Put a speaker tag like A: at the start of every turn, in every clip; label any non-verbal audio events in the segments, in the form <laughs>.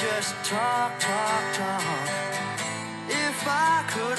A: just talk, talk, talk. If I could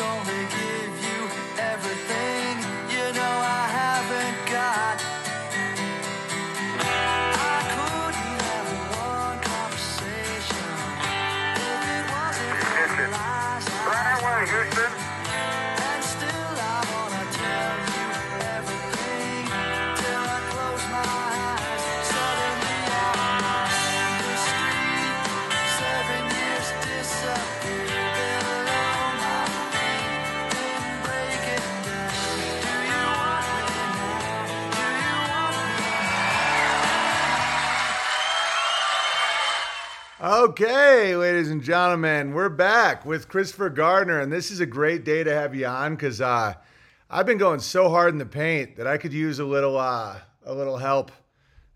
B: Okay, ladies and gentlemen, we're back with Christopher Gardner, and this is a great day to have you on because uh, I've been going so hard in the paint that I could use a little uh, a little help.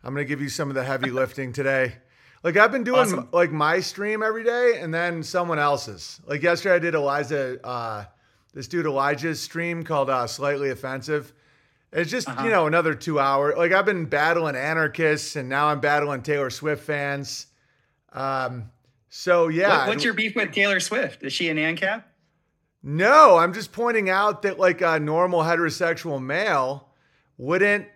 B: I'm gonna give you some of the heavy <laughs> lifting today. Like I've been doing
C: Awesome.
B: like my stream every day, and then someone else's. Like yesterday, I did Eliza, uh, this dude Elijah's stream called uh, "Slightly Offensive." It's just
C: Uh-huh.
B: you know another two hour. Like I've been battling anarchists, and now I'm battling Taylor Swift fans. Um, so yeah,
C: What- what's your beef with Taylor Swift? Is she an ANCAP?
B: no, I'm just pointing out that like a normal heterosexual male wouldn't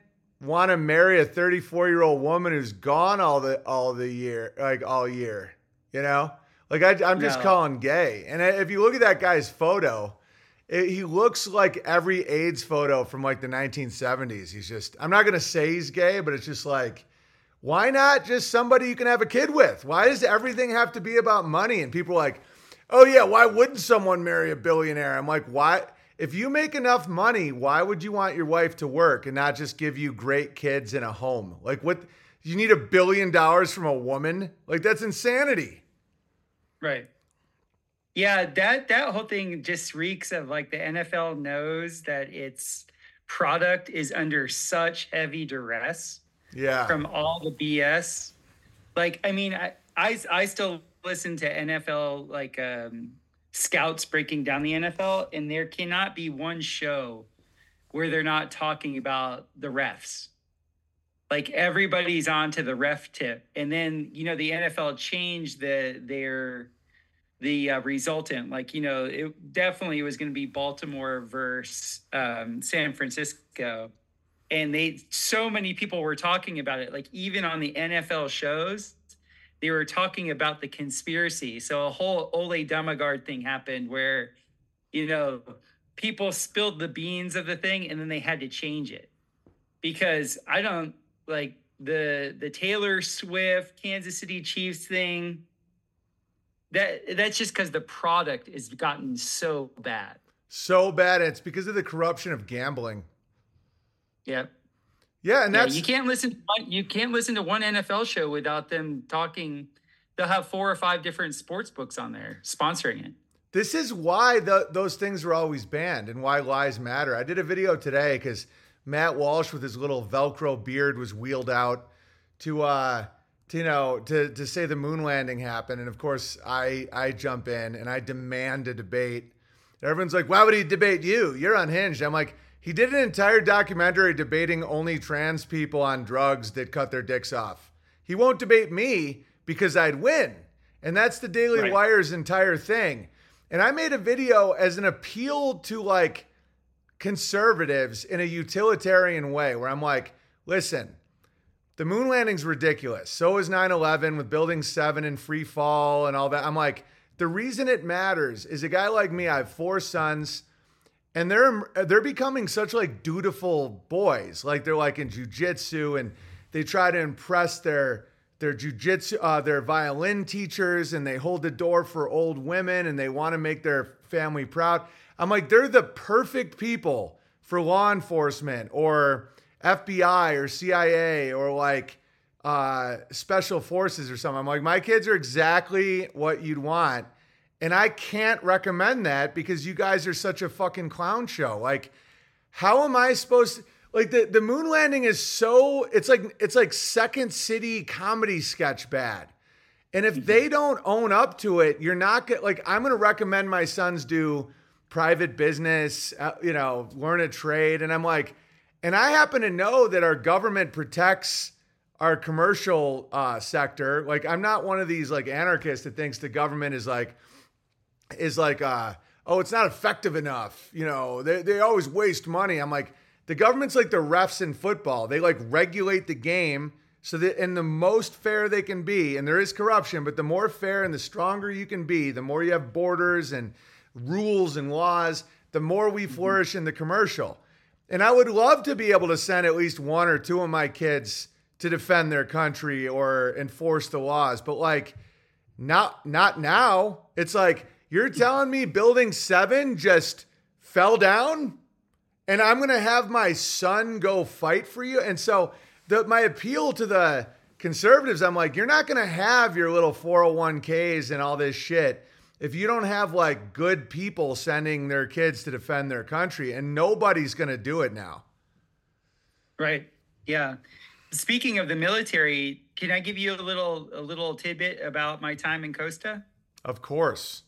B: want to marry a 34 year old woman who's gone all the all the year, like all year. You know, like I, I'm just
C: No.
B: calling gay. And if you look at that guy's photo, it, he looks like every AIDS photo from like the 1970s. He's just, I'm not gonna say he's gay, but it's just like. Why not just somebody you can have a kid with? Why does everything have to be about money? And people are like, oh yeah, why wouldn't someone marry a billionaire? I'm like, why? If you make enough money, why would you want your wife to work and not just give you great kids and a home? Like, what? You need a billion dollars from a woman? Like, that's insanity.
C: Right. Yeah, that that whole thing just reeks of like the NFL knows that its product is under such heavy duress
B: Yeah.
C: from all the BS. Like, I mean, I I, I still listen to NFL like um, scouts breaking down the NFL, and there cannot be one show where they're not talking about the refs. Like everybody's on to the ref tip, and then you know the NFL changed the their the uh, resultant. Like you know, it definitely was going to be Baltimore versus um, San Francisco and they so many people were talking about it like even on the nfl shows they were talking about the conspiracy so a whole ole demagard thing happened where you know people spilled the beans of the thing and then they had to change it because i don't like the the taylor swift kansas city chiefs thing that that's just because the product has gotten so bad
B: So bad. It's because of the corruption of gambling.
C: Yep
B: Yeah. And
C: Yeah,
B: that's,
C: you can't listen. to one- You can't listen to one NFL show without them talking. They'll have four or five different sports books on there sponsoring it.
B: This is why the, those things were always banned and why lies matter. I did a video today because Matt Walsh with his little Velcro beard was wheeled out to, uh, to, you know, to, to say the moon landing happened. And of course, I, I jump in and I demand a debate. Everyone's like, why would he debate you? You're unhinged. I'm like, he did an entire documentary debating only trans people on drugs that cut their dicks off. He won't debate me because I'd win. And that's the Daily
C: Right.
B: Wire's entire thing. And I made a video as an appeal to like conservatives in a utilitarian way where I'm like, listen, the moon landing's ridiculous. So is 9 11 with Building 7 and free fall and all that. I'm like, the reason it matters is a guy like me, I have four sons and they're they're becoming such like dutiful boys. Like they're like in jujitsu and they try to impress their their jujitsu uh, their violin teachers and they hold the door for old women and they want to make their family proud. I'm like they're the perfect people for law enforcement or FBI or CIA or like uh, special forces or something. I'm like my kids are exactly what you'd want. And I can't recommend that because you guys are such a fucking clown show. Like, how am I supposed to like the, the moon landing is so it's like it's like second city comedy sketch bad. And if they don't own up to it, you're not get like I'm gonna recommend my sons do private business, uh, you know, learn a trade. And I'm like, and I happen to know that our government protects our commercial uh, sector. Like I'm not one of these like anarchists that thinks the government is like is like uh oh it's not effective enough. You know they they always waste money. I'm like the government's like the refs in football. They like regulate the game so that in the most fair they can be, and there is corruption, but the more fair and the stronger you can be, the more you have borders and rules and laws, the more we flourish in the commercial. And I would love to be able to send at least one or two of my kids to defend their country or enforce the laws, but like not not now. It's like you're telling me building 7 just fell down and I'm going to have my son go fight for you. And so the my appeal to the conservatives, I'm like, you're not going to have your little 401ks and all this shit if you don't have like good people sending their kids to defend their country, and nobody's going to do it now.
C: Right. Yeah. Speaking of the military, can I give you a little a little tidbit about my time in Costa?
B: Of course.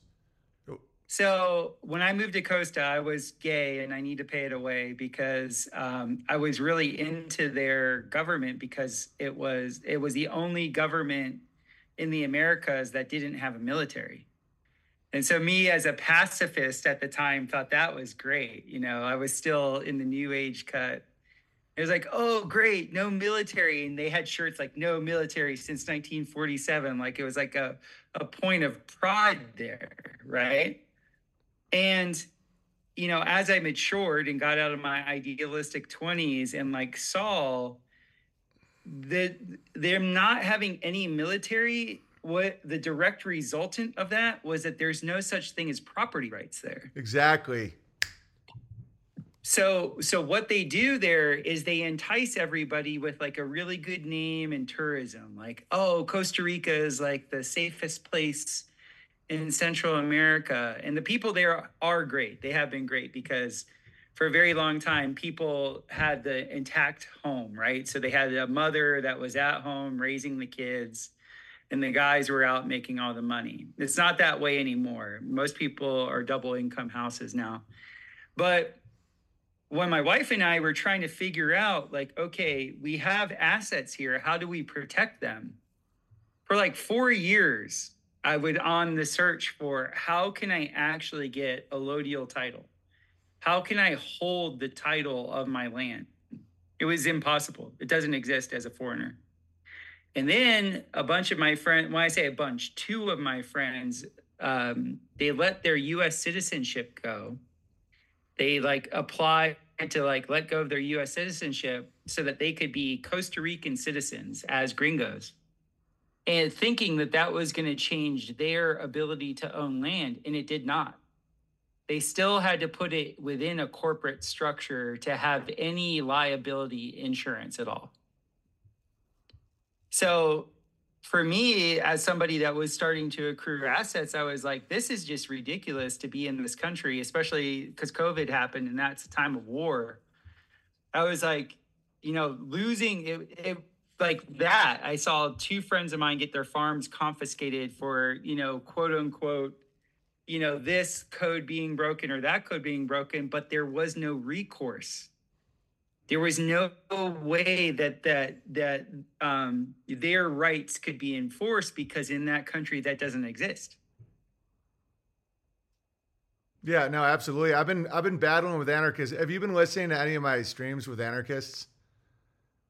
C: So when I moved to Costa, I was gay, and I need to pay it away because um, I was really into their government because it was it was the only government in the Americas that didn't have a military. And so me as a pacifist at the time thought that was great. You know, I was still in the new age cut. It was like, oh, great, no military. And they had shirts like no military since 1947. Like it was like a, a point of pride there, right? And, you know, as I matured and got out of my idealistic 20s and like saw that they're not having any military what the direct resultant of that was that there's no such thing as property rights there.
B: Exactly.
C: So so what they do there is they entice everybody with like a really good name and tourism. Like, oh, Costa Rica is like the safest place in Central America. And the people there are great. They have been great because for a very long time people had the intact home, right? So they had a mother that was at home raising the kids and the guys were out making all the money. It's not that way anymore. Most people are double income houses now. But when my wife and I were trying to figure out, like, okay, we have assets here, how do we protect them? For like four years, I would on the search for how can I actually get a allodial title? How can I hold the title of my land? It was impossible. It doesn't exist as a foreigner. And then a bunch of my friends, when I say a bunch, two of my friends, um, they let their US citizenship go. They like apply to like let go of their US citizenship so that they could be Costa Rican citizens as gringos. And thinking that that was going to change their ability to own land. And it did not. They still had to put it within a corporate structure to have any liability insurance at all. So for me, as somebody that was starting to accrue assets, I was like, this is just ridiculous to be in this country, especially because COVID happened and that's a time of war. I was like, you know, losing it, it like that. I saw two friends of mine get their farms confiscated for, you know, quote unquote, you know, this code being broken or that code being broken, but there was no recourse there was no way that that that um, their rights could be enforced because in that country that doesn't exist.
B: Yeah, no, absolutely. I've been I've been battling with anarchists. Have you been listening to any of my streams with anarchists?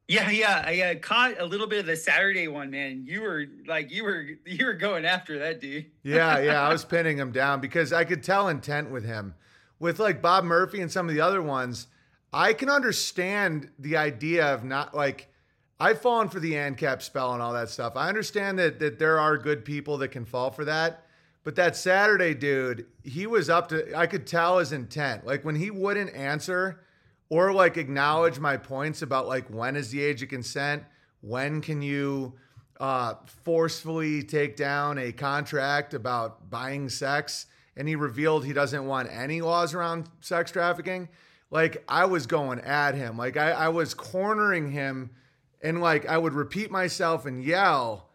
C: Yeah, yeah. I uh, caught a little bit of the Saturday one, man. You were like, you were you were going after that dude.
B: yeah, yeah. I was <laughs> pinning him down because I could tell intent with him. With like Bob Murphy and some of the other ones, I can understand the idea of not like I've fallen for the ANCAP spell and all that stuff. I understand that that there are good people that can fall for that. But that Saturday dude, he was up to I could tell his intent. Like when he wouldn't answer or like acknowledge my points about like when is the age of consent? When can you uh, forcefully take down a contract about buying sex? And he revealed he doesn't want any laws around sex trafficking like I was going at him. Like I, I was cornering him and like I would repeat myself and yell.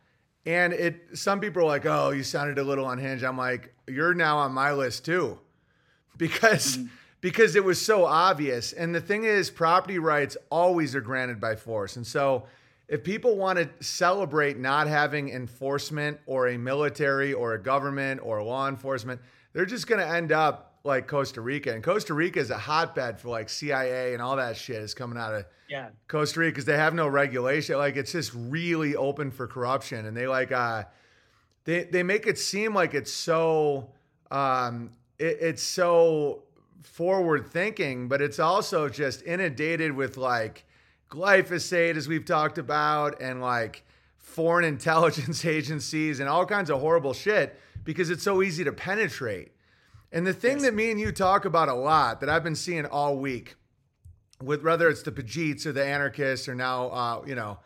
B: And it some people are like, oh, you sounded a little unhinged. I'm like, you're now on my list too. <laughs> Because mm-hmm. Because it was so obvious. And the thing is, property rights always are granted by force. And so if people want to celebrate not having enforcement or a military or a government or law enforcement, they're just going to end up like Costa Rica. And Costa Rica is a hotbed for like CIA and all that shit is coming out of
C: Yeah.
B: Costa Rica because they have no regulation. Like it's just really open for corruption, and they like uh, they they make it seem like it's so um, it, it's so forward thinking, but it's also just inundated with like glyphosate, as we've talked about, and like foreign <laughs> intelligence agencies and all kinds of horrible shit because it's so easy to penetrate. And the thing
C: Yes.
B: that me and you talk about a lot that I've been seeing all week with whether it's the Pajeets or the anarchists or now, uh, you know,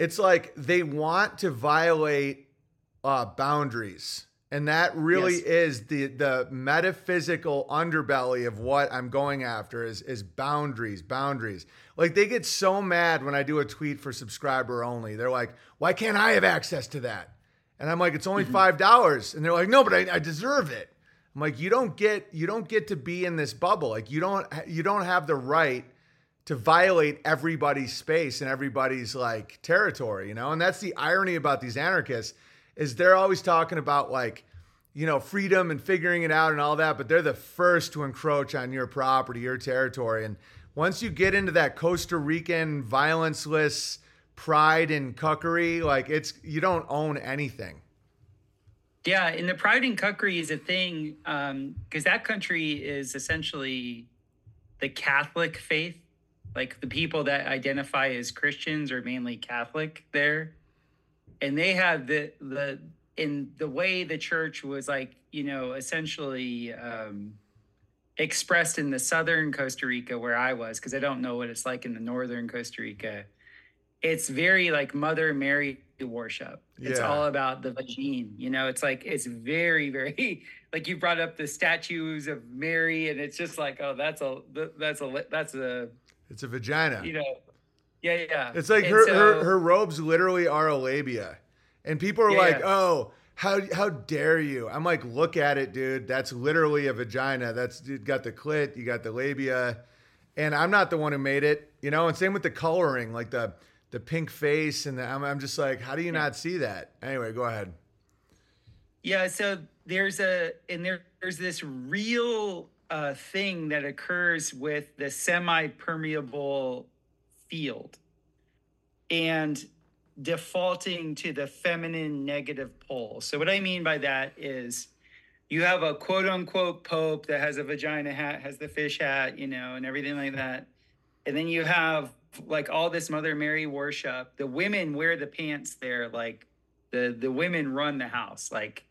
B: it's like they want to violate uh, boundaries. And that really
C: Yes.
B: is the the metaphysical underbelly of what I'm going after is is boundaries, boundaries. Like they get so mad when I do a tweet for subscriber only. They're like, "Why can't I have access to that?" And I'm like, "It's only mm-hmm. five dollars." And they're like, "No, but I, I deserve it." I'm like, "You don't get you don't get to be in this bubble. Like you don't you don't have the right to violate everybody's space and everybody's like territory, you know? And that's the irony about these anarchists is they're always talking about like, you know, freedom and figuring it out and all that, but they're the first to encroach on your property, your territory. And once you get into that Costa Rican violenceless pride and cuckery, like it's you don't own anything.
C: Yeah, and the pride and cuckery is a thing um, because that country is essentially the Catholic faith. Like the people that identify as Christians are mainly Catholic there, and they have the the in the way the church was like you know essentially um, expressed in the southern Costa Rica where I was because I don't know what it's like in the northern Costa Rica. It's very like Mother Mary worship. It's
B: Yeah.
C: all about the vagine. You know, it's like it's very, very <laughs> like you brought up the statues of Mary, and it's just like, oh, that's a that's a that's a
B: It's a vagina.
C: you know, yeah, yeah.
B: It's like
C: And
B: her,
C: so-
B: her her robes literally are a labia, and people are
C: Yeah,
B: like,
C: yeah.
B: "Oh, how how dare you?" I'm like, "Look at it, dude. That's literally a vagina. That's you got the clit, you got the labia, and I'm not the one who made it, you know." And same with the coloring, like the the pink face, and the, I'm I'm just like, "How do you not see that?" Anyway, go ahead.
C: Yeah, so there's a and there, there's this real uh, thing that occurs with the semi-permeable field and defaulting to the feminine negative pole. So what I mean by that is you have a quote unquote pope that has a vagina hat, has the fish hat, you know, and everything like that. And then you have like all this Mother Mary worship. The women wear the pants there, like the the women run the house. Like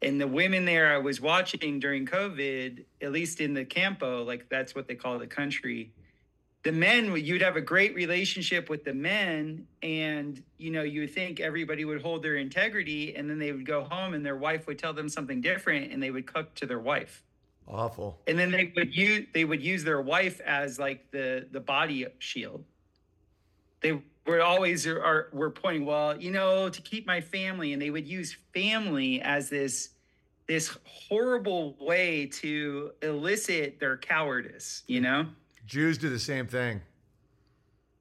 C: and the women there I was watching during COVID, at least in the campo, like that's what they call the country. The men, you'd have a great relationship with the men, and you know, you would think everybody would hold their integrity, and then they would go home and their wife would tell them something different, and they would cook to their wife.
B: Awful.
C: and then they would use they would use their wife as like the the body shield. They were always are, are were pointing well you know to keep my family and they would use family as this this horrible way to elicit their cowardice you know
B: Jews do the same thing.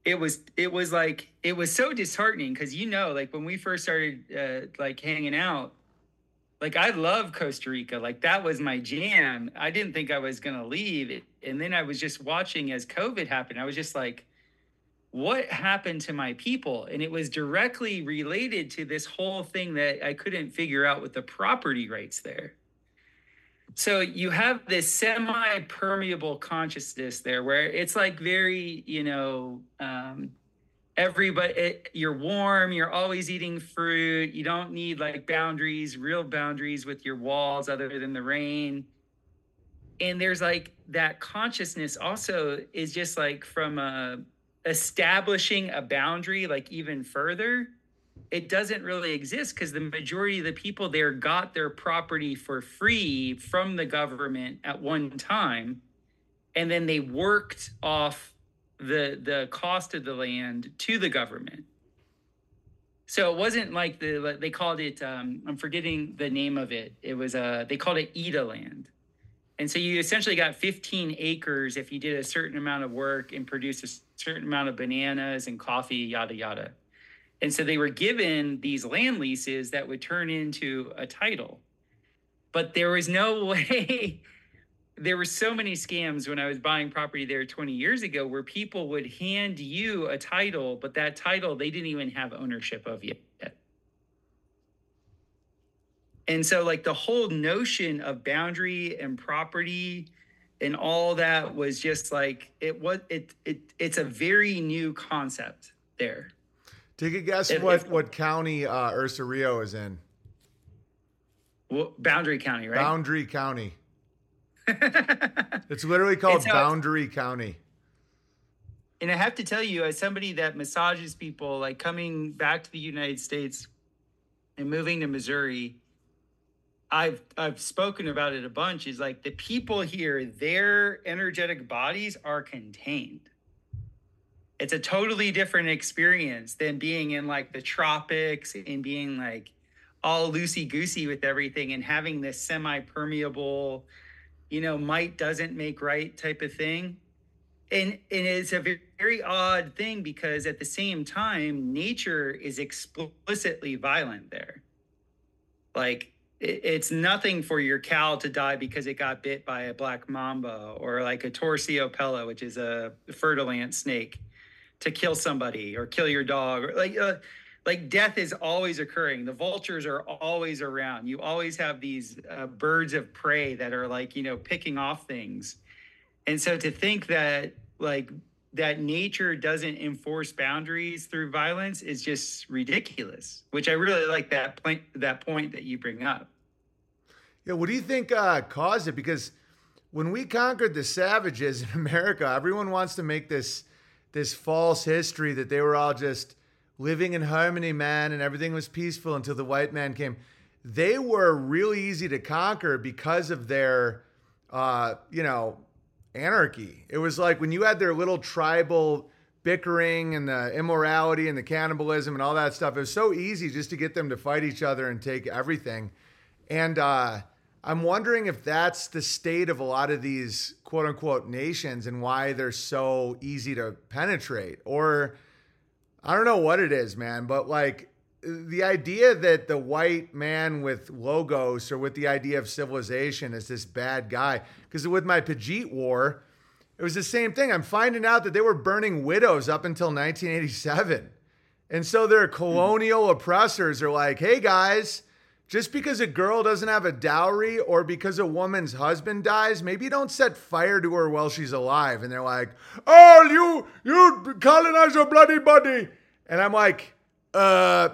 C: it was it was like it was so disheartening because you know like when we first started uh, like hanging out like i love costa rica. Like that was my jam. I didn't think i was gonna leave it. And then i was just watching as covid happened. I was just like what happened to my people? And it was directly related to this whole thing that i couldn't figure out with the property rights there so you have this semi-permeable consciousness there where it's like very you know um everybody it, you're warm you're always eating fruit you don't need like boundaries real boundaries with your walls other than the rain. And there's like that consciousness also is just like from uh establishing a boundary like even further it doesn't really exist because the majority of the people there got their property for free from the government at one time and then they worked off the the cost of the land to the government. So it wasn't like the they called it um, i'm forgetting the name of it. It was uh they called it IDA land. And so you essentially got 15 acres if you did a certain amount of work and produced a certain amount of bananas and coffee, yada, yada. And so they were given these land leases that would turn into a title. But there was no <laughs> way, there were so many scams when I was buying property there 20 years ago where people would hand you a title, but that title they didn't even have ownership of yet. And so, like, the whole notion of boundary and property and all that was just like it was it it it's a very new concept there.
B: Take a guess
C: If-
B: what
C: if-
B: what county uh, Ursa Rio is in.
C: Well, boundary county, right?
B: Boundary County. <laughs> It's literally called
C: It's
B: Boundary County.
C: and I have to tell you, as somebody that massages people, like coming back to the United States and moving to Missouri, I've I've spoken about it a bunch. Is like the people here, their energetic bodies are contained. It's a totally different experience than being in like the tropics and being like all loosey goosey with everything and having this semi permeable, you know, might doesn't make right type of thing. And and it's a ve- very odd thing because at the same time nature is explicitly violent there. Like it's nothing for your cow to die because it got bit by a black mamba or like a terciopelo which is a fer-de-lance snake to kill somebody or kill your dog or like uh, like death is always occurring. The vultures are always around. You always have these uh, birds of prey that are like you know picking off things. And so to think that like that nature doesn't enforce boundaries through violence is just ridiculous which i really like that point that point that you bring up.
B: Yeah, what do you think uh, caused it? Because when we conquered the savages in America, everyone wants to make this this false history that they were all just living in harmony, man, and everything was peaceful until the white man came. They were really easy to conquer because of their, uh, you know, anarchy. It was like when you had their little tribal bickering and the immorality and the cannibalism and all that stuff. It was so easy just to get them to fight each other and take everything. And uh, I'm wondering if that's the state of a lot of these quote unquote nations and why they're so easy to penetrate. Or I don't know what it is, man, but like the idea that the white man with logos or with the idea of civilization is this bad guy. Because with my Pajit War, it was the same thing. I'm finding out that they were burning widows up until 1987. And so their hmm. colonial oppressors are like, hey guys, just because a girl doesn't have a dowry or because a woman's husband dies, maybe don't set fire to her while she's alive. And they're like, oh, you, you colonize your bloody body. And I'm like, uh,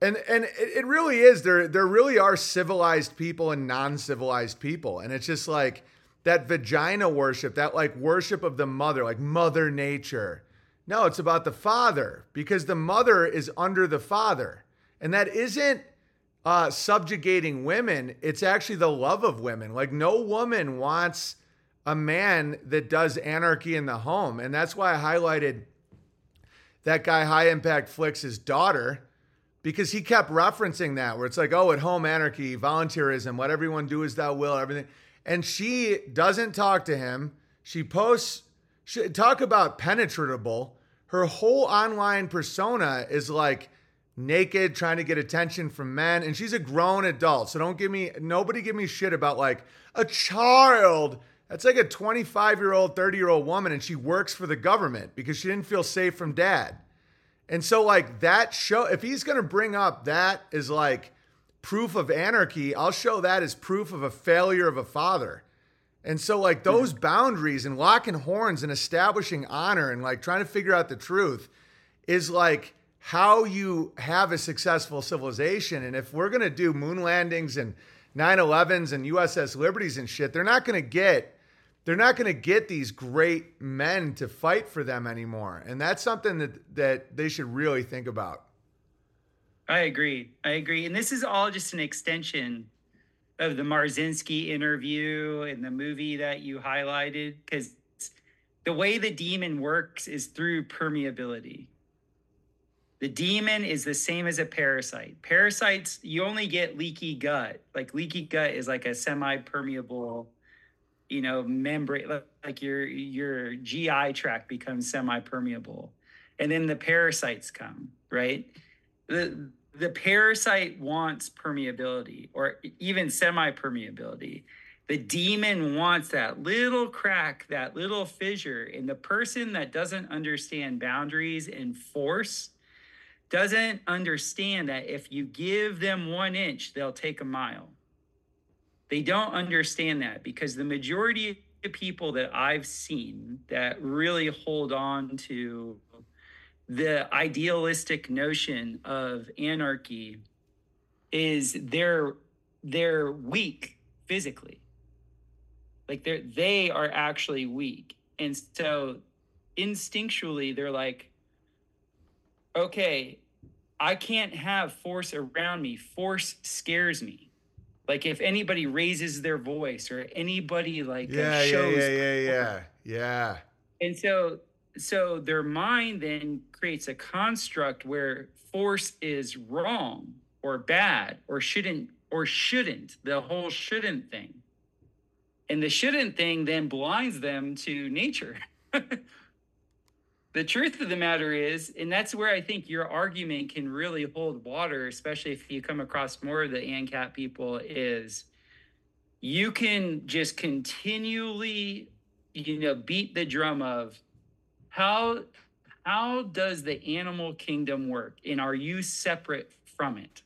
B: and and it, it really is. There there really are civilized people and non-civilized people. And it's just like that vagina worship, that like worship of the mother, like mother nature. No, it's about the father because the mother is under the father. And that isn't uh, subjugating women, it's actually the love of women. Like, no woman wants a man that does anarchy in the home. And that's why I highlighted that guy, High Impact Flicks' his daughter, because he kept referencing that, where it's like, oh, at home anarchy, volunteerism, let everyone do as thou will, everything. And she doesn't talk to him. She posts, she, talk about penetrable. Her whole online persona is like, naked, trying to get attention from men. And she's a grown adult. So don't give me, nobody give me shit about like a child. That's like a 25 year old, 30 year old woman. And she works for the government because she didn't feel safe from dad. And so, like, that show, if he's going to bring up that is like proof of anarchy, I'll show that as proof of a failure of a father. And so, like, hmm. those boundaries and locking horns and establishing honor and like trying to figure out the truth is like, how you have a successful civilization. And if we're going to do moon landings and 9/11s and USS Liberties and shit, they're not going to get they're not going to get these great men to fight for them anymore. And that's something that that they should really think about.
C: I agree. I agree. And this is all just an extension of the Marzinski interview and the movie that you highlighted because the way the demon works is through permeability. The demon is the same as a parasite. Parasites, you only get leaky gut. Like leaky gut is like a semi permeable, you know, membrane, like your your GI tract becomes semi-permeable, and then the parasites come, right? The the parasite wants permeability or even semi-permeability. The demon wants that little crack, that little fissure, and the person that doesn't understand boundaries and force doesn't understand that if you give them one inch, they'll take a mile. They don't understand that because the majority of people that I've seen that really hold on to the idealistic notion of anarchy is they're they're weak physically like they're they are actually weak and so instinctually they're like okay i can't have force around me. Force scares me. Like if anybody raises their voice or anybody like uh,
B: Yeah, yeah,
C: shows
B: yeah, yeah, yeah, yeah.
C: and so so their mind then creates a construct where force is wrong or bad or shouldn't or shouldn't the whole shouldn't thing. And the shouldn't thing then blinds them to nature <laughs> the truth of the matter is and that's where i think your argument can really hold water especially if you come across more of the ancap people is you can just continually you know beat the drum of how how does the animal kingdom work and are you separate from it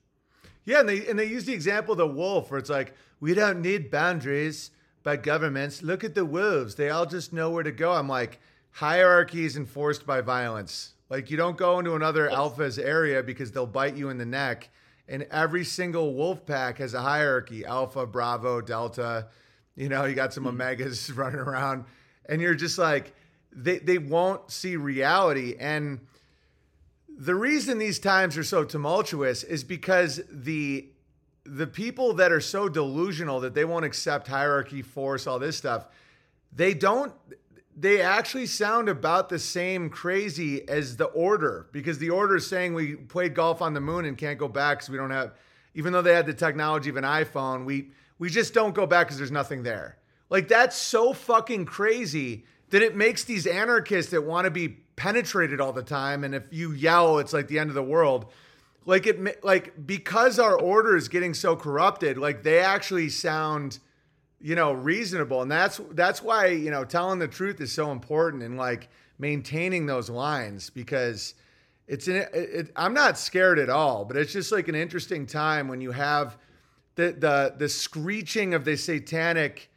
B: Yeah, and they and they use the example of the wolf, where it's like we don't need boundaries by governments. Look at the wolves; they all just know where to go. I'm like, hierarchy is enforced by violence. Like you don't go into another alpha's area because they'll bite you in the neck. And every single wolf pack has a hierarchy: alpha, bravo, delta. You know, you got some hmm. omegas <laughs> running around, and you're just like, they they won't see reality and the reason these times are so tumultuous is because the the people that are so delusional that they won't accept hierarchy force all this stuff they don't they actually sound about the same crazy as the order because the order is saying we played golf on the moon and can't go back because we don't have even though they had the technology of an iphone we we just don't go back because there's nothing there. Like that's so fucking crazy that it makes these anarchists that want to be penetrated all the time and if you yell it's like the end of the world. Like it like because our order is getting so corrupted like they actually sound you know reasonable. And that's that's why you know telling the truth is so important and like maintaining those lines because it's an it, it, i'm not scared at all but it's just like an interesting time when you have the the the screeching of the satanic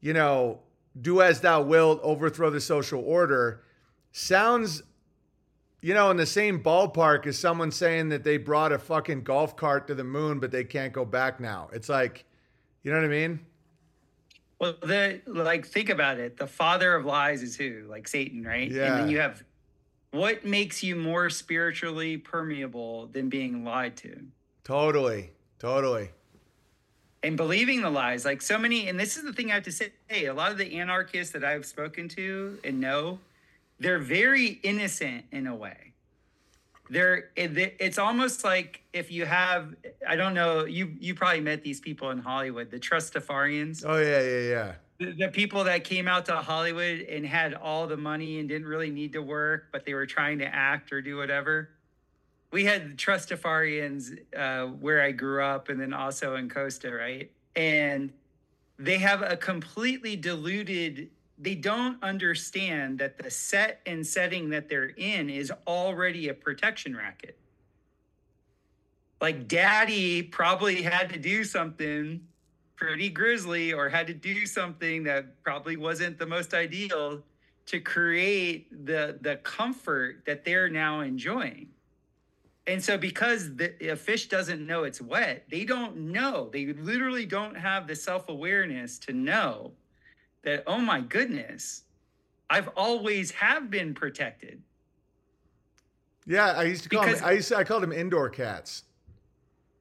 B: you know do as thou wilt overthrow the social order sounds you know in the same ballpark as someone saying that they brought a fucking golf cart to the moon but they can't go back now. It's like you know what i mean
C: well the like think about it. The father of lies is who? Like satan right?
B: Yeah.
C: and then you have what makes you more spiritually permeable than being lied to?
B: Totally. Totally.
C: And believing the lies. Like so many and this is the thing i have to say hey, a lot of the anarchists that i've spoken to and know they're very innocent in a way they're it- it's almost like if you have i don't know you you probably met these people in hollywood the trustafarians
B: oh yeah yeah yeah
C: the, the people that came out to hollywood and had all the money and didn't really need to work but they were trying to act or do whatever we had trustafarians uh, where I grew up, and then also in Costa, right? And they have a completely diluted. They don't understand that the set and setting that they're in is already a protection racket. Like daddy probably had to do something pretty grisly or had to do something that probably wasn't the most ideal to create the the comfort that they're now enjoying. And so, because the, a fish doesn't know it's wet, they don't know. They literally don't have the self awareness to know that, oh my goodness, I've always have been protected.
B: yeah i used to call
C: Because-
B: them i used to, i called them indoor cats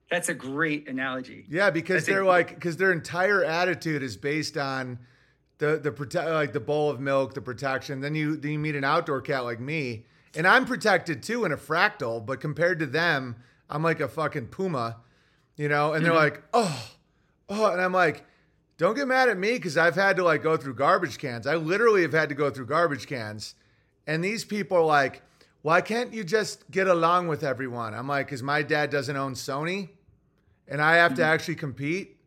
C: That's a great analogy.
B: Yeah, because
C: think-
B: they're like because their entire attitude is based on the the protect like the bowl of milk, the protection. Then you then you meet an outdoor cat like me, and I'm protected too in a fractal, but compared to them, I'm like a fucking puma, you know. And they're
C: Mhm.
B: like, oh, oh, and I'm like, Don't get mad at me because I've had to like go through garbage cans. I literally have had to go through garbage cans. And these people are like, why can't you just get along with everyone? I'm like, because my dad doesn't own Sony and I have to mm-hmm. actually compete.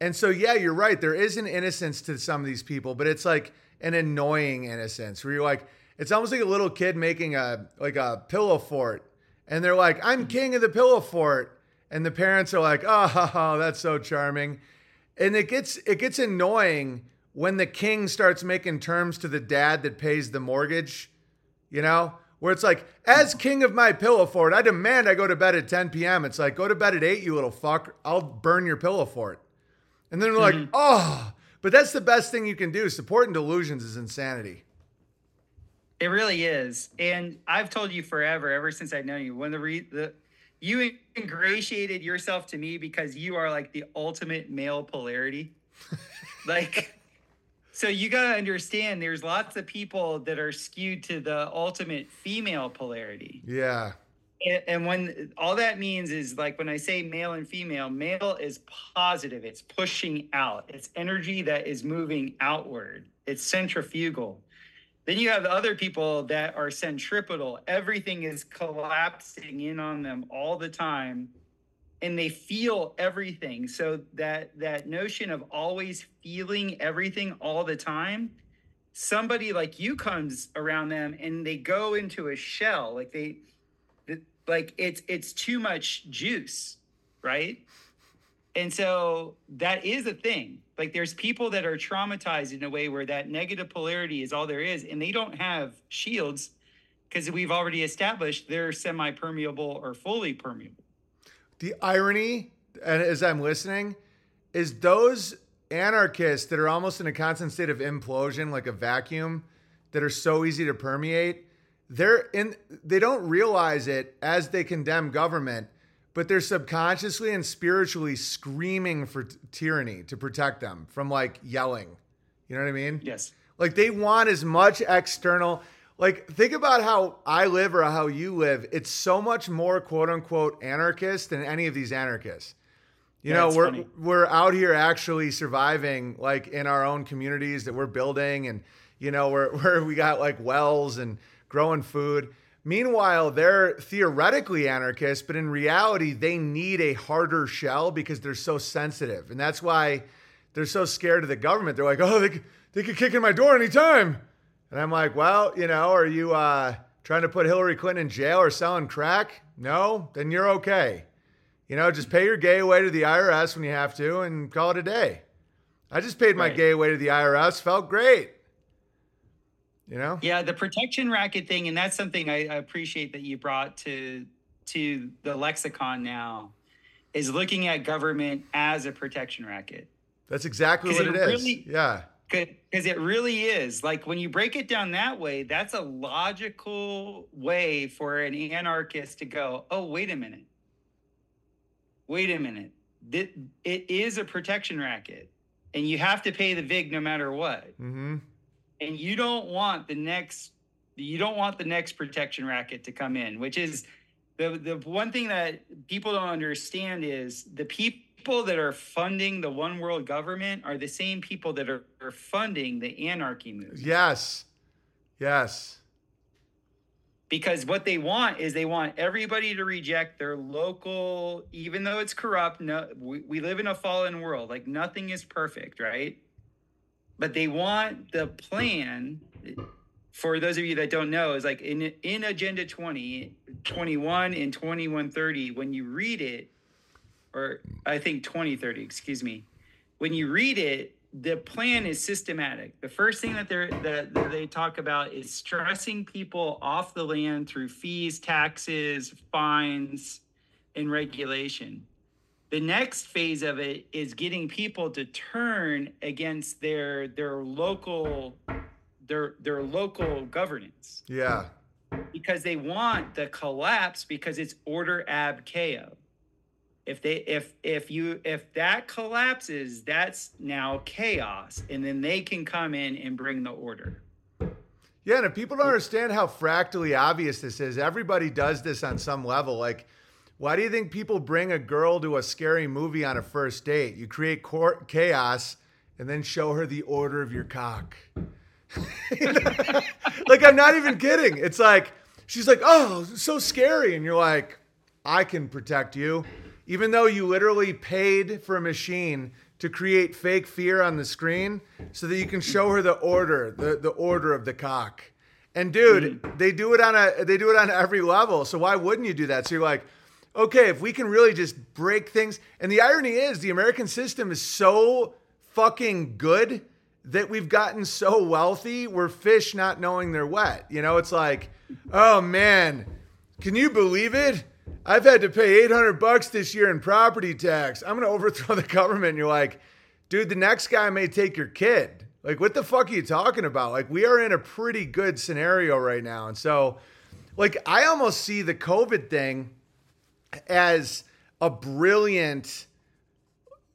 B: And so, yeah, you're right. There is an innocence to some of these people, but it's like an annoying innocence where you're like, it's almost like a little kid making a like a pillow fort, and they're like, "I'm mm-hmm. king of the pillow fort," and the parents are like, "Oh, <laughs> that's so charming," and it gets it gets annoying when the king starts making terms to the dad that pays the mortgage, you know, where it's like, as mm. king of my pillow fort, I demand I go to bed at 10 p.m. It's like, go to bed at 8, you little fuck. I'll burn your pillow fort. And then they're like, mm-hmm. oh, but that's the best thing you can do. Supporting delusions is insanity.
C: It really is, and I've told you forever, ever since I've known you, when the re- the you ingratiated yourself to me because you are like the ultimate male polarity. <laughs> like, so you gotta understand, there's lots of people that are skewed to the ultimate female polarity.
B: Yeah.
C: And, and when all that means is like when I say male and female, male is positive, it's pushing out, it's energy that is moving outward, it's centrifugal. Then you have other people that are centripetal. Everything is collapsing in on them all the time and they feel everything. So that that notion of always feeling everything all the time, somebody like you comes around them and they go into a shell like they like it's it's too much juice, right? And so that is a thing. Like there's people that are traumatized in a way where that negative polarity is all there is, and they don't have shields because we've already established they're semi-permeable or fully permeable.
B: The irony, and as I'm listening, is those anarchists that are almost in a constant state of implosion, like a vacuum, that are so easy to permeate. They're in. They don't realize it as they condemn government, but they're subconsciously and spiritually screaming for t- tyranny to protect them from like yelling. You know what I mean?
C: Yes.
B: Like they want as much external. Like think about how I live or how you live. It's so much more quote unquote anarchist than any of these anarchists. You
C: Yeah,
B: know, we're
C: funny.
B: we're out here actually surviving like in our own communities that we're building and you know, where <laughs> where we got like wells and growing food. Meanwhile, they're theoretically anarchists, but in reality, they need a harder shell because they're so sensitive. And that's why they're so scared of the government. They're like, oh, they, c- they could kick in my door anytime. And I'm like, well, you know, are you uh, trying to put Hillary Clinton in jail or selling crack? No, then you're okay. You know, just pay your gay away to the IRS when you have to and call it a day. I just paid my
C: Right.
B: gay away to the IRS, felt great. You know?
C: Yeah, the protection racket thing, and that's something I, I appreciate that you brought to to the lexicon now, is looking at government as a protection racket.
B: That's exactly what
C: it
B: it is.
C: really-
B: yeah.
C: because it really is like when you break it down that way that's a logical way for an anarchist to go oh wait a minute wait a minute it is a protection racket and you have to pay the vig no matter what
B: Mm-hmm.
C: And you don't want the next you don't want the next protection racket to come in which is the the one thing that people don't understand is the people that are funding the one world government are the same people that are, are funding the anarchy movement
B: Yes. Yes.
C: because what they want is they want everybody to reject their local even though it's corrupt no we, we live in a fallen world like nothing is perfect right but they want the plan for those of you that don't know is like in in agenda 20 21 and 2130 when you read it or i think 2030 excuse me when you read it the plan is systematic. The first thing that they're that, that they talk about is stressing people off the land through fees taxes fines and regulation the next phase of it is getting people to turn against their their local their their local governance
B: Yeah.
C: because they want the collapse because it's order ab chaos. If they if if you if that collapses, that's now chaos, and then they can come in and bring the order.
B: Yeah, and if people don't understand how fractally obvious this is, everybody does this on some level. Like, why do you think people bring a girl to a scary movie on a first date? You create cor- chaos, and then show her the order of your cock. <laughs> like I'm not even kidding. It's like she's like, "Oh, so scary." And you're like, "I can protect you." Even though you literally paid for a machine to create fake fear on the screen so that you can show her the order, the, the order of the cock. And dude, mm. they do it on a they do it on every level. So why wouldn't you do that? So you're like, okay, if we can really just break things. And the irony is the American system is so fucking good that we've gotten so wealthy, we're fish not knowing they're wet. You know, it's like, oh man, can you believe it? I've had to pay 800 bucks this year in property tax. I'm going to overthrow <laughs> the government. And you're like, dude, the next guy may take your kid. Like, what the fuck are you talking about? Like, we are in a pretty good scenario right now. And so, like, I almost see the COVID thing as a brilliant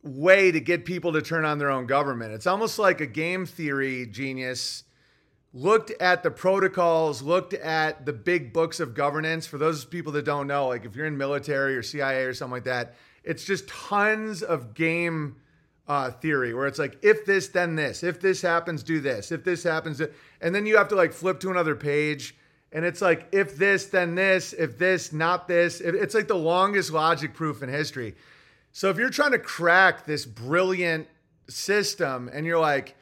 B: way to get people to turn on their own government. It's almost like a game theory genius looked at the protocols, looked at the big books of governance. For those people that don't know, like if you're in military or CIA or something like that, it's just tons of game uh, theory where it's like if this then this, if this happens do this, if this happens, and then you have to like flip to another page. And it's like, if this, then this, if this, not this. It's like the longest logic proof in history. So if you're trying to crack this brilliant system and you're like,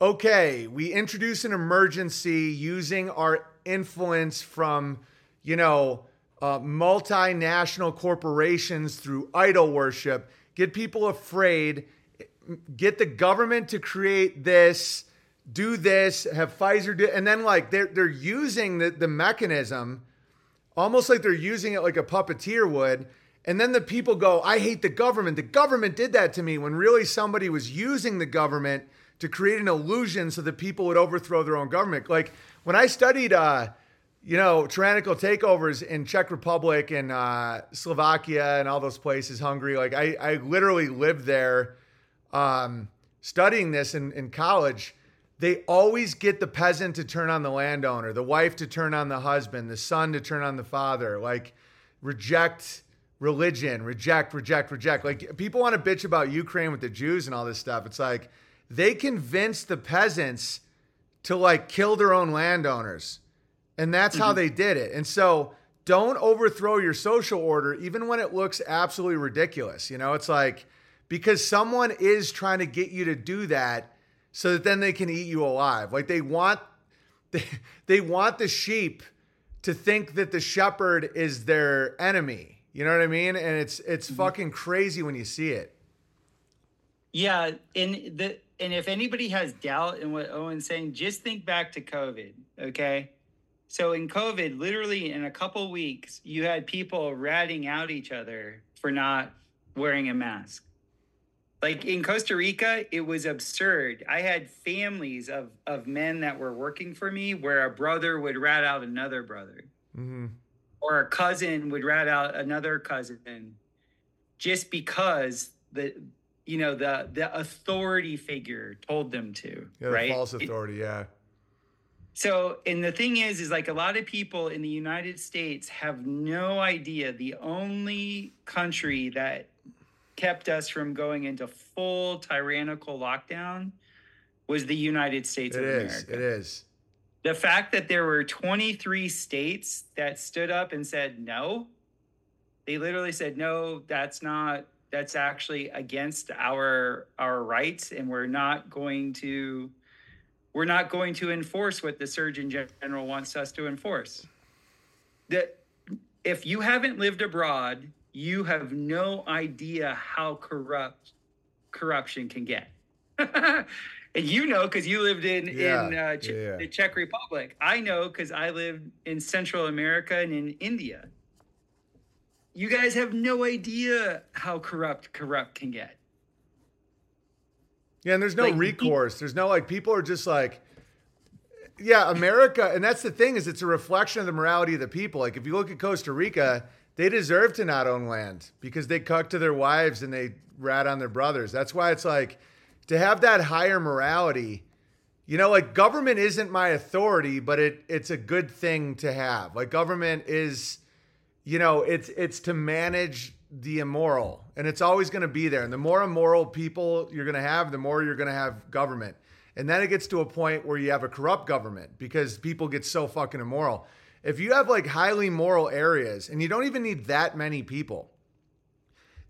B: okay, we introduce an emergency using our influence from, you know, uh, multinational corporations through idol worship, get people afraid, get the government to create this, do this, have Pfizer do, and then like they're they're using the the mechanism, almost like they're using it like a puppeteer would. And then the people go, I hate the government. The government did that to me when really somebody was using the government to create an illusion so that people would overthrow their own government. Like when I studied, uh, you know, tyrannical takeovers in Czech Republic and uh, Slovakia and all those places, Hungary, like I, I literally lived there um, studying this in, in college. They always get the peasant to turn on the landowner, the wife to turn on the husband, the son to turn on the father, like reject religion, reject, reject, reject. Like people want to bitch about Ukraine with the Jews and all this stuff. It's like they convinced the peasants to like kill their own landowners. And that's mm-hmm. how they did it. And so don't overthrow your social order, even when it looks absolutely ridiculous. You know, it's like because someone is trying to get you to do that so that then they can eat you alive. Like they want <laughs> they, they want the sheep to think that the shepherd is their enemy you know what I mean? And it's it's mm-hmm. fucking crazy when you see it.
C: Yeah, and the and if anybody has doubt in what Owen's saying, just think back to COVID. Okay. So in COVID, literally in a couple weeks, you had people ratting out each other for not wearing a mask. Like in Costa Rica, it was absurd. I had families of of men that were working for me where a brother would rat out another brother. Mm-hmm or a cousin would rat out another cousin just because the you know the the authority figure told them to
B: yeah,
C: right
B: false authority it, yeah
C: so and the thing is is like a lot of people in the united states have no idea the only country that kept us from going into full tyrannical lockdown was the united states
B: it
C: of
B: is,
C: america.
B: it is.
C: The fact that there were 23 states that stood up and said no they literally said no that's not that's actually against our our rights and we're not going to we're not going to enforce what the surgeon general wants us to enforce. That if you haven't lived abroad you have no idea how corrupt corruption can get <laughs> and you know because you lived in
B: yeah,
C: in uh, Ch-
B: yeah.
C: the Czech Republic. I know because I lived in Central America and in India. You guys have no idea how corrupt corrupt can get.
B: Yeah, and there's no like, recourse. There's no like people are just like, yeah, America, and that's the thing is it's a reflection of the morality of the people. Like if you look at Costa Rica, they deserve to not own land because they cuck to their wives and they rat on their brothers. That's why it's like to have that higher morality, you know, like government isn't my authority, but it it's a good thing to have. Like government is, you know, it's it's to manage the immoral, and it's always going to be there. And the more immoral people you're going to have, the more you're going to have government. And then it gets to a point where you have a corrupt government because people get so fucking immoral. If you have like highly moral areas and you don't even need that many people,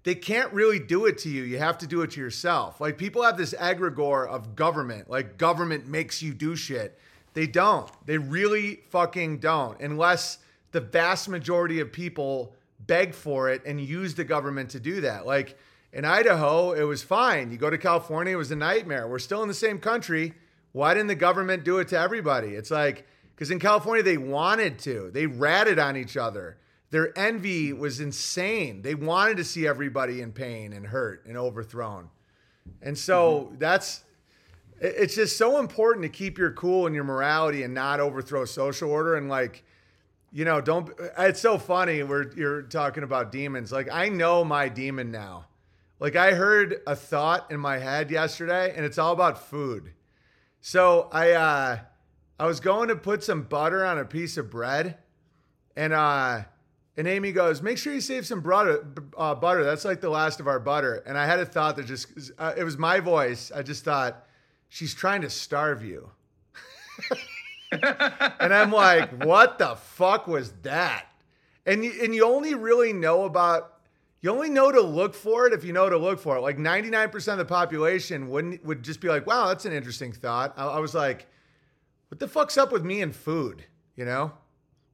B: they can't really do it to you. You have to do it to yourself. Like people have this egregore of government, like government makes you do shit. They don't. They really fucking don't, unless the vast majority of people beg for it and use the government to do that. Like in Idaho, it was fine. You go to California, it was a nightmare. We're still in the same country. Why didn't the government do it to everybody? It's like, because in California, they wanted to. They ratted on each other. Their envy was insane. They wanted to see everybody in pain and hurt and overthrown. And so that's it's just so important to keep your cool and your morality and not overthrow social order. And like, you know, don't. It's so funny. We're you're talking about demons. Like I know my demon now. Like I heard a thought in my head yesterday, and it's all about food. So I uh, I was going to put some butter on a piece of bread, and uh, and Amy goes, "Make sure you save some butter. Uh, butter. That's like the last of our butter." And I had a thought that just uh, it was my voice. I just thought she's trying to starve you. <laughs> and I'm like, what the fuck was that? And you, and you only really know about you only know to look for it if you know to look for it. Like 99% of the population wouldn't would just be like, wow, that's an interesting thought. I, I was like, what the fuck's up with me and food? You know,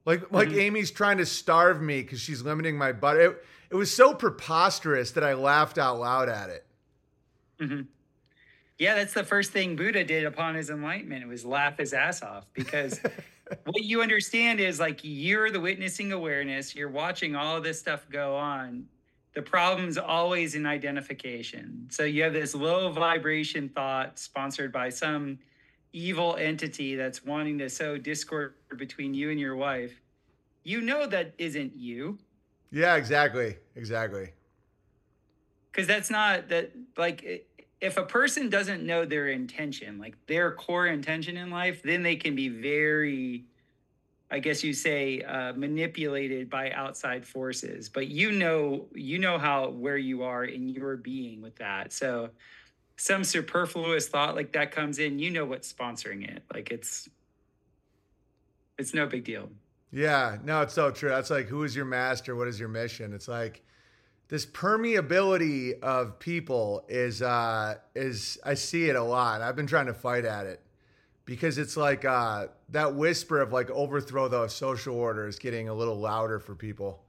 B: like like mm-hmm. Amy's trying to starve me because she's limiting my butter. It, it was so preposterous that I laughed out loud at it. Mm-hmm.
C: Yeah, that's the first thing Buddha did upon his enlightenment. Was laugh his ass off because <laughs> what you understand is like you're the witnessing awareness, you're watching all of this stuff go on. The problem's always in identification. So you have this low vibration thought sponsored by some evil entity that's wanting to sow discord between you and your wife. You know that isn't you.
B: Yeah, exactly, exactly.
C: because that's not that like if a person doesn't know their intention like their core intention in life then they can be very i guess you say uh, manipulated by outside forces but you know you know how where you are in your being with that so some superfluous thought like that comes in you know what's sponsoring it like it's it's no big deal
B: Yeah, no, it's so true. That's like, who is your master? What is your mission? It's like this permeability of people is uh is I see it a lot. I've been trying to fight at it because it's like uh that whisper of like overthrow the social order is getting a little louder for people.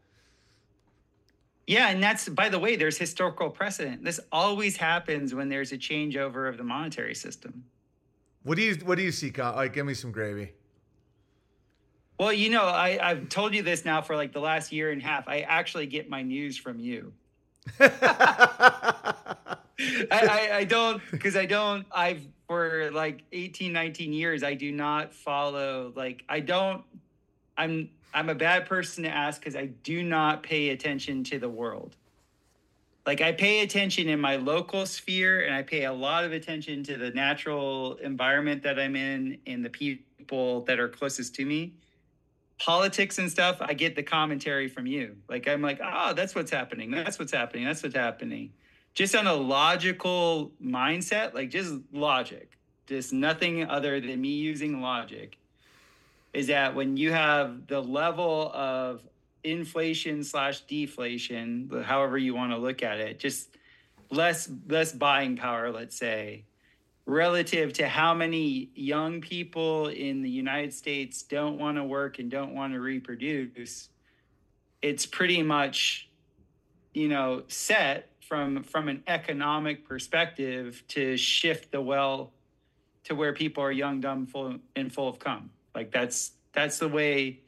C: Yeah, and that's by the way, there's historical precedent. This always happens when there's a changeover of the monetary system.
B: What do you what do you see? Con- Like, give me some gravy.
C: Well, you know, I, I've told you this now for like the last year and a half. I actually get my news from you. I, I, I don't because I don't I've for like 18, 19 years, I do not follow like I don't I'm I'm a bad person to ask because I do not pay attention to the world. Like I pay attention in my local sphere and I pay a lot of attention to the natural environment that I'm in and the people that are closest to me. Politics and stuff, I get the commentary from you. Like I'm like, oh, that's what's happening. That's what's happening. That's what's happening. Just on a logical mindset, like just logic, just nothing other than me using logic is that when you have the level of inflation slash deflation, however you want to look at it, just less less buying power, let's say, relative to how many young people in the United States don't want to work and don't want to reproduce, it's pretty much, you know, set from from an economic perspective to shift the well to where people are young, dumb, full and full of cum. Like that's that's the way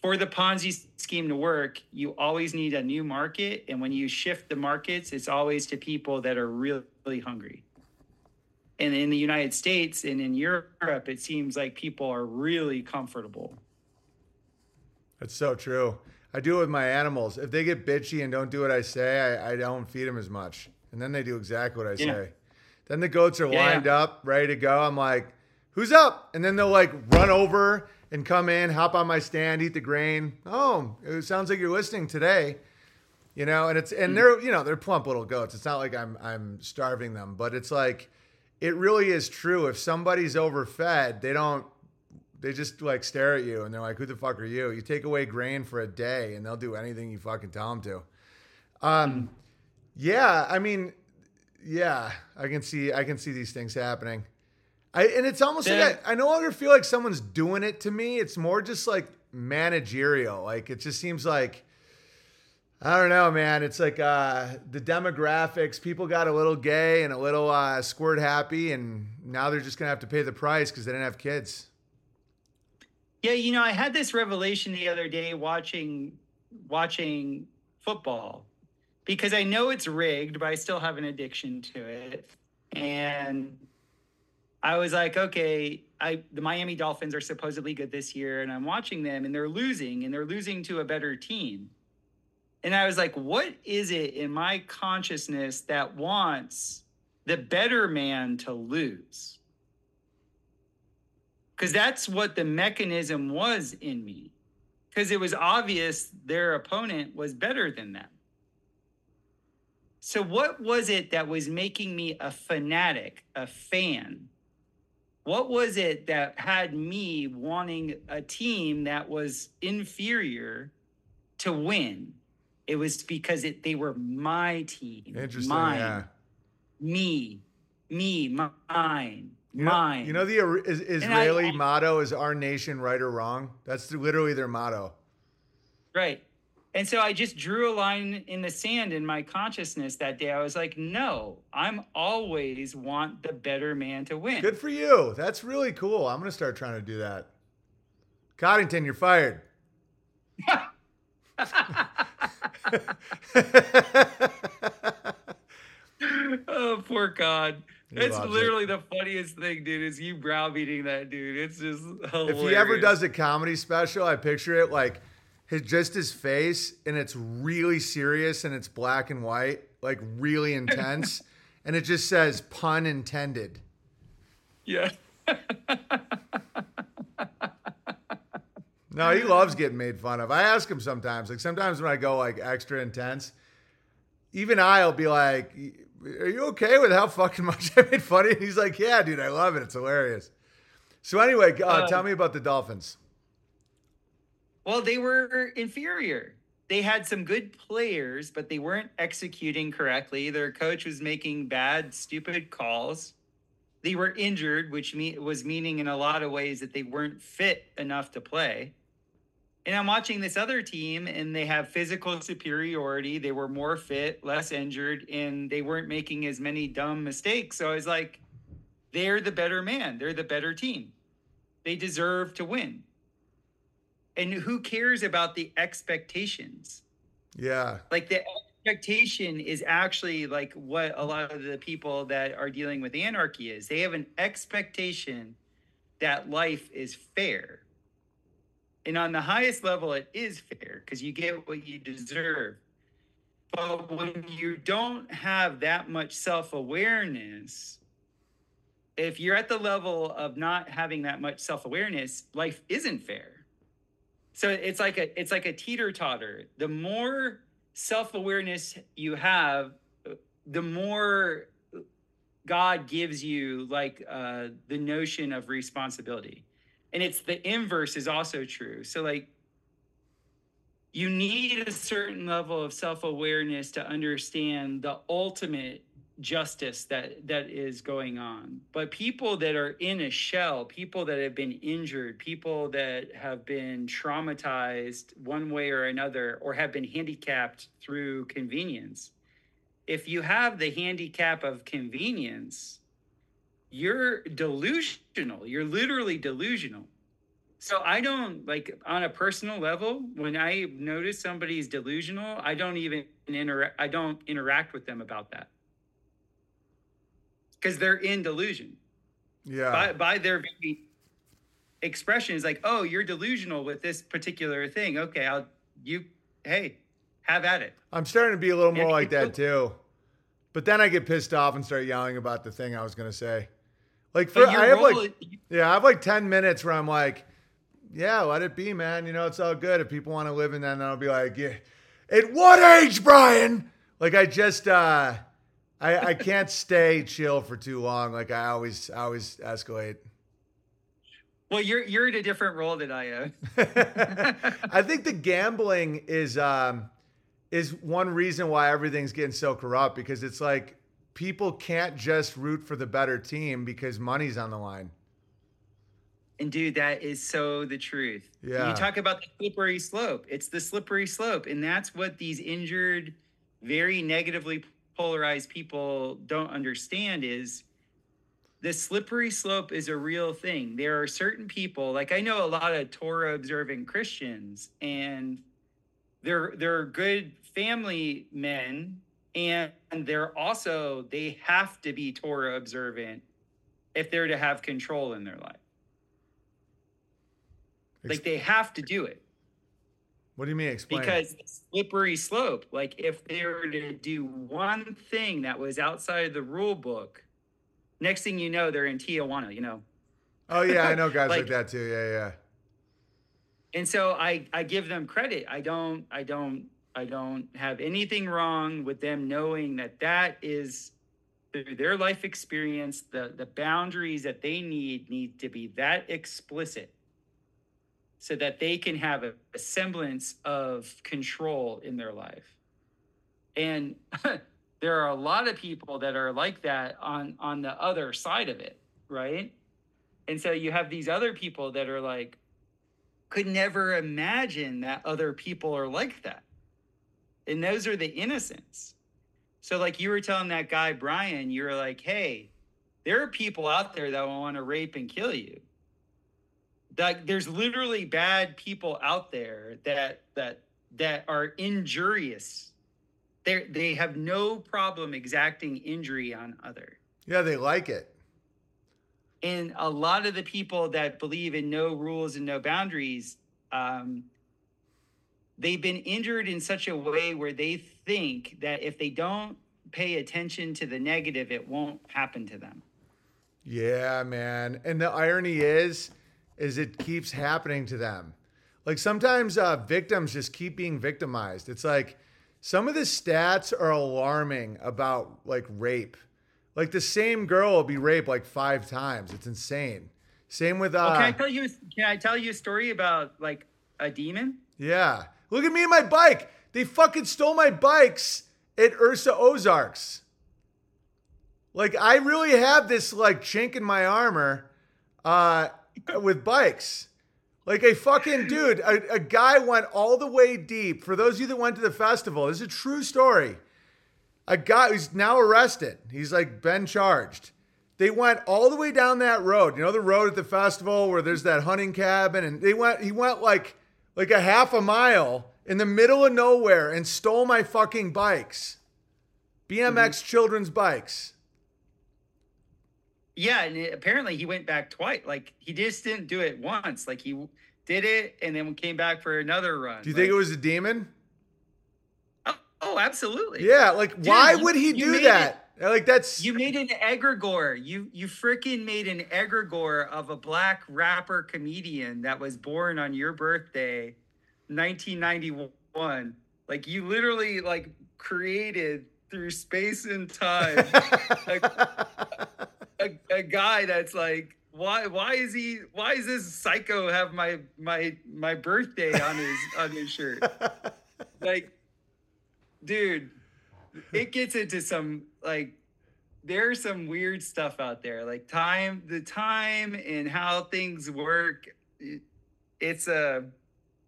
C: for the Ponzi scheme to work, you always need a new market. And when you shift the markets, it's always to people that are really, really hungry. And in the United States and in Europe, it seems like people are really comfortable.
B: That's so true. I do it with my animals. If they get bitchy and don't do what I say, I, I don't feed them as much. And then they do exactly what I
C: Yeah.
B: say. Then the goats are
C: Yeah,
B: lined
C: yeah.
B: up, ready to go. I'm like, who's up? And then they'll like run over and come in, hop on my stand, eat the grain. Oh, it sounds like you're listening today. You know, and it's and they're you know they're plump little goats. It's not like I'm I'm starving them, but it's like it really is true. If somebody's overfed, they don't they just like stare at you and they're like, "Who the fuck are you?" You take away grain for a day, and they'll do anything you fucking tell them to. Um, yeah, I mean, yeah, I can see I can see these things happening. I and it's almost like I, I no longer feel like someone's doing it to me. It's more just like managerial. Like it just seems like I don't know, man. It's like uh, the demographics. People got a little gay and a little uh, squirt happy, and now they're just gonna have to pay the price because they didn't have kids.
C: Yeah, you know, I had this revelation the other day watching watching football because I know it's rigged, but I still have an addiction to it. And I was like, okay, I the Miami Dolphins are supposedly good this year, and I'm watching them and they're losing and they're losing to a better team. And I was like, what is it in my consciousness that wants the better man to lose? because that's what the mechanism was in me because it was obvious their opponent was better than them so what was it that was making me a fanatic a fan what was it that had me wanting a team that was inferior to win it was because it they were my team
B: Interesting.
C: mine
B: Yeah.
C: me me mine
B: You know,
C: mine
B: you know the is,
C: I-
B: Israeli
C: I-
B: motto is "Our nation, right or wrong." That's literally their motto.
C: Right. And so I just drew a line in the sand in my consciousness that day. I was like, no, I'm always want the better man to win.
B: Good for you. That's really cool. I'm gonna start trying to do that. Coddington, you're fired. <laughs>
C: oh, poor God.
B: He
C: It's
B: loves it.
C: literally the funniest thing, dude, is you browbeating that dude. It's just hilarious.
B: if he ever does a comedy special, I picture it like his just his face, and it's really serious, and it's black and white, like really intense, <laughs> and it just says "pun intended."
C: Yeah.
B: No, he loves getting made fun of. I ask him sometimes. Like sometimes when I go like extra intense, even I'll be like, "Are you okay with how fucking <laughs> much I made fun of you?" And he's like, "Yeah, dude, I love it. It's hilarious." So anyway, uh,
C: Uh,
B: tell me about the Dolphins.
C: Well, they were inferior. They had some good players, but they weren't executing correctly. Their coach was making bad, stupid calls. They were injured, which was meaning in a lot of ways that they weren't fit enough to play. And I'm watching this other team, and they have physical superiority. They were more fit, less injured, and they weren't making as many dumb mistakes. So I was like, they're the better man. They're the better team. They deserve to win. And who cares about the expectations?
B: Yeah,
C: Like the expectation is actually like what a lot of the people that are dealing with anarchy is. They have an expectation that life is fair. And on the highest level, it is fair because you get what you deserve. But when you don't have that much self awareness, if you're at the level of not having that much self awareness, life isn't fair. So it's like a it's like a teeter totter. The more self awareness you have, the more God gives you like uh, the notion of responsibility, and it's the inverse is also true. So like you need a certain level of self-awareness to understand the ultimate justice that that is going on. But people that are in a shell people that have been injured people that have been traumatized one way or another or have been handicapped through convenience if you have the handicap of convenience you're delusional. You're literally delusional. So I don't like on a personal level when I notice somebody's delusional, I don't even interact I don't interact with them about that. Cuz they're in delusion.
B: yeah.
C: By by their very expression is like, "Oh, you're delusional with this particular thing. Okay, I'll you hey, have at it."
B: I'm starting to be a little more
C: Yeah,
B: like that too. But then I get pissed off and start yelling about the thing I was gonna say. Like for I have
C: role
B: like yeah, I have like ten minutes where I'm like, yeah, let it be, man. You know, it's all good. If people want to live in that, then I'll be like, yeah. At what age, Brian? Like I just uh I I can't stay chill for too long. Like I always I always escalate.
C: Well, you're you're in a different role than I am. <laughs>
B: I think the <laughs> gambling is um is one reason why everything's getting so corrupt because it's like people can't just root for the better team because money's on the line.
C: And dude, that is so the truth.
B: Yeah.
C: You talk about the slippery slope. It's the slippery slope. And that's what these injured, very negatively polarized people don't understand is the slippery slope is a real thing. There are certain people, like I know a lot of Torah observant Christians, and they're they're good family men, and, and they're also they have to be Torah observant if they're to have control in their life. Like they have to do it
B: What do you mean explain?
C: because slippery slope. Like if they were to do one thing that was outside of the rule book, next thing you know, they're in Tijuana, you know.
B: Oh yeah, I know <laughs> guys like,
C: like-
B: that too. Yeah, yeah.
C: And so I I give them credit. I don't I don't I don't have anything wrong with them knowing that that is through their life experience the the boundaries that they need need to be that explicit so that they can have a, a semblance of control in their life. And <laughs> there are a lot of people that are like that on on the other side of it, right? And so you have these other people that are like could never imagine that other people are like that. And those are the innocents. So, like you were telling that guy, Brian, you were like, hey, there are people out there that want to rape and kill you. That there's literally bad people out there that that that are injurious. They they have no problem exacting injury on other.
B: Yeah, they like it.
C: And a lot of the people that believe in no rules and no boundaries, um, they've been injured in such a way where they think that if they don't pay attention to the negative, it won't happen to them.
B: Yeah, man. And the irony is, is it keeps happening to them. Like sometimes uh, victims just keep being victimized. It's like some of the stats are alarming about like rape. Like the same girl will be raped like five times. It's insane. Same with uh,
C: Oh, can I tell you? Can I tell you a story about like a demon?
B: yeah. Look at me and my bike. They fucking stole my bikes at Ursa Ozarks. Like I really have this like chink in my armor uh <laughs> with bikes. Like a fucking dude, a, a guy went all the way deep. For those of you that went to the festival, this is a true story. A guy who's now arrested. He's like been charged. They went all the way down that road. You know the road at the festival where there's that hunting cabin, and they went. He went like like a half a mile in the middle of nowhere and stole my fucking bikes, BMX mm-hmm. children's bikes.
C: Yeah, and it, apparently he went back twice. Like he just didn't do it once. Like he did it and then came back for another run.
B: Do you think it was a demon?
C: Oh, oh, absolutely.
B: Yeah, like why
C: you-
B: would he do that? Like that's
C: You made an egregore. You you freaking made an egregore of a black rapper comedian that was born on your birthday, 1991. Like you literally like created through space and time <laughs> a, a guy that's like why why is he why is this psycho have my my my birthday on his <laughs> on his shirt? Like dude, it gets into some like there's some weird stuff out there like time the time and how things work it- it's a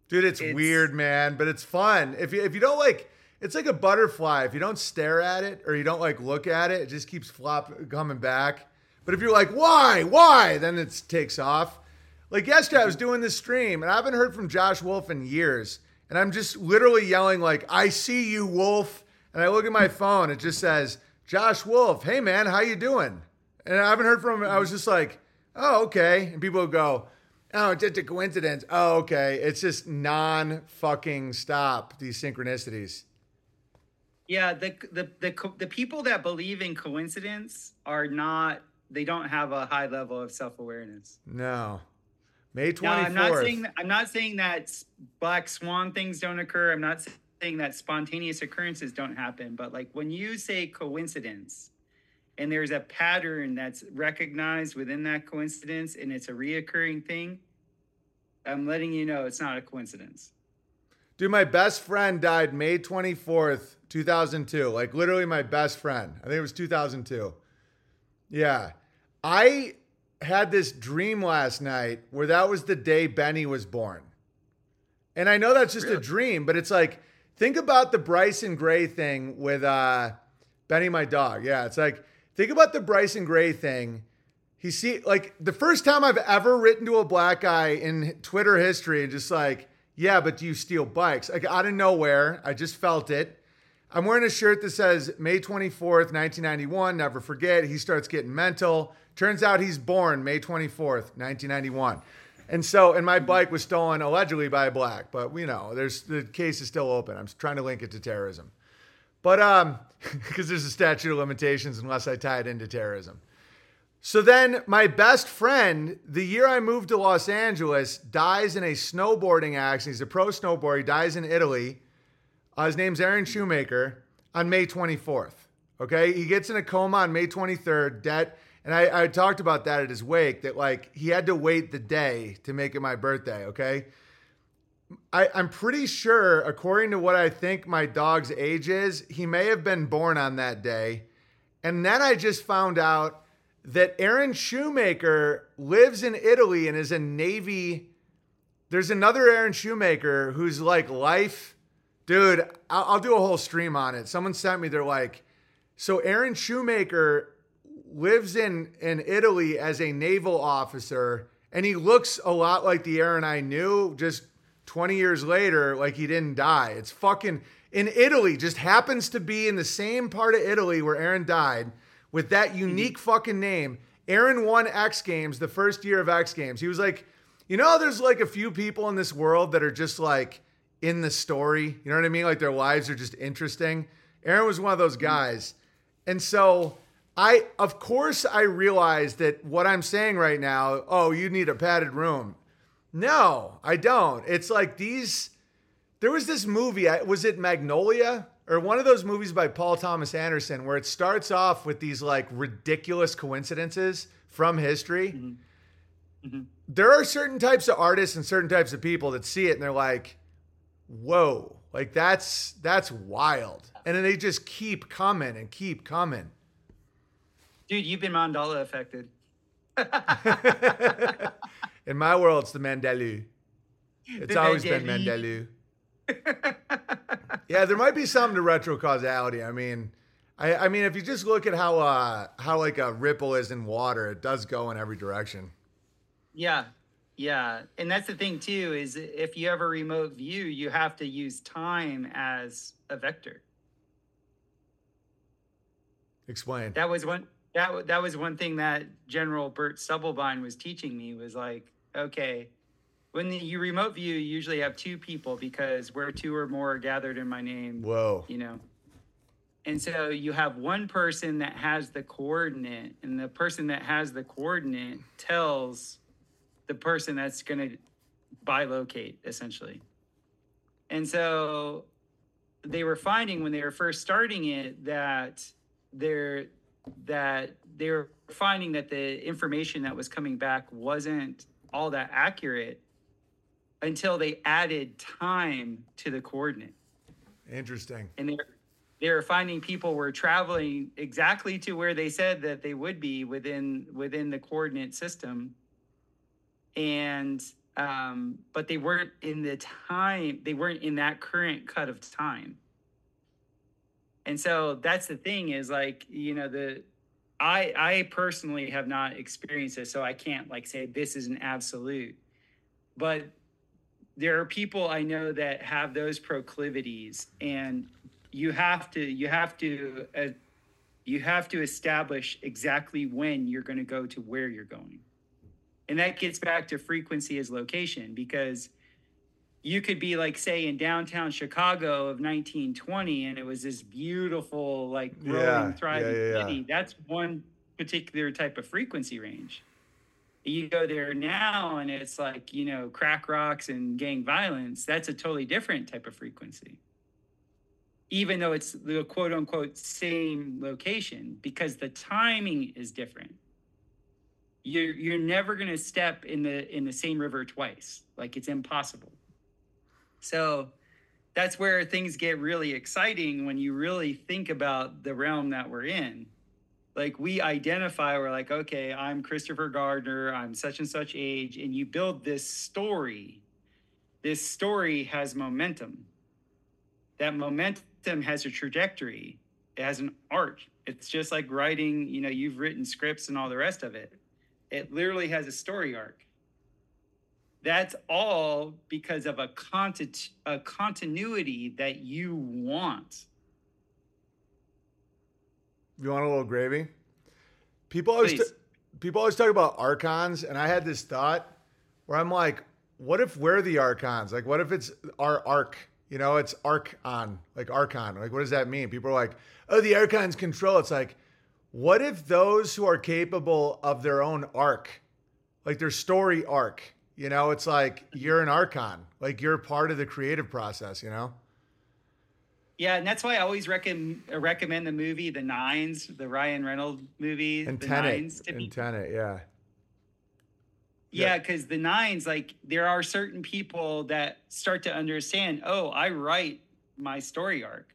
B: Dude, it's,
C: It's-
B: weird, man, but it's fun. If you if you don't like it's like a butterfly. If you don't stare at it or you don't like look at it, it just keeps flop coming back. But if you're like, why, why, then it takes off. Like yesterday, I was mm-hmm. doing this stream and I haven't heard from Josh Wolf in years, and I'm just literally yelling like, "I see you, Wolf!" And I look at my mm-hmm. phone, it just says, "Josh Wolf, hey man, how you doing?" And I haven't heard from him. I was mm-hmm. just like, "Oh, okay." And people would go, "Oh, it's just a coincidence." Oh, okay. It's just non fucking stop these synchronicities.
C: yeah the the the the people that believe in coincidence are not they don't have a high level of self-awareness
B: No. May
C: No,
B: 24th.
C: I'm not saying I'm not saying that black swan things don't occur. I'm not saying that spontaneous occurrences don't happen, but like when you say coincidence and there's a pattern that's recognized within that coincidence and it's a reoccurring thing, I'm letting you know it's not a coincidence.
B: Dude, my best friend died May 24th, 2002. Like literally my best friend. I think it was 2002. Yeah. I had this dream last night where that was the day Benny was born. And I know that's just a dream, but it's like, think about the Bryson Gray thing with uh, Benny, my dog. Yeah. It's like, think about the Bryson Gray thing. He see like the first time I've ever written to a black guy in Twitter history and just like, yeah, but do you steal bikes? Like out of nowhere, I just felt it. I'm wearing a shirt that says May 24th, 1991. Never forget. He starts getting mental. Turns out he's born May 24th, 1991. And so, and my bike was stolen allegedly by a black, but you know, there's the case is still open. I'm trying to link it to terrorism. But um, <laughs> because there's a statute of limitations unless I tie it into terrorism. So then my best friend, the year I moved to Los Angeles, dies in a snowboarding accident. He's a pro snowboarder. He dies in Italy. Uh, his name's Aaron Shoemaker on May 24th. Okay. He gets in a coma on May 23rd, dead. And I, I talked about that at his wake that like he had to wait the day to make it my birthday. Okay. I, I'm pretty sure, according to what I think my dog's age is, he may have been born on that day. And then I just found out that Aaron Shoemaker lives in Italy and is a Navy. There's another Aaron Shoemaker who's like life. Dude, I'll, I'll do a whole stream on it. Someone sent me, they're like, so Aaron Shoemaker lives in, in Italy as a naval officer, and he looks a lot like the Aaron I knew just 20 years later, like he didn't die. It's fucking in Italy, just happens to be in the same part of Italy where Aaron died with that mm-hmm. unique fucking name. Aaron won X Games the first year of X Games. He was like, you know, there's like a few people in this world that are just like in the story. You know what I mean? Like their lives are just interesting. Aaron was one of those mm-hmm. guys. And so I, of course, I realize that what I'm saying right now, oh, you need a padded room. No, I don't. It's like these. There was this movie. Was it Magnolia or one of those movies by Paul Thomas Anderson where it starts off with these like ridiculous coincidences from history? Mm-hmm. Mm-hmm. There are certain types of artists and certain types of people that see it and they're like, "Whoa!" Like that's that's wild, and then they just keep coming and keep coming.
C: Dude, you've been Mandela affected. <laughs>
B: In my world, it's the Mandelu. It's
C: The
B: always been.
C: Mandelu. <laughs>
B: yeah, there might be something to retro causality. I mean, I, I mean, if you just look at how uh, how like a ripple is in water, it does go in every direction.
C: Yeah. Yeah. And that's the thing too, is if you have a remote view, you have to use time as a vector.
B: Explain.
C: That was one that that was one thing that General Bert Stubblebine was teaching me was like, okay, when the, you remote view, you usually have two people because where two or more are gathered in my name,
B: Whoa.
C: you know. And so you have one person that has the coordinate, and the person that has the coordinate tells the person that's going to bilocate essentially. And so they were finding when they were first starting it that they're that they were finding that the information that was coming back wasn't all that accurate until they added time to the coordinate.
B: Interesting.
C: and they're they were finding people were traveling exactly to where they said that they would be within within the coordinate system. And um but they weren't in the time they weren't in that current cut of time and so that's the thing is like you know the i i personally have not experienced this so i can't like say this is an absolute. But there are people i know that have those proclivities and you have to you have to uh, you have to establish exactly when you're going to go to where you're going. And that gets back to frequency as location because you could be like say in downtown chicago of 1920 and it was this beautiful like growing
B: Yeah,
C: thriving
B: yeah, yeah,
C: city that's one particular type of frequency range you go there now and it's like you know crack rocks and gang violence that's a totally different type of frequency even though it's the quote unquote same location, because the timing is different. You're you're never gonna step in the in the same river twice. Like it's impossible. So that's where things get really exciting when you really think about the realm that we're in. Like we identify, we're like, okay, I'm Christopher Gardner, I'm such and such age, and you build this story. This story has momentum. That momentum has a trajectory. It has an arc. It's just like writing, you know, you've written scripts and all the rest of it. It literally has a story arc. That's all because of a, conti- a continuity that you want.
B: You want a little gravy? People always people always talk about archons, and I had this thought where I'm like, what if we're the archons? Like, what if it's our arc? You know, it's archon, like archon. Like, what does that mean? People are like, oh, the archons control. It's like, what if those who are capable of their own arc, like their story arc, you know, it's like you're an archon, like you're part of the creative process, you know?
C: Yeah, and that's why I always recommend recommend the movie The Nines, the Ryan Reynolds movie,
B: And
C: The
B: Tenet,
C: Nines. To
B: and
C: be,
B: Tenet, yeah.
C: yeah, because the Nines, like there are certain people that start to understand. Oh, I write my story arc.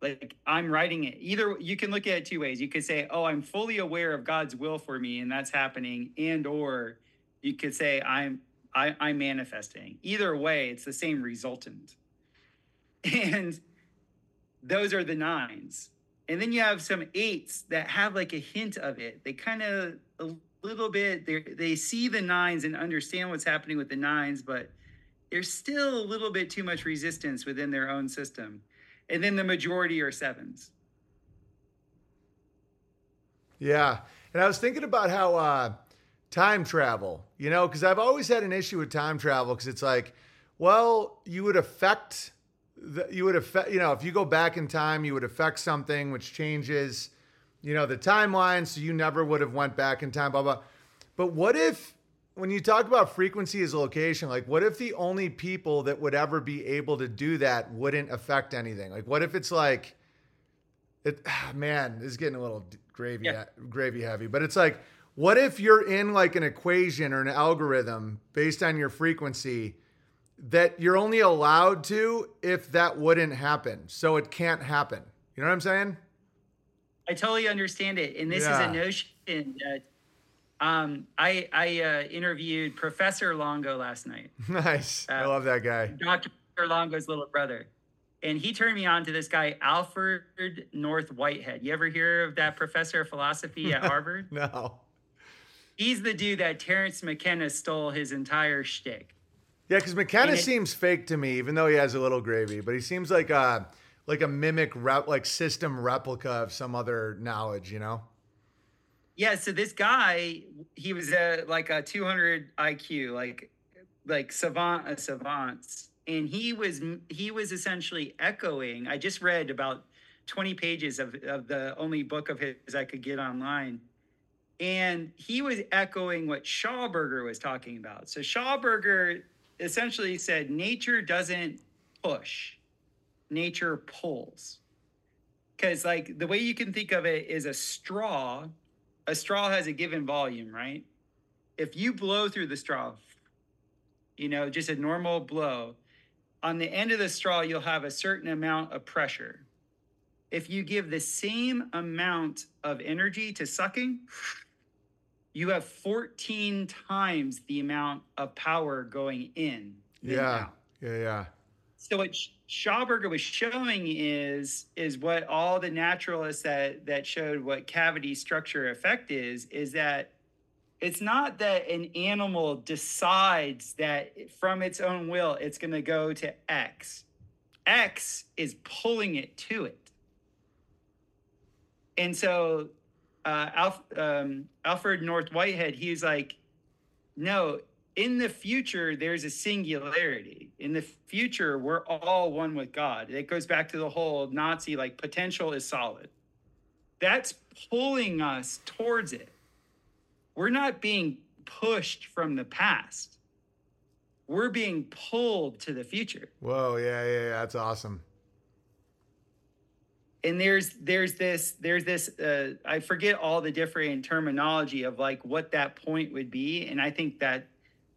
C: Like I'm writing it. Either you can look at it two ways. You could say, "Oh, I'm fully aware of God's will for me, and that's happening," and or you could say, "I'm I, I'm manifesting." Either way, it's the same resultant. <laughs> And those are the nines. And then you have some eights that have like a hint of it. They kind of a little bit they they see the nines and understand what's happening with the nines, but there's still a little bit too much resistance within their own system. And then the majority are sevens.
B: Yeah. And I was thinking about how uh, time travel, you know, because I've always had an issue with time travel because it's like, well, you would affect, the, you would affect, you know, if you go back in time, you would affect something which changes, you know, the timeline. So you never would have went back in time, blah, blah. But what if, when you talk about frequency as location, like what if the only people that would ever be able to do that wouldn't affect anything? Like what if it's like, it <sighs> man, this is getting a little gravy
C: Yeah.
B: gravy heavy, but it's like, what if you're in like an equation or an algorithm based on your frequency that you're only allowed to if that wouldn't happen, so it can't happen. You know what I'm saying?
C: I totally understand it. And this
B: Yeah.
C: is a notion that um, I, I uh, interviewed Professor Longo last night. <laughs>
B: nice. I
C: Uh,
B: love that guy.
C: Dr. Longo's little brother. And he turned me on to this guy, Alfred North Whitehead. You ever hear of that professor of philosophy at <laughs> Harvard?
B: No.
C: He's the dude that Terence McKenna stole his entire shtick.
B: Yeah, because McKenna
C: it-
B: seems fake to me, even though he has a little gravy. But he seems like a like a mimic rep, like system replica of some other knowledge. You know?
C: Yeah, so this guy, he was a like a 200 IQ, like like savant of savants, and he was he was essentially echoing. I just read about 20 pages of of the only book of his I could get online, and he was echoing what Schauberger was talking about. So Schauberger essentially said nature doesn't push, nature pulls. Because like the way you can think of it is a straw a straw has a given volume, right? If you blow through the straw, you know, just a normal blow, on the end of the straw, you'll have a certain amount of pressure. If you give the same amount of energy to sucking, you have 14 times the amount of power going in.
B: Yeah. Yeah. Yeah.
C: So what Sch- Schauberger was showing is is what all the naturalists that that showed what cavity structure effect is is that it's not that an animal decides that from its own will it's going to go to X. X is pulling it to it. And so uh, Alf, um, Alfred North Whitehead, he's like, no, in the future, there's a singularity. In the future, we're all one with God. It goes back to the whole Nazi like potential is solid. That's pulling us towards it. We're not being pushed from the past. We're being pulled to the future.
B: Whoa. Yeah. Yeah. Yeah. That's awesome.
C: And there's there's this there's this uh, i forget all the different terminology of like what that point would be and i think that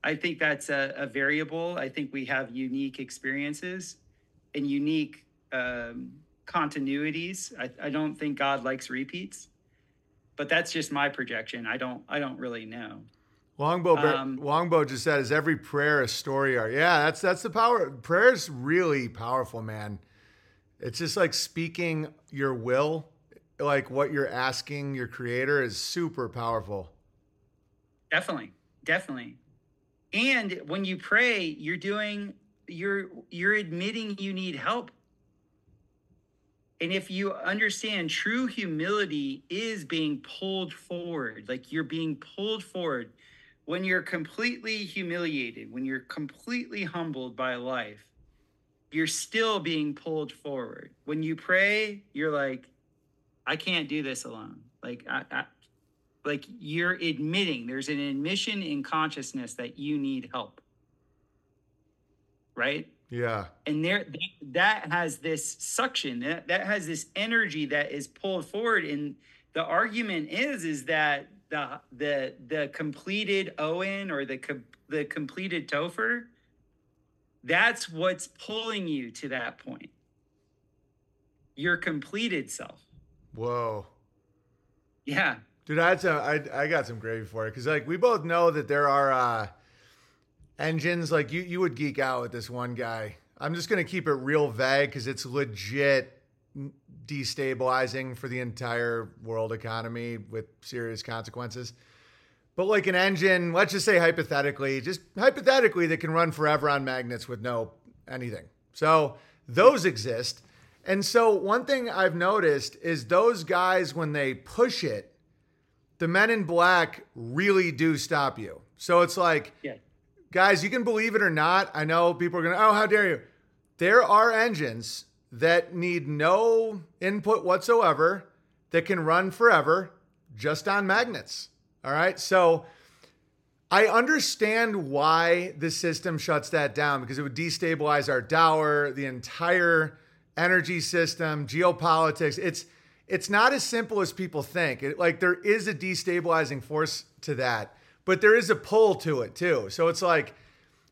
C: i think that's a, a variable i think we have unique experiences and unique um, continuities I, I don't think god likes repeats but that's just my projection i don't i don't really know
B: Longbow,
C: Um,
B: Longbow just said, "Is every prayer a story arc?" Yeah, that's that's the power. Prayer is really powerful, man. It's just like speaking your will, like what you're asking your creator is super powerful.
C: definitely. Definitely. And when you pray you're doing you're you're admitting you need help. And if you understand true humility is being pulled forward like you're being pulled forward. When you're completely humiliated when you're completely humbled by life you're still being pulled forward. When you pray you're like i can't do this alone. Like i, I like you're admitting there's an admission in consciousness that you need help. Right?
B: Yeah,
C: and there that has this suction that, that has this energy that is pulled forward. And the argument is is that the the the completed owen or the the completed topher that's what's pulling you to that point. Your completed self.
B: Whoa,
C: yeah.
B: Dude, I had some, I I got some gravy for it because like we both know that there are uh engines. Like you you would geek out with this one guy. I'm just gonna keep it real vague because it's legit destabilizing for the entire world economy with serious consequences. But like an engine, let's just say hypothetically, just hypothetically, that can run forever on magnets with no anything. So those exist. And so one thing I've noticed is those guys, when they push it, the men in black really do stop you. So it's like,
C: yeah
B: guys, you can believe it or not. I know people are going to, oh, how dare you? There are engines that need no input whatsoever that can run forever just on magnets. All right. So I understand why the system shuts that down because it would destabilize our dower, the entire energy system, geopolitics. It's it's not as simple as people think. It, like there is a destabilizing force to that, but there is a pull to it too. So it's like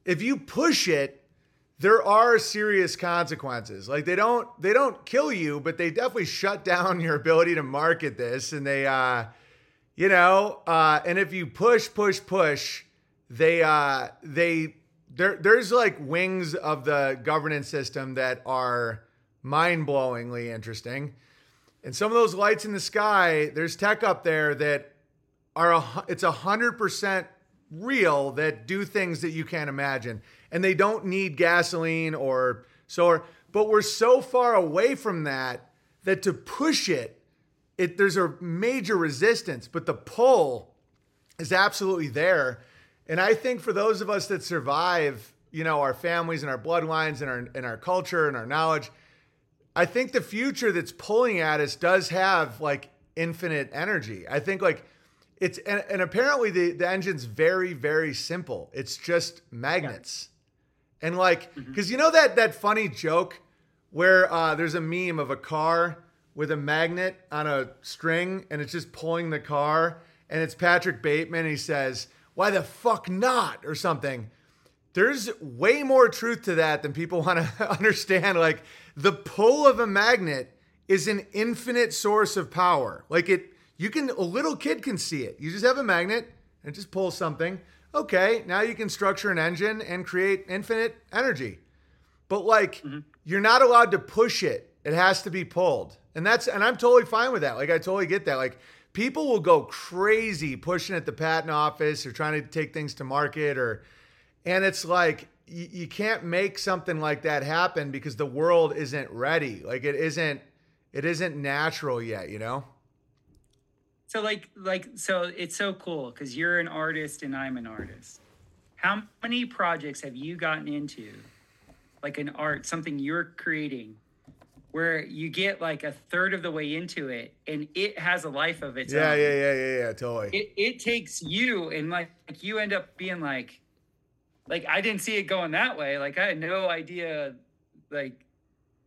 B: if you push it, there are serious consequences. Like they don't they don't kill you, but they definitely shut down <laughs> your ability to market this and they uh you know, uh and if you push push push, they uh they there there's like wings of the governance system that are mind-blowingly interesting. And some of those lights in the sky, there's tech up there that are a, it's a hundred percent real that do things that you can't imagine, and they don't need gasoline or solar. But we're so far away from that that to push it, it there's a major resistance, but the pull is absolutely there. And I think for those of us that survive, you know, our families and our bloodlines and our and our culture and our knowledge, I think the future that's pulling at us does have like infinite energy. I think like it's and, and apparently the the engine's very very simple. It's just magnets. And like cuz you know that that funny joke where uh, there's a meme of a car with a magnet on a string and it's just pulling the car and it's Patrick Bateman he says, "Why the fuck not?" or something there's way more truth to that than people <laughs> want to understand. Like the pull of a magnet is an infinite source of power. Like it, you can, a little kid can see it. You just have a magnet and just pull something. Okay, now you can structure an engine and create infinite energy. But like, mm-hmm. you're not allowed to push it. It has to be pulled. And that's, and I'm totally fine with that. Like, I totally get that. Like, people will go crazy pushing at the patent office or trying to take things to market or, and it's like you, you can't make something like that happen because the world isn't ready. Like it isn't it isn't natural yet, you know?
C: So like like so it's so cool because you're an artist and I'm an artist. How many projects have you gotten into, like an art, something you're creating, where you get like a third of the way into it and it has a life of its
B: Yeah,
C: own?
B: yeah, yeah, yeah, yeah, yeah. totally.
C: It it takes you and like you end up being like, like I didn't see it going that way. Like I had no idea, like,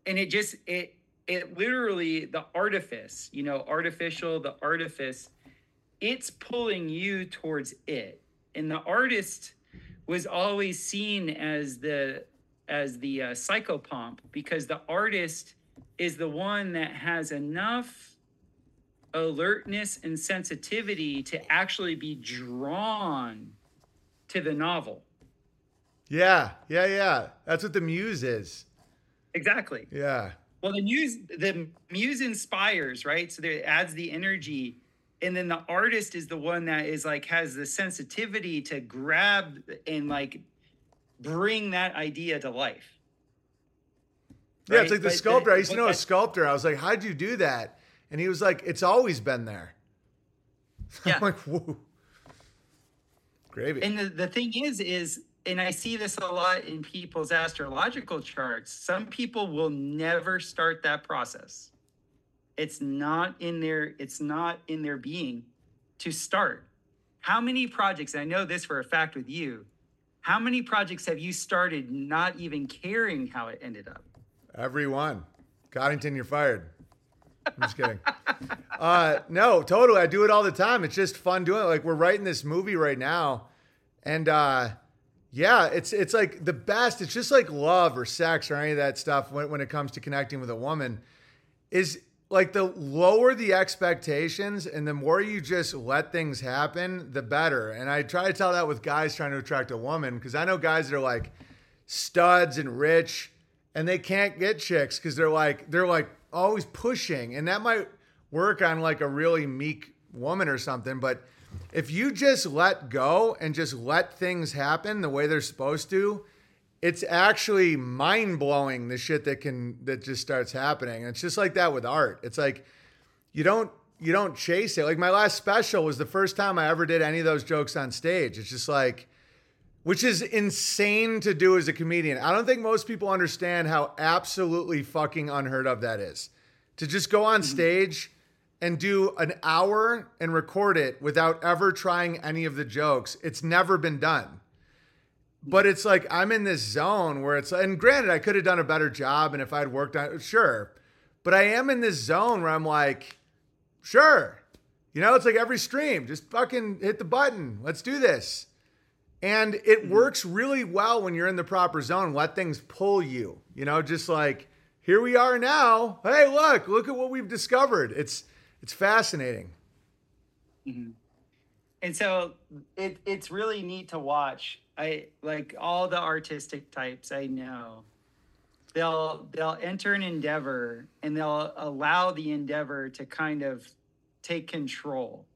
C: and it just it it literally the artifice, you know, artificial, the artifice, it's pulling you towards it. And the artist was always seen as the as the uh, psychopomp because the artist is the one that has enough alertness and sensitivity to actually be drawn to the novel.
B: Yeah, yeah, yeah. That's what the muse is.
C: Exactly.
B: Yeah.
C: Well, the muse the muse inspires, right? So there it adds the energy, and then the artist is the one that is like has the sensitivity to grab and like bring that idea to life.
B: Yeah, it's like the
C: But
B: sculptor. I used to know a sculptor. I was like, how'd you do that? And he was like, it's always been there. <laughs>
C: Yeah.
B: I'm like, whoa. Gravy.
C: And the, the thing is, is, and I see this a lot in people's astrological charts. Some people will never start that process. It's not in their, it's not in their being to start. How many projects, and I know this for a fact with you, how many projects have you started not even caring how it ended up?
B: Everyone. Coddington, you're fired. I'm just kidding. <laughs> uh, no, totally. I do it all the time. It's just fun doing it. Like we're writing this movie right now, and uh, yeah, it's it's like the best. It's just like love or sex or any of that stuff when, when it comes to connecting with a woman. Is like the lower the expectations and the more you just let things happen, the better. And I try to tell that with guys trying to attract a woman because I know guys that are like studs and rich and they can't get chicks because they're like they're like always pushing. And that might work on like a really meek woman or something but if you just let go and just let things happen the way they're supposed to it's actually mind-blowing the shit that can that just starts happening. And it's just like that with art. It's like you don't you don't chase it. Like my last special was the first time i ever did any of those jokes on stage. It's just like which is insane to do as a comedian. I don't think most people understand how absolutely fucking unheard of that is. To just go on mm-hmm. stage and do an hour and record it without ever trying any of the jokes. It's never been done. But it's like I'm in this zone where it's and granted I could have done a better job and if I'd worked on it, sure. But I am in this zone where I'm like, sure. You know, it's like every stream, just fucking hit the button. Let's do this. And it mm-hmm. works really well when you're in the proper zone. Let things pull you. You know, just like here we are now. Hey, look, look at what we've discovered. It's it's fascinating. Mm-hmm.
C: and so it it's really neat to watch i like all the artistic types i know they'll they'll enter an endeavor and they'll allow the endeavor to kind of take control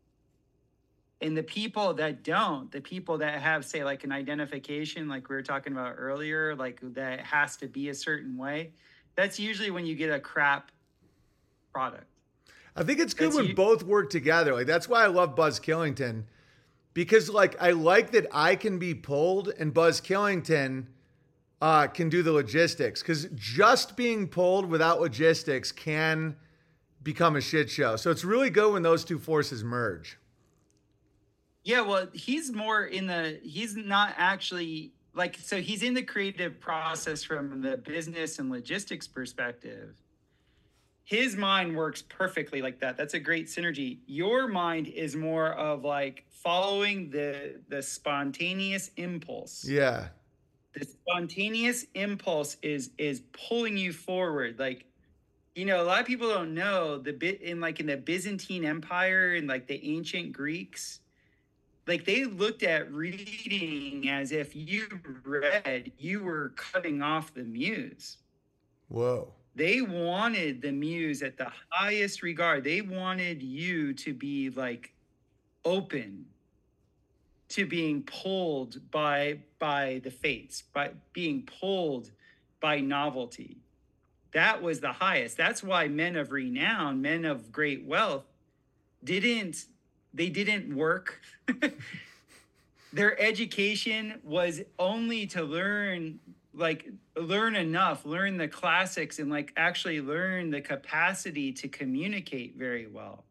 C: and the people that don't the people that have say like an identification like we were talking about earlier like that has to be a certain way that's usually when you get a crap product
B: I think it's good
C: That's
B: when
C: you-
B: both work together. Like that's why I love Buzz Killington because like I like that I can be pulled and Buzz Killington uh, can do the logistics because just being pulled without logistics can become a shit show. So it's really good when those two forces merge.
C: Yeah, well, he's more in the he's not actually like so he's in the creative process from the business and logistics perspective. His mind works perfectly like that. That's a great synergy. Your mind is more of like following the the spontaneous impulse.
B: Yeah.
C: The spontaneous impulse is is pulling you forward like you know, a lot of people don't know the bit in like in the Byzantine Empire and like the ancient Greeks, like they looked at reading as if you read, you were cutting off the muse.
B: Whoa.
C: They wanted the muse at the highest regard. They wanted you to be like open to being pulled by by the fates, by being pulled by novelty. That was the highest. That's why men of renown, men of great wealth, didn't they didn't work. <laughs> Their education was only to learn like learn enough, learn the classics and like actually learn the capacity to communicate very well.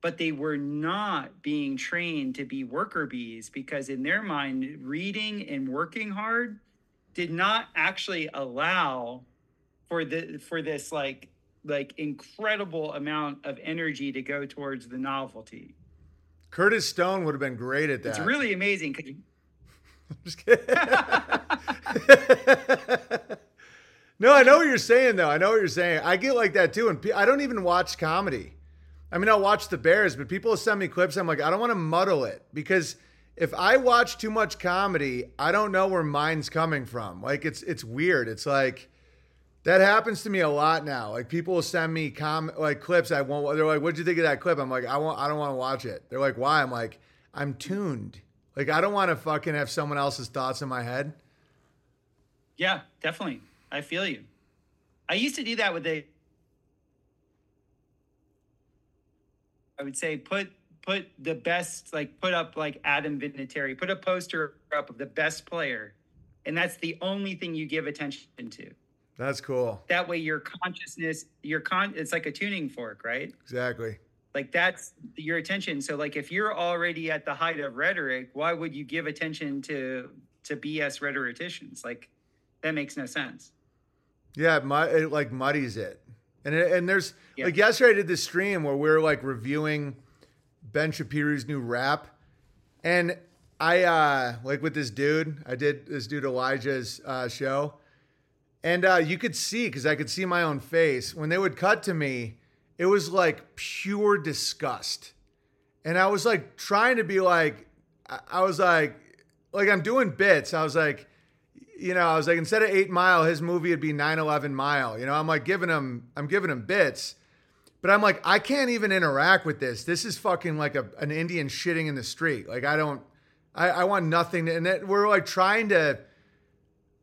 C: But they were not being trained to be worker bees because in their mind reading and working hard did not actually allow for the for this like like incredible amount of energy to go towards the novelty.
B: Curtis Stone would have been great at that.
C: It's really amazing. 'cause- <laughs>
B: Just kidding. <laughs> no, I know what you're saying though. I know what you're saying. I get like that too, and I don't even watch comedy. I mean, I'll watch the Bears, but people send me clips. I'm like, I don't want to muddle it because if I watch too much comedy, I don't know where mine's coming from. Like it's it's weird. It's like that happens to me a lot now. Like people will send me com like clips. I won't. They're like, "What'd you think of that clip?" I'm like, "I won't. I don't want to watch it." They're like, "Why?" I'm like, "I'm tuned. Like I don't want to fucking have someone else's thoughts in my head."
C: Yeah, definitely. I feel you. I used to do that with the. I would say put put the best like put up like Adam Vinatieri, put a poster up of the best player, and that's the only thing you give attention to.
B: That's cool.
C: That way, your consciousness, your con, it's like a tuning fork, right?
B: Exactly.
C: Like that's your attention. So like if you're already at the height of rhetoric, why would you give attention to to BS rhetoricians? Like that makes no sense.
B: Yeah, my, it like muddies it. And it, and there's
C: Yeah.
B: like yesterday I did this stream where we are like reviewing Ben Shapiro's new rap, and I uh like with this dude. I did this dude Elijah's uh, show, and uh, you could see because I could see my own face when they would cut to me. It was like pure disgust, and I was like trying to be like, I, was like, like I'm doing bits. I was like you know, I was like, instead of Eight Mile, his movie would be 9/11 Mile. You know, I'm like giving him, I'm giving him bits, but I'm like, I can't even interact with this. This is fucking like a, an Indian shitting in the street. Like I don't, I, I want nothing. To, and it, we're like trying to.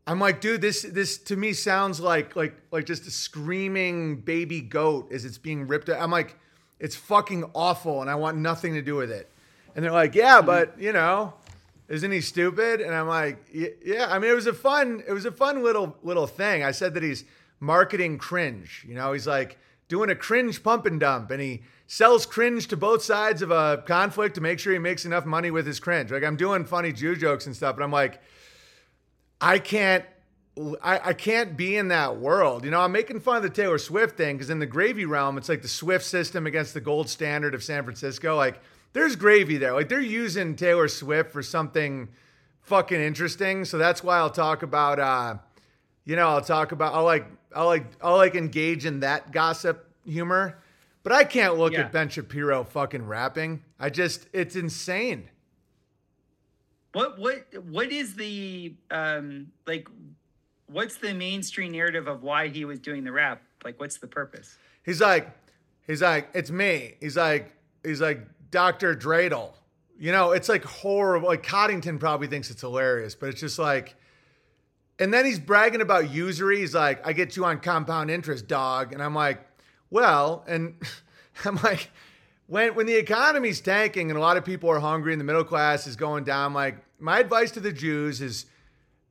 B: I'm like, dude, this this to me sounds like like like just a screaming baby goat as it's being ripped. Out. I'm like, it's fucking awful, and I want nothing to do with it. And they're like, yeah, hmm. but you know, isn't he stupid? And I'm like, yeah. I mean, it was a fun, it was a fun little little thing. I said that he's marketing cringe. You know, he's like doing a cringe pump and dump, and he sells cringe to both sides of a conflict to make sure he makes enough money with his cringe. Like I'm doing funny Jew jokes and stuff, but I'm like, I can't. I, I can't be in that world. You know, I'm making fun of the Taylor Swift thing because in the gravy realm, it's like the Swift system against the gold standard of San Francisco. Like, there's gravy there. Like, they're using Taylor Swift for something fucking interesting. So that's why I'll talk about, uh, you know, I'll talk about, I'll like, I'll like, I'll like engage in that gossip humor. But I can't look
C: Yeah.
B: at Ben Shapiro fucking rapping. I just, it's insane.
C: What what what is the um like what's the mainstream narrative of why he was doing the rap? Like what's the purpose?
B: He's like, he's like, it's me. He's like, he's like Dr. Dreidel. You know, it's like horrible. Like Coddington probably thinks it's hilarious, but it's just like, and then he's bragging about usury. He's like, I get you on compound interest, dog. And I'm like, well, and <laughs> I'm like, when when the economy's tanking and a lot of people are hungry and the middle class is going down, like my advice to the Jews is,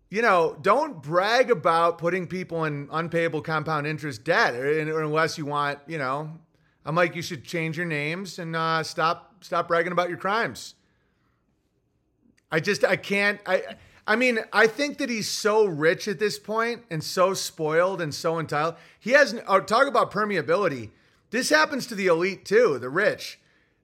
B: you know, don't brag about putting people in unpayable compound interest debt, or, or unless you want, you know. I'm like, you should change your names and uh, stop stop bragging about your crimes. I just I can't I I mean I think that he's so rich at this point and so spoiled and so entitled. He has oh, talk about permeability. This happens to the elite too, the rich.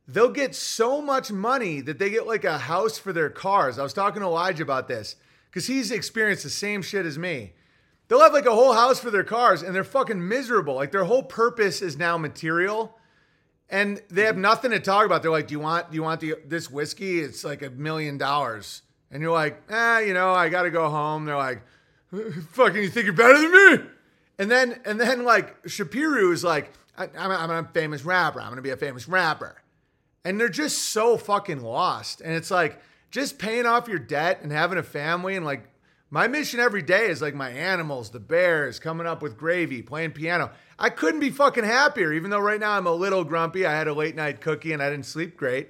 B: They'll get so much money that they get like a house for their cars. I was talking to Elijah about this because he's experienced the same shit as me. They'll have like a whole house for their cars and they're fucking miserable. Like their whole purpose is now material and they have nothing to talk about. They're like, "Do you want do you want the this whiskey? It's like a million dollars." And you're like, "Ah, you know, I got to go home." They're like, <laughs> "Fucking, you think you're better than me?" And then and then like Shapiro is like, I, "I'm a, I'm a famous rapper. I'm gonna be a famous rapper," and they're just so fucking lost. And it's like just paying off your debt and having a family and like my mission every day is like my animals, the bears, coming up with gravy, playing piano. I couldn't be fucking happier, even though right now I'm a little grumpy. I had a late night cookie and I didn't sleep great.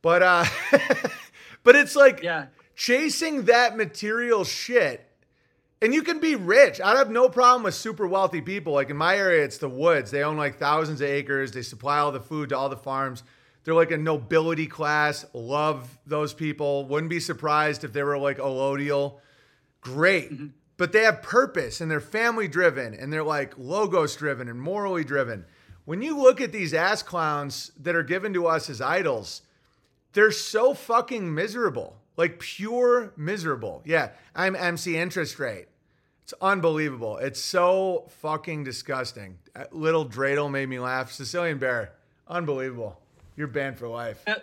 B: But uh <laughs> but it's like
C: Yeah.
B: chasing that material shit. And you can be rich. I have no problem with super wealthy people. Like in my area, it's the woods. They own like thousands of acres. They supply all the food to all the farms. They're like a nobility class. Love those people. Wouldn't be surprised if they were like allodial. Great. But but they have purpose and they're family driven and they're like logos driven and morally driven. When you look at these ass clowns that are given to us as idols, they're so fucking miserable. Like pure miserable. Yeah, I'm MC interest rate. It's unbelievable. It's so fucking disgusting. Little Dreidel made me laugh. Sicilian Bear, unbelievable. You're banned for life.
C: Uh,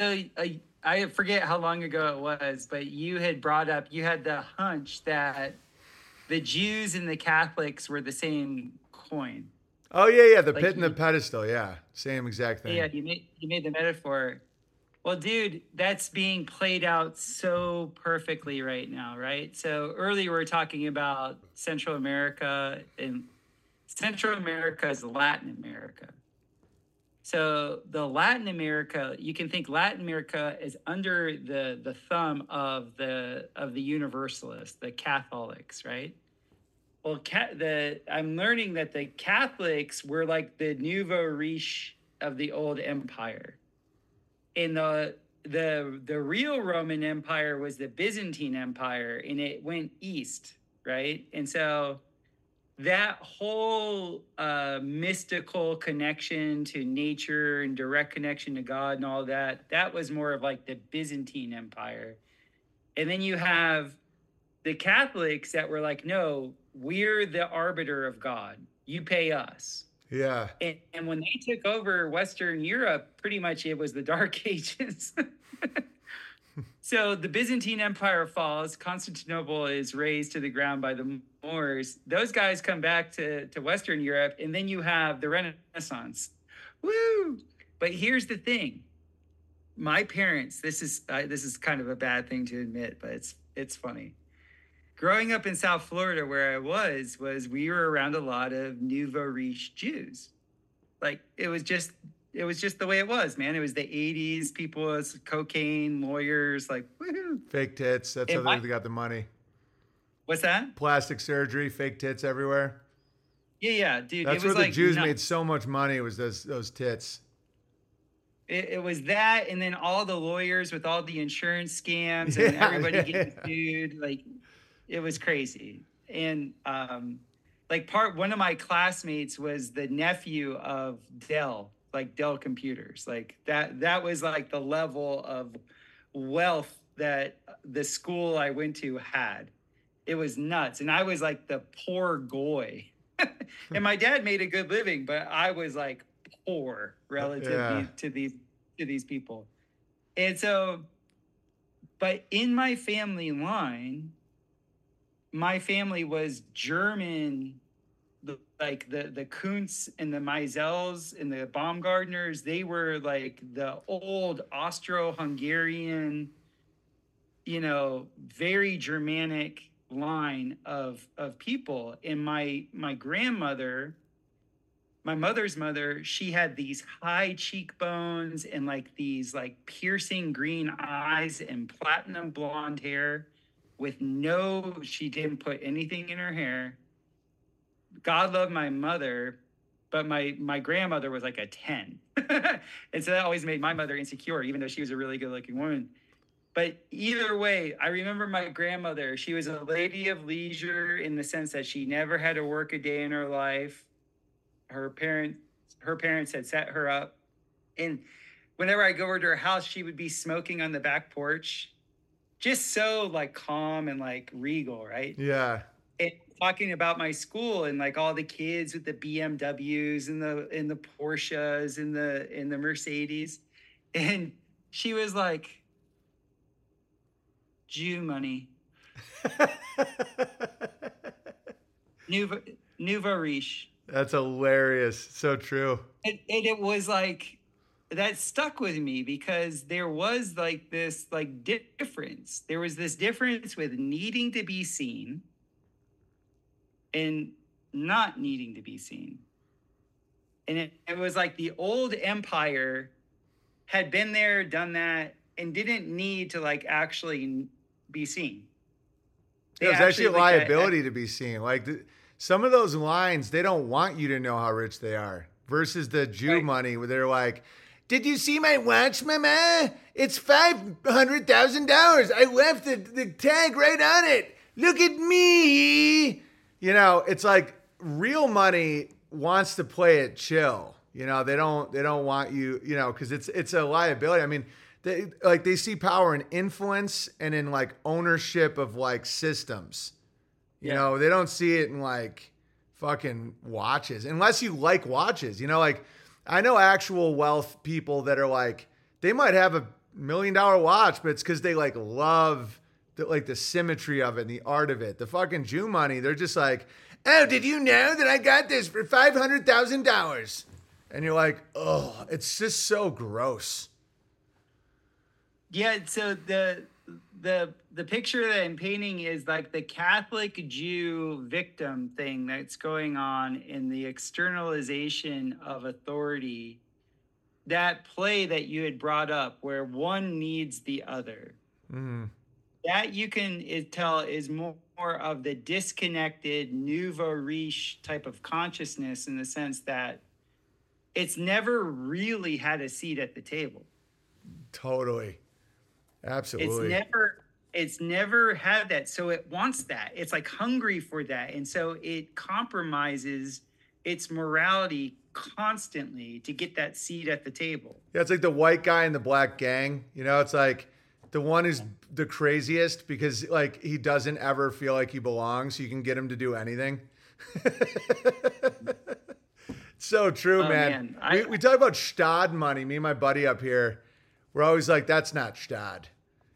C: uh, I forget how long ago it was, but you had brought up you had the hunch that the Jews and the Catholics were the same coin.
B: Oh yeah, yeah. The
C: Like
B: pit and the pedestal. Yeah, same exact thing.
C: Yeah, you made you made the metaphor. Well, dude, that's being played out so perfectly right now, right? So earlier we are talking about Central America and Central America is Latin America. So the Latin America, you can think Latin America is under the the thumb of the of the Universalists, the Catholics, right? Well, ca- the I'm learning that the Catholics were like the nouveau riche of the old empire. In the the the real Roman Empire was the Byzantine Empire, and it went east, right? And so that whole uh, mystical connection to nature and direct connection to God and all that, that was more of like the Byzantine Empire. And then you have the Catholics that were like, no, we're the arbiter of God. You pay us.
B: Yeah.
C: And, and when they took over Western Europe, pretty much it was the Dark <laughs> Ages. <laughs> so the Byzantine Empire falls, Constantinople is razed to the ground by the Moors. Those guys come back to, to Western Europe, and then you have the Renaissance. Woo! But here's the thing. My parents, this is uh, this is kind of a bad thing to admit, but it's it's funny growing up in South Florida, where I was, was we were around a lot of nouveau riche Jews. Like it was just, it was just the way it was, man. It was the '80s. People was cocaine, lawyers, like woohoo.
B: Fake tits. That's
C: And
B: how
C: my-
B: they got the money.
C: What's that?
B: Plastic surgery, fake tits everywhere.
C: Yeah, yeah, dude.
B: That's
C: it was
B: where the
C: like
B: Jews
C: nuts.
B: made so much money was those those tits.
C: It, it was that, and then all the lawyers with all the insurance scams and <laughs>
B: Yeah,
C: everybody
B: yeah,
C: getting
B: yeah.
C: sued. Like, it was crazy. And um, like part one of my classmates was the nephew of Dell, like Dell Computers. Like that. That was like the level of wealth that the school I went to had. It was nuts, and I was like the poor goy. <laughs> and my dad made a good living, but I was like poor relative
B: Yeah.
C: to these to these people. And so, but in my family line, my family was German, like the the Kuntz and the Meisels and the Baumgartners. They were like the old Austro-Hungarian, you know, very Germanic line of of people. And my my grandmother, my mother's mother, she had these high cheekbones and like these like piercing green eyes and platinum blonde hair with no she didn't put anything in her hair. God love my mother, but my my grandmother was like a 10. <laughs> and so that always made my mother insecure even though she was a really good looking woman. But either way, I remember my grandmother. She was a lady of leisure in the sense that she never had to work a day in her life. Her parents, her parents had set her up, and whenever I go over to her house, she would be smoking on the back porch, just so like calm and like regal, right?
B: Yeah.
C: and talking about my school and like all the kids with the BMWs and the and the Porsches and the and the Mercedes. And she was like, Jew money. <laughs> Nouveau, riche.
B: That's hilarious. So true.
C: And, and it was like that stuck with me because there was like this like difference. There was this difference with needing to be seen and not needing to be seen. And it, it was like the old empire had been there, done that, and didn't need to like actually be seen. They
B: It was actually a
C: looked at-
B: liability to be seen. Like the, some of those lines, they don't want you to know how rich they are. Versus the Jew
C: Right.
B: money, where they're like, "Did you see my watch, Mama? It's five hundred thousand dollars. I left the, the tag right on it. look at me. You know, it's like real money wants to play it chill. You know, they don't they don't want you, you know, because it's it's a liability. I mean, they like they see power in influence and in like ownership of like systems. You
C: Yeah.
B: know, they don't see it in like fucking watches unless you like watches. You know, like I know actual wealth people that are like they might have a million dollar watch, but it's because they like love the, like the symmetry of it and the art of it. The fucking Jew money, they're just like, oh, did you know that I got this for five hundred thousand dollars? And you're like, oh, it's just so gross.
C: Yeah, so the the the picture that I'm painting is like the Catholic Jew victim thing that's going on in the externalization of authority. That play that you had brought up, where one needs the other,
B: Mm.
C: that you can is, tell is more, more of the disconnected nouveau riche type of consciousness in the sense that it's never really had a seat at the table.
B: Totally, absolutely.
C: It's never it's never had that. So it wants that. It's like hungry for that. And so it compromises its morality constantly to get that seat at the table.
B: Yeah, it's like the white guy in the black gang. You know, it's like the one who's the craziest because like he doesn't ever feel like he belongs. So you can get him to do anything. <laughs> so true,
C: Oh,
B: man.
C: man. I-
B: we, we talk about Stad money. Me and my buddy up here, we're always like, that's not Stad.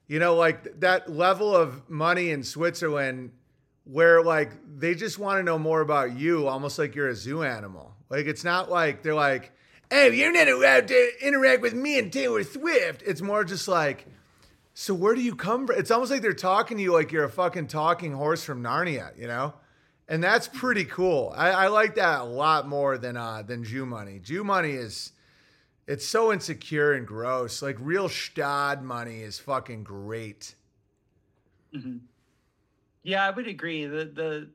B: You know, like that level of money in Switzerland where like they just want to know more about you, almost like you're a zoo animal. Like it's not like they're like, "Hey, you're not allowed to interact with me and Taylor Swift." It's more just like, "So where do you come from?" It's almost like they're talking to you like you're a fucking talking horse from Narnia, you know? And that's pretty cool. I, I like that a lot more than uh, than Jew money. Jew money is it's so insecure and gross. Like real Stad money is fucking great.
C: Mhm. Yeah, I would agree. The the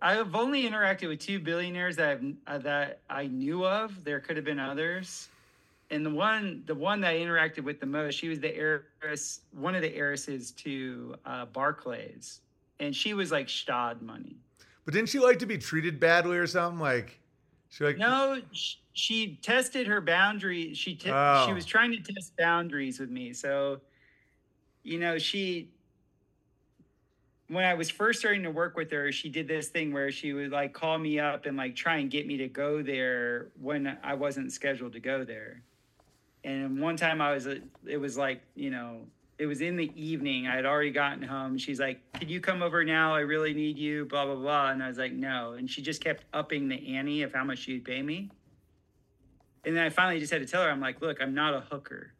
C: I've only interacted with two billionaires that I've, uh, that I knew of. There could have been others, and the one the one that I interacted with the most, she was the heiress, one of the heiresses to uh, Barclays, and she was like Stad money.
B: But didn't she like to be treated badly or something? Like she like
C: No, sh- she tested her boundaries. She t-
B: Oh.
C: she was trying to test boundaries with me. So, you know, she when I was first starting to work with her, she did this thing where she would like call me up and like try and get me to go there when I wasn't scheduled to go there. And one time I was, it was like, you know, it was in the evening. I had already gotten home. She's like, "Could you come over now? I really need you." Blah blah blah. And I was like, "No." And she just kept upping the ante of how much she'd pay me. And then I finally just had to tell her, I'm like, "Look, I'm not a hooker.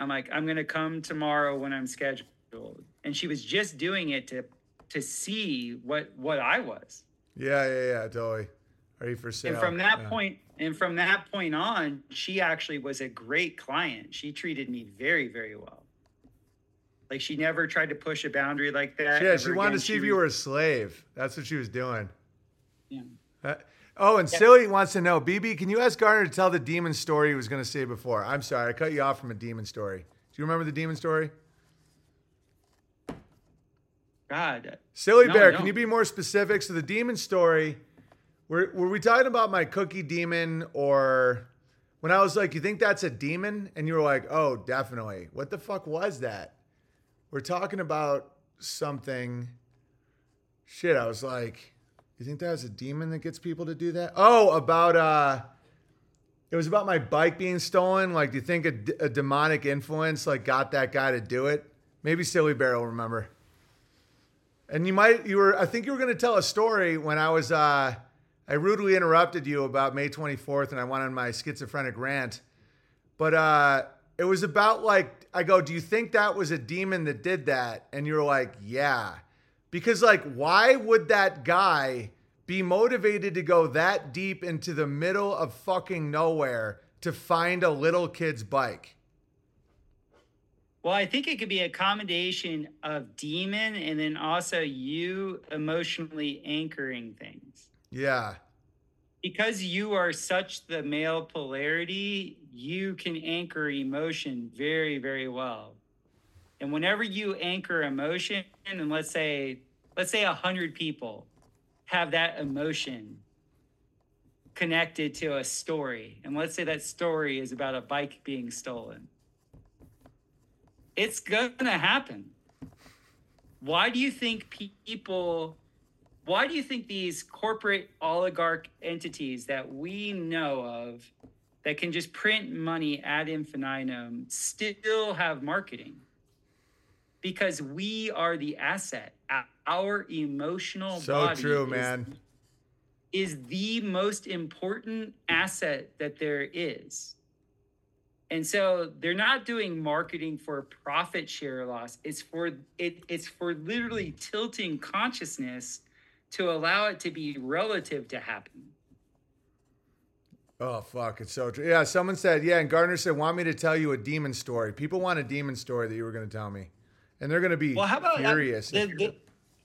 C: I'm like, I'm gonna come tomorrow when I'm scheduled." And she was just doing it to to see what what I was.
B: Yeah, yeah, yeah, totally. Are you for sale?
C: And from that
B: Yeah.
C: point, and from that point on, she actually was a great client. She treated me very, very well. Like she never tried to push a boundary like that.
B: Yeah, she wanted to
C: again.
B: see if you were a slave. That's what she was doing.
C: Yeah.
B: Uh, oh, and Silly wants to know, BB, can you ask Gardner to tell the demon story he was going to say before? I'm sorry, I cut you off from a demon story. Do you remember the demon story?
C: God.
B: Silly
C: No,
B: Bear, can you be more specific? So the demon story, were, were we talking about my cookie demon or when I was like, you think that's a demon? And you were like, oh, definitely. What the fuck was that? We're talking about something. Shit, I was like, you think that was a demon that gets people to do that? Oh, about, uh, it was about my bike being stolen. Like, do you think a demonic influence like got that guy to do it? Maybe Silly Bear will remember. And you might you were I think you were going to tell a story when I was uh I rudely interrupted you about May 24th and I went on my schizophrenic rant. But uh it was about like I go, "Do you think that was a demon that did that?" And you're like, "Yeah." Because like why would that guy be motivated to go that deep into the middle of fucking nowhere to find a little kid's bike?
C: Well, I think it could be a combination of demon and then also you emotionally anchoring things.
B: Yeah.
C: because you are such the male polarity, you can anchor emotion very, very well. And whenever you anchor emotion, and let's say, let's say a hundred people have that emotion connected to a story, and let's say that story is about a bike being stolen, it's gonna happen. Why do you think people? Why do you think these corporate oligarch entities that we know of that can just print money ad infinitum still have marketing? Because we are the asset. Our emotional
B: So
C: body
B: true,
C: is-
B: man.
C: is the most important asset that there is. And so they're not doing marketing for profit share loss. It's for it, it's for literally tilting consciousness to allow it to be relative to happen.
B: Oh fuck, it's so true. Yeah, someone said, yeah, and Gardner said, want me to tell you a demon story. People want a demon story that you were going to tell me, and they're going to be curious.
C: Well, how about uh,
B: furious.
C: the- the-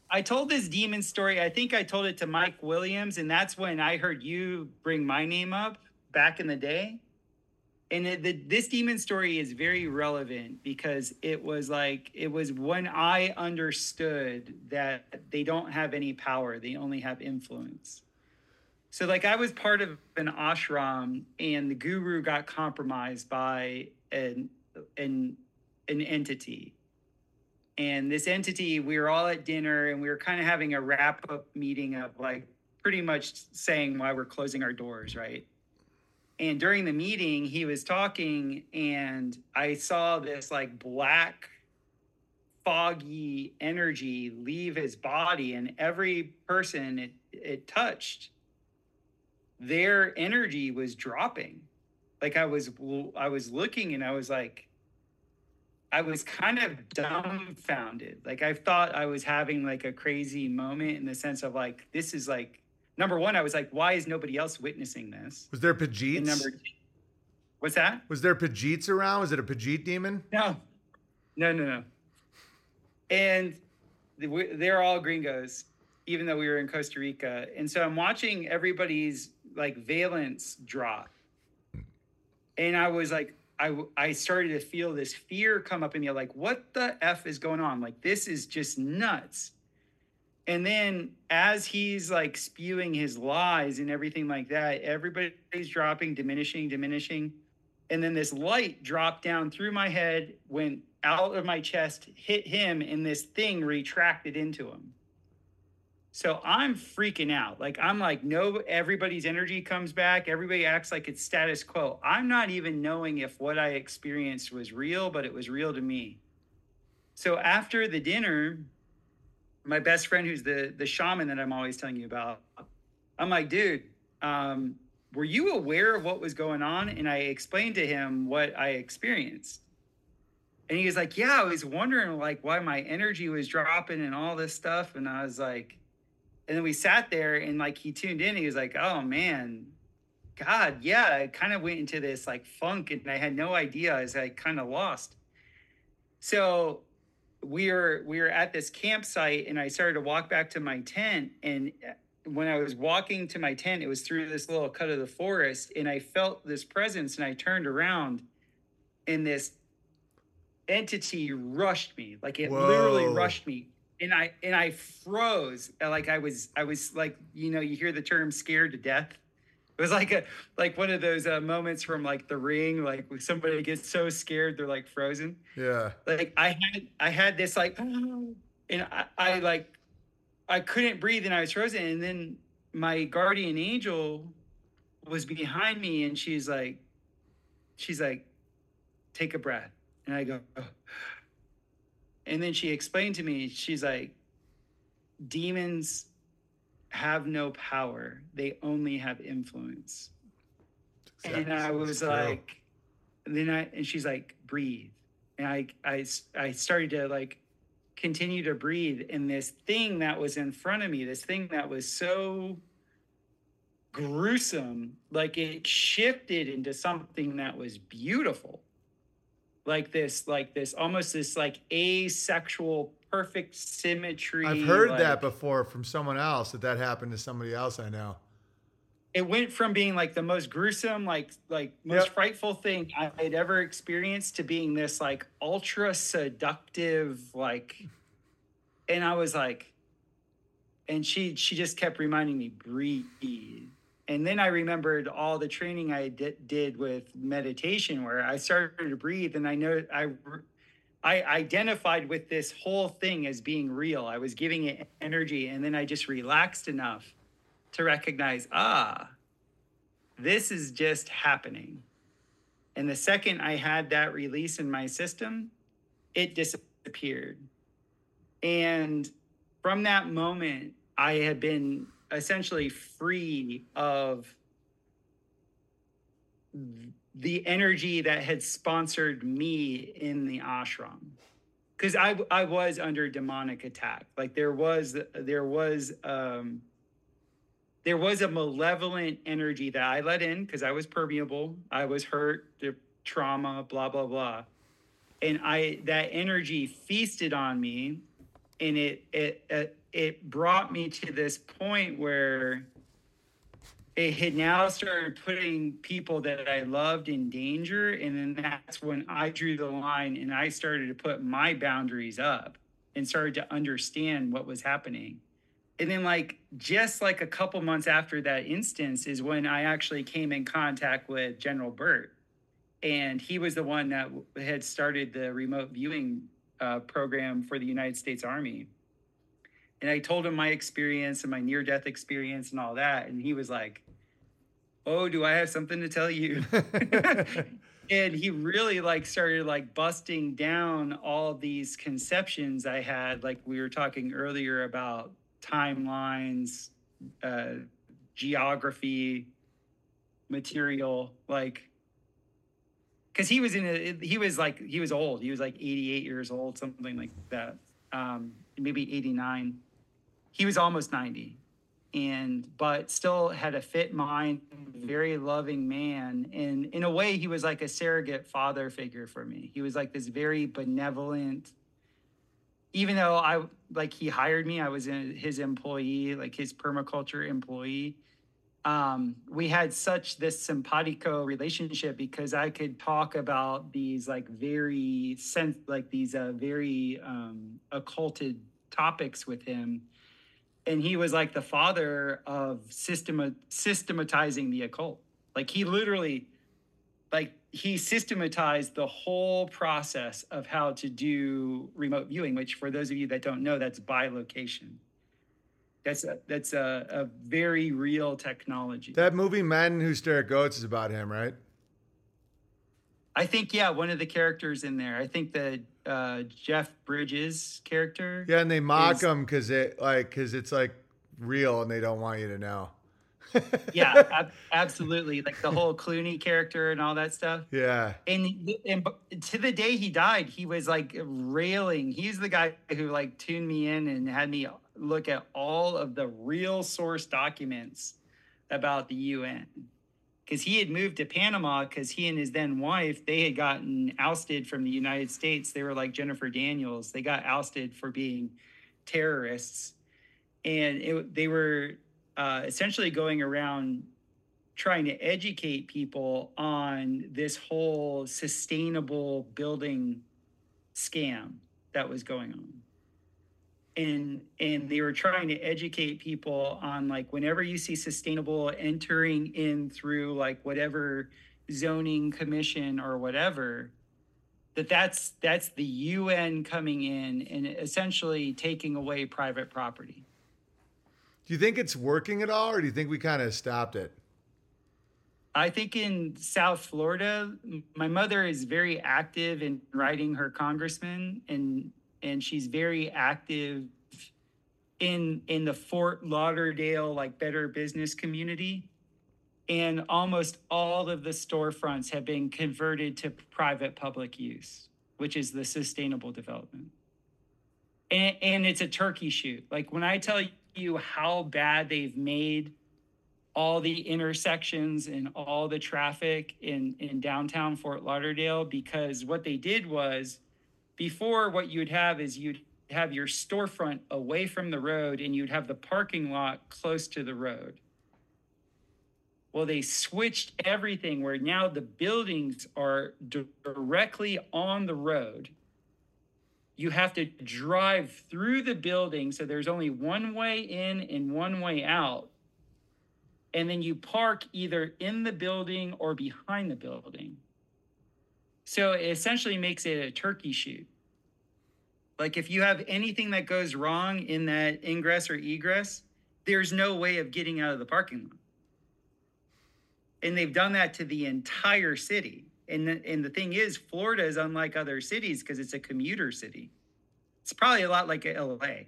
C: I told this demon story. I think I told it to Mike Williams, and that's when I heard you bring my name up back in the day. And it, the, this demon story is very relevant because it was like it was when I understood that they don't have any power; they only have influence. So, like, I was part of an ashram, and the guru got compromised by an an an entity and this entity we were all at dinner and we were kind of having a wrap up meeting of like pretty much saying why we're closing our doors right and during the meeting he was talking and i saw this like black foggy energy leave his body and every person it, it touched their energy was dropping like i was i was looking and i was like I was kind of dumbfounded. Like I thought I was having like a crazy moment in the sense of like this is like number one. I was like, why is nobody else witnessing this?
B: was there
C: And
B: Pajits?
C: number, what's that?
B: was there Pajits around? Was it a Pajit demon?
C: No, no, no, no. And they're all gringos, even though we were in Costa Rica. And so I'm watching everybody's like valence drop. And I was like, I, I started to feel this fear come up in me like, what the F is going on? Like, this is just nuts. And then as he's like spewing his lies and everything like that, everybody's dropping, diminishing, diminishing. And then this light dropped down through my head, went out of my chest, hit him, and this thing retracted into him. So I'm freaking out. Like I'm like, no, everybody's energy comes back. Everybody acts like it's status quo. I'm not even knowing if what I experienced was real, but it was real to me. So after the dinner, my best friend, who's the the shaman that I'm always telling you about, I'm like, dude, um, were you aware of what was going on? And I explained to him what I experienced. And he was like, Yeah, I was wondering like why my energy was dropping and all this stuff. And I was like, and then we sat there and like he tuned in. He was like, Oh man, God, yeah. I kind of went into this like funk and I had no idea as I kind of lost. So we were we were at this campsite and I started to walk back to my tent and uh, when I was walking to my tent, it was through this little cut of the forest, and I felt this presence, and I turned around, and this entity rushed me, like it literally rushed me, and I and I froze, like I was I was like you know you hear the term scared to death. It was like a like one of those uh, moments from like The Ring, like when somebody gets so scared they're like frozen
B: Yeah.
C: like I had I had this like and I, I like I couldn't breathe and I was frozen and then my guardian angel was behind me and she's like she's like take a breath and I go "Oh." and then she explained to me she's like demons have no power they only have influence and I was
B: True.
C: like, and then I, and she's like, breathe. And I, I, I started to like continue to breathe. And this thing that was in front of me, this thing that was so gruesome, like it shifted into something that was beautiful. Like this, like this, almost this like asexual, perfect symmetry.
B: I've heard
C: like-
B: that before from someone else that that happened to somebody else I know.
C: it went from being like the most gruesome, like like most
B: Yep.
C: frightful thing I had ever experienced to being this like ultra seductive, like and I was like, and she she just kept reminding me, breathe. And then I remembered all the training I di- did with meditation where I started to breathe and I know I I identified with this whole thing as being real. I was giving it energy and then I just relaxed enough to recognize, ah, this is just happening. And the second I had that release in my system, it disappeared. And from that moment, I had been essentially free of the energy that had sponsored me in the ashram. Because I, I was under demonic attack. Like there was there was um there was a malevolent energy that i let in because i was permeable. I was hurt trauma blah blah blah. And i that energy feasted on me and it it it, it brought me to this point where it had now started putting people that I loved in danger. And then that's when I drew the line and I started to put my boundaries up and started to understand what was happening. And then, like, just like a couple months after that instance, is when I actually came in contact with General Bert. And he was the one that had started the remote viewing uh, program for the United States Army and I told him my experience and my near death experience and all that. And he was like, Oh, do I have something to tell you? <laughs> <laughs> and he really like started like busting down all these conceptions I had. Like we were talking earlier about timelines, uh, geography, material, like because he was in a he was like he was old. He was like 88 years old something like that. Um maybe 89 he was almost 90 and but still had a fit mind very loving man. And in a way he was like a surrogate father figure for me. He was like this very benevolent even though i like he hired me i was his employee like his permaculture employee um, we had such this simpatico relationship because I could talk about these like very sense like these uh, very um, occulted topics with him, and he was like the father of system systematizing the occult. Like he literally, like he systematized the whole process of how to do remote viewing. Which, for those of you that don't know, that's bilocation. That's a, that's a, a very real technology.
B: That movie Men Who Stare at Goats is about him, right?
C: I think yeah, one of the characters in there. I think the uh, Jeff Bridges character.
B: Yeah, and they mock
C: Is-
B: him because it like because it's like real and they don't want you to know.
C: Yeah, ab- absolutely. Like the whole Clooney character and all that stuff.
B: yeah.
C: And, and to the day he died, he was like railing. He's the guy who like tuned me in and had me look at all of the real source documents about the UN. Because he had moved to Panama because he and his then wife, they had gotten ousted from the United States. They were like Jennifer Daniels. They got ousted for being terrorists. And it, they were uh, essentially going around trying to educate people on this whole sustainable building scam that was going on. And and they were trying to educate people on like whenever you see sustainable entering in through like whatever zoning commission or whatever that that's that's the UN coming in and essentially taking away private property
B: Do you think it's working at all, or do you think we kind of stopped it?
C: I think in South Florida, my mother is very active in writing her congressman, and and she's very active in in the Fort Lauderdale like better business community. And almost all of the storefronts have been converted to private public use, which is the sustainable development. And, and it's a turkey shoot. Like when I tell you how bad they've made all the intersections and all the traffic in, in downtown Fort Lauderdale because what they did was before what you'd have is you'd have your storefront away from the road and you'd have the parking lot close to the road. Well, they switched everything where now the buildings are directly on the road. You have to drive through the building. So there's only one way in and one way out. And then you park either in the building or behind the building. So it essentially makes it a turkey shoot. Like if you have anything that goes wrong in that ingress or egress, there's no way of getting out of the parking lot. And they've done that to the entire city. And the, and the thing is, Florida is unlike other cities because it's a commuter city. It's probably a lot like LA.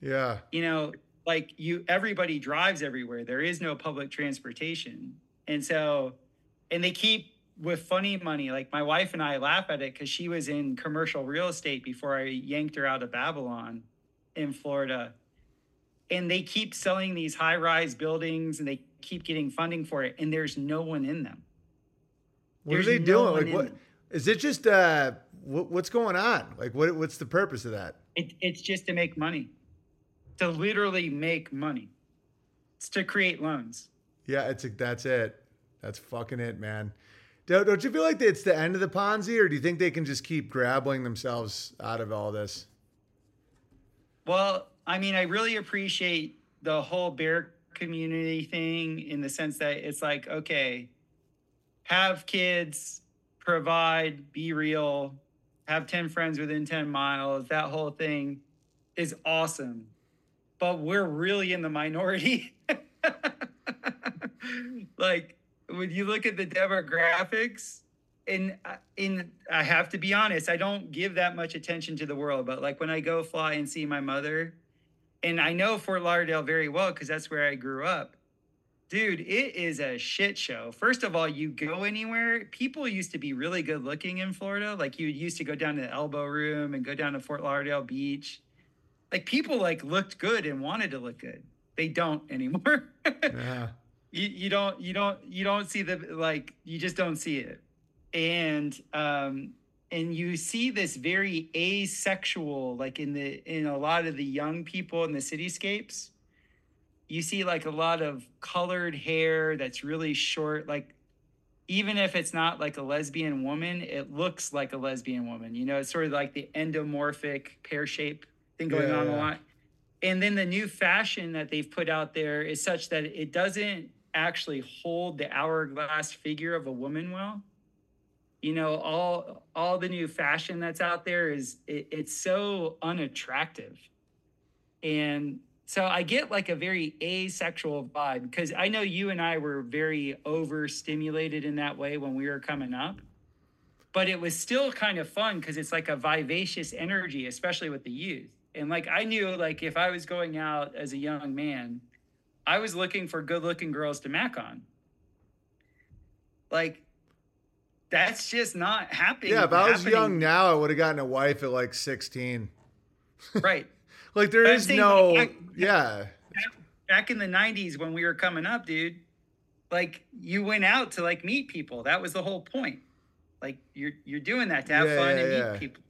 B: Yeah.
C: You know, like you, everybody drives everywhere. There is no public transportation. And so, and they keep with funny money. Like my wife and I laugh at it because she was in commercial real estate before I yanked her out of Babylon in Florida. And they keep selling these high rise buildings and they keep getting funding for it. And there's no one in them.
B: What are they
C: no
B: doing? Like
C: in
B: what is it just uh what, what's going on? Like what what's the purpose of that?
C: It, it's just to make money, to literally make money. It's to create loans.
B: Yeah, it's that's it. That's fucking it, man. Don't, don't you feel like it's the end of the Ponzi, or do you think they can just keep grabbling themselves out of all this?
C: Well, I mean, I really appreciate the whole bear community thing in the sense that it's like, okay, have kids, provide, be real, have 10 friends within 10 miles. That whole thing is awesome. But we're really in the minority. <laughs> like when you look at the demographics, and uh, in I have to be honest, I don't give that much attention to the world. But like when I go fly and see my mother, and I know Fort Lauderdale very well because that's where I grew up. Dude, it is a shit show. First of all, you go anywhere, people used to be really good looking in Florida. Like you used to go down to the elbow room and go down to Fort Lauderdale Beach. Like people like looked good and wanted to look good. They don't <laughs> anymore.
B: Yeah.
C: you, you don't you don't you don't see the like you just don't see it and um and you see this very asexual like in the in a lot of the young people in the cityscapes you see like a lot of colored hair that's really short like even if it's not like a lesbian woman it looks like a lesbian woman you know it's sort of like the endomorphic pear shape thing going
B: Yeah,
C: on a lot. And then the new fashion that they've put out there is such that it doesn't actually hold the hourglass figure of a woman well. You know all all the new fashion that's out there is it, it's so unattractive. And so i get like a very asexual vibe because i know you and i were very overstimulated in that way when we were coming up but it was still kind of fun because it's like a vivacious energy especially with the youth and like i knew like if i was going out as a young man i was looking for good looking girls to mac on like that's just not happening
B: Yeah, if I was
C: happening.
B: young now, I would have gotten a wife at like 16.
C: right
B: Like there is
C: saying,
B: no,
C: like,
B: yeah,
C: back in the 90s when we were coming up dude like you went out to like meet people that was the whole point like you're you're doing that to have
B: Yeah,
C: fun
B: yeah,
C: and meet people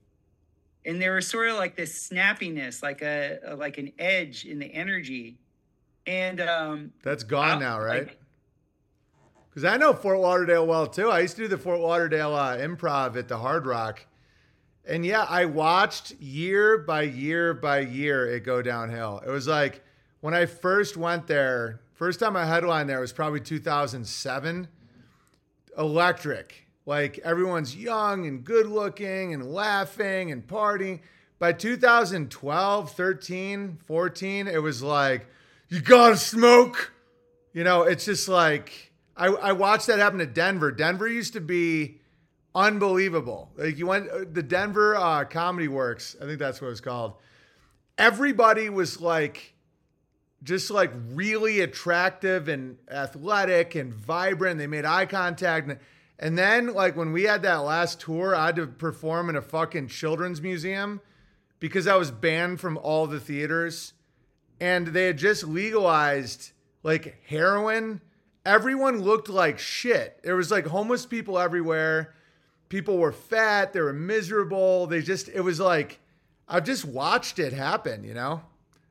C: and there was sort of like this snappiness like a, a like an edge in the energy and um
B: that's gone
C: I-
B: now, right?
C: like,
B: Because I know Fort Lauderdale well too. I used to do the Fort Lauderdale uh, improv at the Hard Rock. And yeah, I watched year by year by year it go downhill. It was like when I first went there, first time I headlined there was probably 2007. Electric. Like everyone's young and good looking and laughing and partying. By 2012, 13, 14, it was like, you gotta smoke. You know, it's just like I, I watched that happen to Denver. Denver used to be unbelievable. Like you went uh, the Denver uh, Comedy Works, I think that's what it's called. Everybody was like just like really attractive and athletic and vibrant. They made eye contact. And, and then like when we had that last tour, I had to perform in a fucking children's museum because I was banned from all the theaters and they had just legalized like heroin. Everyone looked like shit. There was like homeless people everywhere. People were fat, they were miserable. They just it was like I've just watched it happen, you know?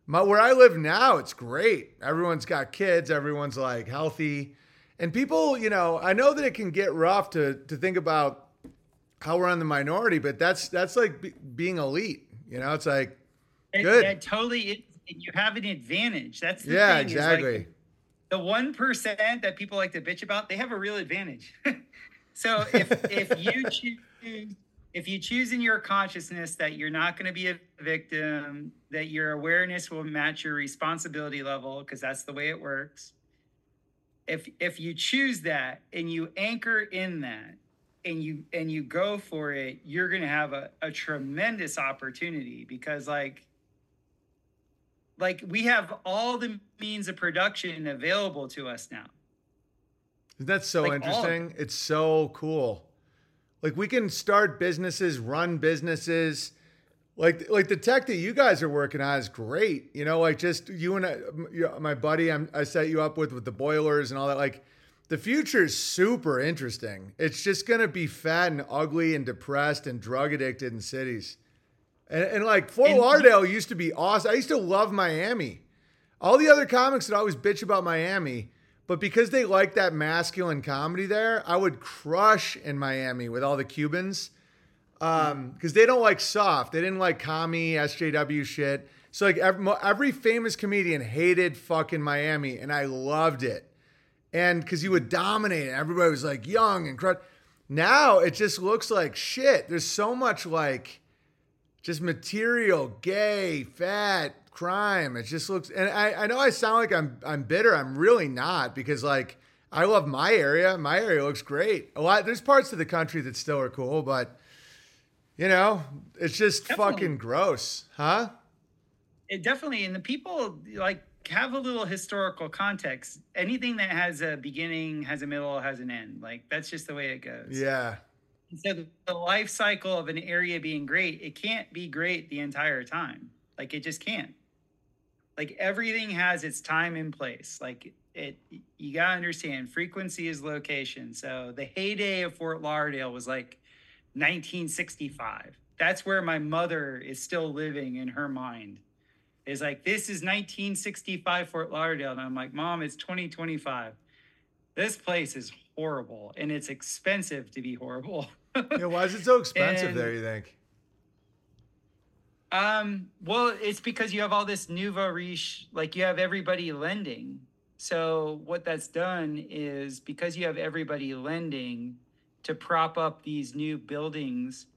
B: My, where I live now, it's great. Everyone's got kids, everyone's like healthy. And people, you know, I know that it can get rough to to think about how we're on the minority, but that's that's like be, being elite. You know, it's like
C: It-
B: Good.
C: That totally is. You have an advantage. That's the
B: yeah,
C: thing, is, like,
B: exactly.
C: the one percent that people like to bitch about, they have a real advantage. <laughs> so if if you choose if you choose in your consciousness that you're not going to be a victim, that your awareness will match your responsibility level, because that's the way it works. If if you choose that and you anchor in that and you and you go for it, you're gonna have a, a tremendous opportunity because like like we have all the means of production available to us now.
B: Isn't that so
C: Like,
B: interesting? It's so cool. Like we can start businesses, run businesses. Like like the tech that you guys are working on is great. You know, like just you and I, my buddy I'm, I set you up with with the boilers and all that. Like the future is super interesting. It's just gonna be fat and ugly and depressed and drug addicted in cities. And, and like Fort
C: And-
B: Lauderdale used to be awesome. I used to love Miami. All the other comics would always bitch about Miami, but because they like that masculine comedy there, I would crush in Miami with all the Cubans. Um, because they don't like soft. They didn't like commie SJW shit. So like every, every famous comedian hated fucking Miami, and I loved it. And because you would dominate, everybody was like young and crud. Now it just looks like shit. There's so much like just material, gay, fat, crime. It just looks and I, I know I sound like I'm I'm bitter. I'm really not because like I love my area. My area looks great. A lot there's parts of the country that still are cool, but you know, it's just
C: Definitely.
B: fucking gross. Huh?
C: It definitely, and the people like have a little historical context. Anything that has a beginning, has a middle, has an end. Like that's just the way it goes.
B: Yeah.
C: So the- the life cycle of an area being great, it can't be great the entire time. Like it just can't. Like everything has its time and place. Like it, you gotta understand frequency is location. So the heyday of Fort Lauderdale was like 1965. That's where my mother is still living in her mind. Is like this is 1965 Fort Lauderdale, and I'm like, Mom, it's 2025. This place is horrible, and it's expensive to be horrible.
B: Yeah, why is it so expensive <laughs>
C: And-
B: there, you think?
C: Um, well, it's because you have all this nouveau riche, like you have everybody lending. So what that's done is because you have everybody lending to prop up these new buildings,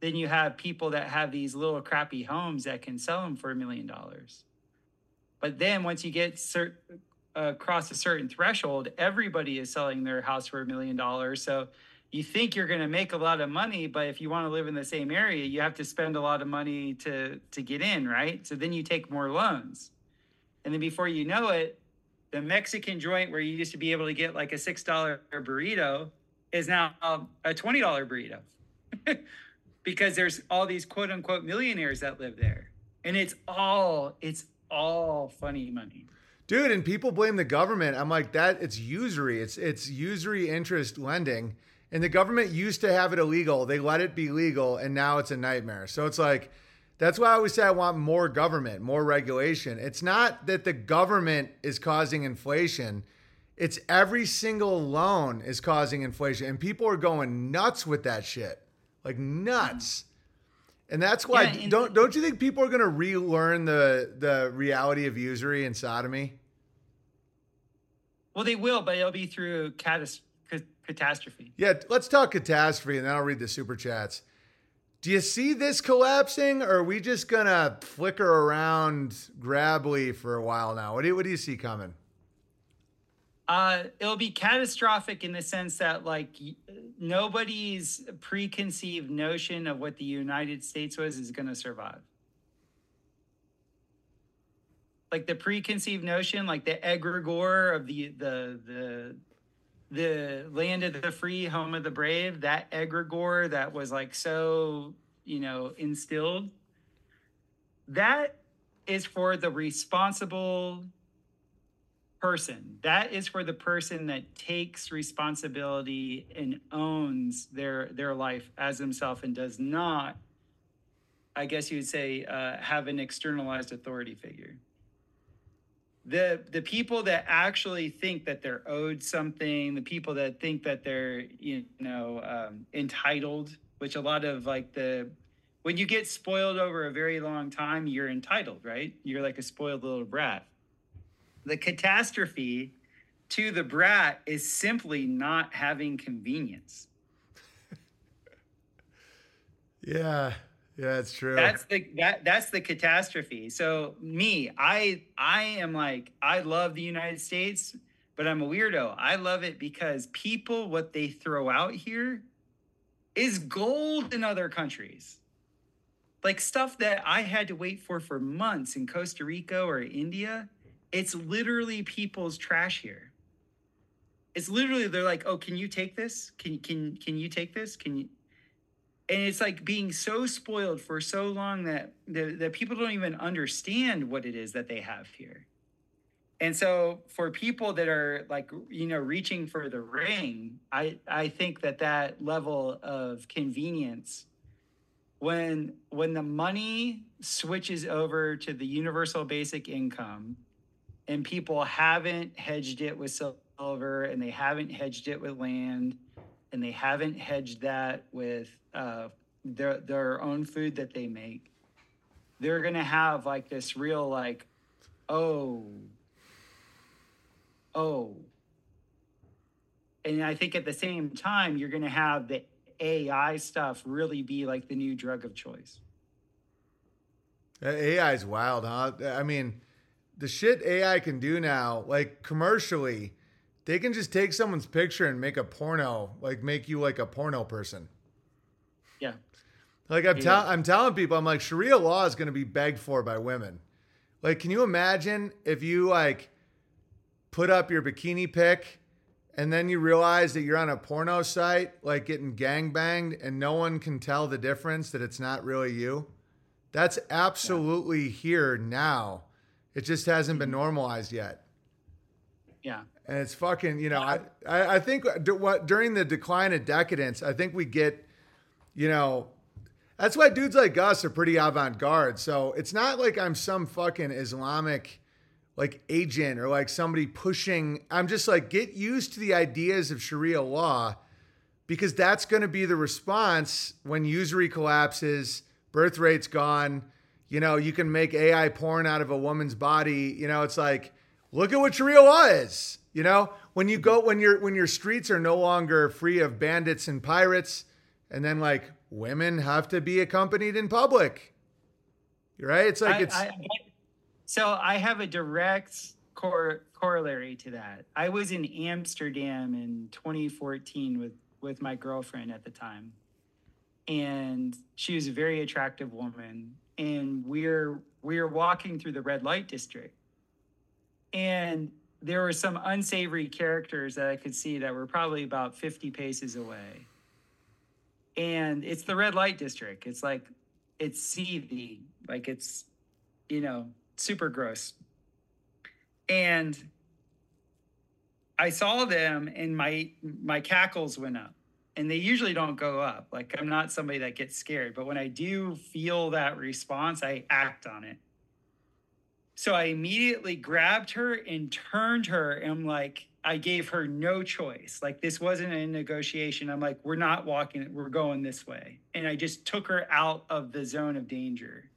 C: then you have people that have these little crappy homes that can sell them for a million dollars. But then once you get cert- across a certain threshold, everybody is selling their house for a million dollars. So you think you're going to make a lot of money, but if you want to live in the same area, you have to spend a lot of money to to get in, right? So then you take more loans, and then before you know it, the Mexican joint where you used to be able to get like a six dollar burrito is now a twenty dollar burrito, <laughs> because there's all these quote unquote millionaires that live there, and it's all it's all funny money.
B: Dude, and people blame the government. I'm like, that it's usury. It's it's usury interest lending. And the government used to have it illegal. They let it be legal, and now it's a nightmare. So it's like, that's why I always say I want more government, more regulation. It's not that the government is causing inflation. It's every single loan is causing inflation. And people are going nuts with that shit. Like nuts. And that's why
C: Yeah, and-
B: don't don't you think people are gonna relearn the the reality of usury and sodomy?
C: Well, they will, but it'll be through catas- ca- catastrophe.
B: Yeah, let's talk catastrophe and then I'll read the super chats. Do you see this collapsing or are we just gonna flicker around grably for a while now? What do you, what do you see coming?
C: Uh, it'll be catastrophic in the sense that like nobody's preconceived notion of what the United States was is going to survive. Like the preconceived notion, like the egregore of the the the the land of the free, home of the brave, that egregore that was like so you know instilled. That is for the responsible person. That is for the person that takes responsibility and owns their their life as himself and does not, I guess you would say, uh, have an externalized authority figure. The the people that actually think that they're owed something, the people that think that they're you know um, entitled, which a lot of like the when you get spoiled over a very long time, you're entitled, right? You're like a spoiled little brat. The catastrophe to the brat is simply not having convenience. <laughs>
B: Yeah. Yeah, it's true.
C: That's the that that's the catastrophe. So me, I I am like I love the United States, but I'm a weirdo. I love it because people what they throw out here is gold in other countries. Like stuff that I had to wait for for months in Costa Rica or India, it's literally people's trash here. It's literally they're like, "Oh, can you take this? Can can can you take this? Can you and it's like being so spoiled for so long that the, that people don't even understand what it is that they have here. And so for people that are like you know reaching for the ring i i think that that level of convenience when when the money switches over to the universal basic income and people haven't hedged it with silver and they haven't hedged it with land and they haven't hedged that with uh, their their own food that they make, they're gonna have like this real like, oh, oh. And I think at the same time, you're gonna have the AI stuff really be like the new drug of choice.
B: AI is wild, huh? I mean, the shit AI can do now, like commercially, they can just take someone's picture and make a porno, like make you like a porno person.
C: Yeah.
B: Like I'm,
C: Yeah.
B: tell I'm telling people, I'm like Sharia law is going to be begged for by women. Like, can you imagine if you like put up your bikini pic and then you realize that you're on a porno site, like getting gangbanged, and no one can tell the difference that it's not really you? That's absolutely here now. It just hasn't been mm-hmm. normalized yet.
C: Yeah.
B: And it's fucking, you know, I, I, I think what during the decline of decadence, I think we get, you know, that's why dudes like us are pretty avant garde. So it's not like I'm some fucking Islamic like agent or like somebody pushing. I'm just like, get used to the ideas of Sharia law because that's going to be the response when usury collapses, birth rate's gone. You know, you can make AI porn out of a woman's body. You know, it's like, look at what Sharia law is. You know, when you go when your when your streets are no longer free of bandits and pirates, and then like women have to be accompanied in public. Right? It's like
C: I-
B: it's
C: I- so I have a direct cor- corollary to that. I was in Amsterdam in 2014 with with my girlfriend at the time, and she was a very attractive woman. And we're we're walking through the red light district, and there were some unsavory characters that I could see that were probably about 50 paces away. And it's the red light district. It's like it's seedy, like it's you know, super gross. And I saw them and my my cackles went up. And they usually don't go up. Like I'm not somebody that gets scared, but when I do feel that response, I act on it. So I immediately grabbed her and turned her and I'm like I gave her no choice. Like this wasn't a negotiation. I'm like we're not walking, we're going this way. And I just took her out of the zone of danger.